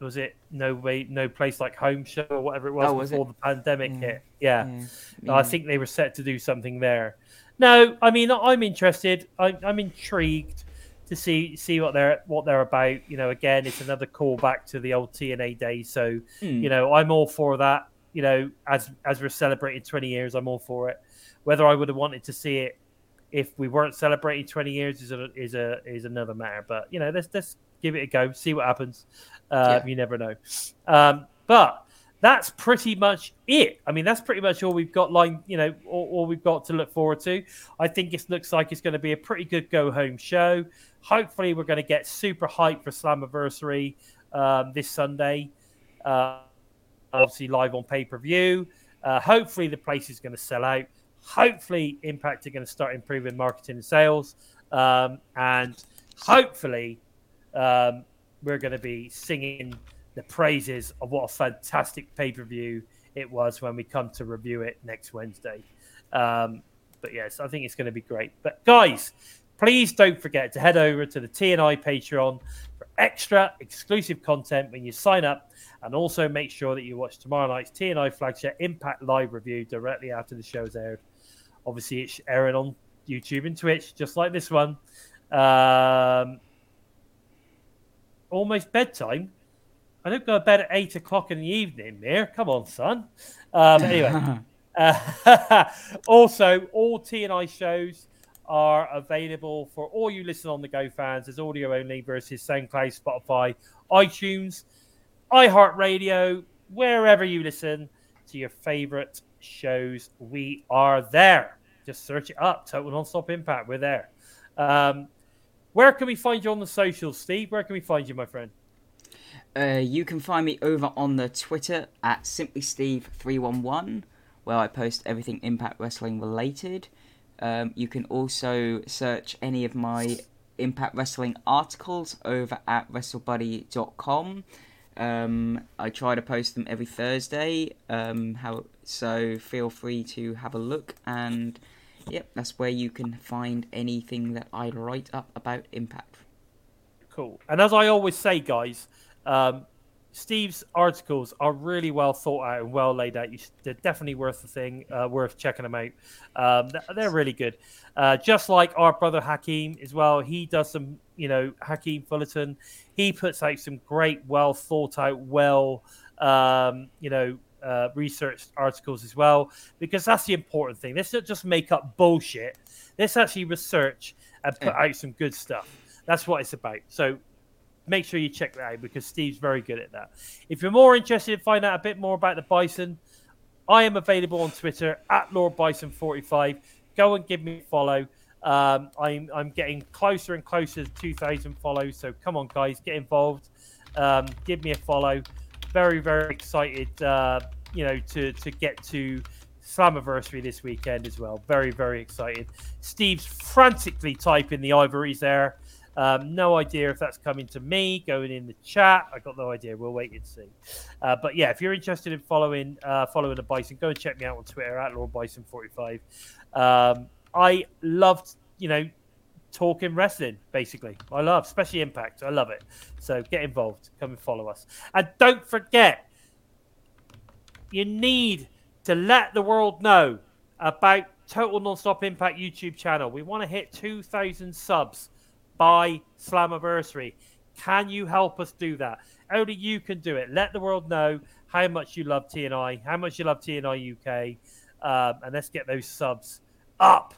Was it no way, no place like home show or whatever it was, Oh, was before it? the pandemic Yeah. hit? Yeah. Yeah. No, I think they were set to do something there. No, I mean I'm interested. I, I'm intrigued to see see what they're what they're about. You know, again, it's another callback to the old TNA days. So Hmm. you know, I'm all for that. You know, as as we're celebrating 20 years, I'm all for it. Whether I would have wanted to see it if we weren't celebrating 20 years is a is a is another matter. But you know, let's let's give it a go, see what happens. Uh, Yeah. You never know. Um, but that's pretty much it. I mean, that's pretty much all we've got line. You know, all, all we've got to look forward to. I think it looks like it's going to be a pretty good go home show. Hopefully, we're going to get super hyped for Slammiversary um, this Sunday. Uh, obviously, live on pay per view. Uh, hopefully, the place is going to sell out. Hopefully, Impact are going to start improving marketing and sales. Um, and hopefully, um, we're going to be singing the praises of what a fantastic pay per view it was when we come to review it next Wednesday. Um, But yes, I think it's going to be great. But guys, please don't forget to head over to the TNI Patreon for extra exclusive content when you sign up. And also make sure that you watch tomorrow night's TNI flagship Impact Live review directly after the show's aired. Obviously, it's airing on YouTube and Twitch, just like this one. Um, almost bedtime. I don't go to bed at eight o'clock in the evening, Mir. Come on, son. Um, anyway, uh, also, all TNI shows are available for all you listen on the Go fans as audio only versus SoundCloud, Spotify, iTunes, iHeartRadio, wherever you listen to your favorite shows. We are there. Just search it up. Total Nonstop Impact. We're there. Um, where can we find you on the socials, Steve? Where can we find you, my friend? Uh, you can find me over on the Twitter at simplysteve311, where I post everything Impact Wrestling related. Um, you can also search any of my Impact Wrestling articles over at WrestleBuddy.com. Um, I try to post them every Thursday, um, how, so feel free to have a look. And yep, that's where you can find anything that I write up about Impact. Cool. And as I always say, guys, um, Steve's articles are really well thought out and well laid out. You, they're definitely worth the thing, uh, worth checking them out. Um, they're really good. Uh, just like our brother Hakeem as well, he does some, you know, Hakeem Fullerton. He puts out some great, well thought out, well, um, you know, uh, researched articles as well, because that's the important thing. Let's not just make up bullshit. Let's actually research and put out some good stuff. That's what it's about. So make sure you check that out because Steve's very good at that. If you're more interested in finding out a bit more about the Bison, I am available on Twitter at Lord Bison 45. Go and give me a follow. Um, I'm I'm getting closer and closer to 2,000 follows. So come on, guys, get involved. Um, give me a follow. Very very excited. Uh, you know to to get to Slammiversary this weekend as well. Very very excited. Steve's frantically typing the ivories there. Um, no idea if that's coming to me, going in the chat. I got no idea. We'll wait and see. Uh, but yeah, if you're interested in following uh, following the Bison, go and check me out on Twitter at Lord Bison 45. Um, I loved, you know, talking wrestling. Basically, I love, especially Impact. I love it. So get involved. Come and follow us, and don't forget, you need to let the world know about Total Nonstop Impact YouTube channel. We want to hit 2,000 subs by Slammiversary. Can you help us do that? Only you can do it. Let the world know how much you love TNI, how much you love TNI UK, um, and let's get those subs up.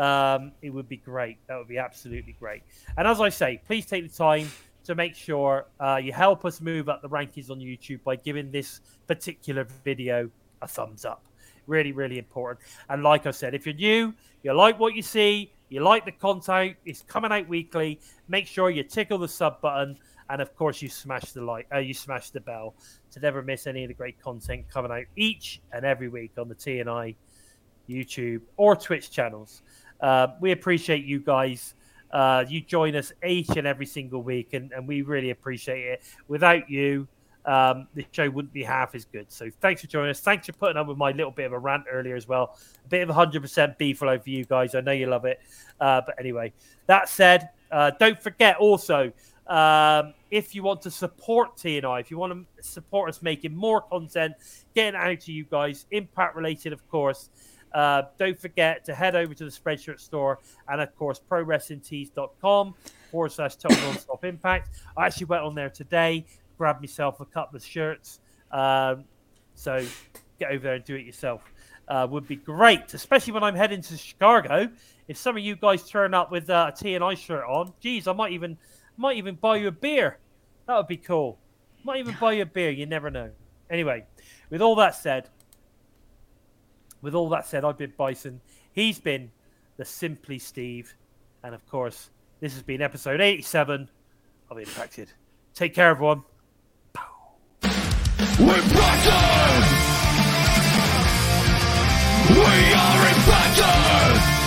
Um, it would be great. That would be absolutely great. And as I say, please take the time to make sure uh, you help us move up the rankings on YouTube by giving this particular video a thumbs up. Really, really important. And like I said, if you're new, you like what you see, you like the content, it's coming out weekly. Make sure you tickle the sub button, and of course, you smash the like, uh, you smash the bell to never miss any of the great content coming out each and every week on the TNI YouTube or Twitch channels. Uh, we appreciate you guys. Uh, you join us each and every single week, and, and we really appreciate it. Without you, um, the show wouldn't be half as good. So thanks for joining us. Thanks for putting up with my little bit of a rant earlier as well. A bit of 100% beef all over you guys. I know you love it. Uh, but anyway, that said, uh, don't forget also, um, if you want to support TNI, if you want to support us making more content, getting out to you guys, impact related, of course, uh, don't forget to head over to the Spreadshirt store and, of course, prowrestlingtees.com forward slash total nonstop impact. I actually went on there today, grabbed myself a couple of shirts. Um, so get over there and do it yourself. Uh, would be great, especially when I'm heading to Chicago. If some of you guys turn up with uh, a TNI shirt on, geez, I might even might even buy you a beer. That would be cool. Might even buy you a beer. You never know. Anyway, with all that said, with all that said, I've been Bison. He's been the Simply Steve, and of course, this has been episode 87 of Impacted. Take care, everyone. We're Brighton! We are Brighton!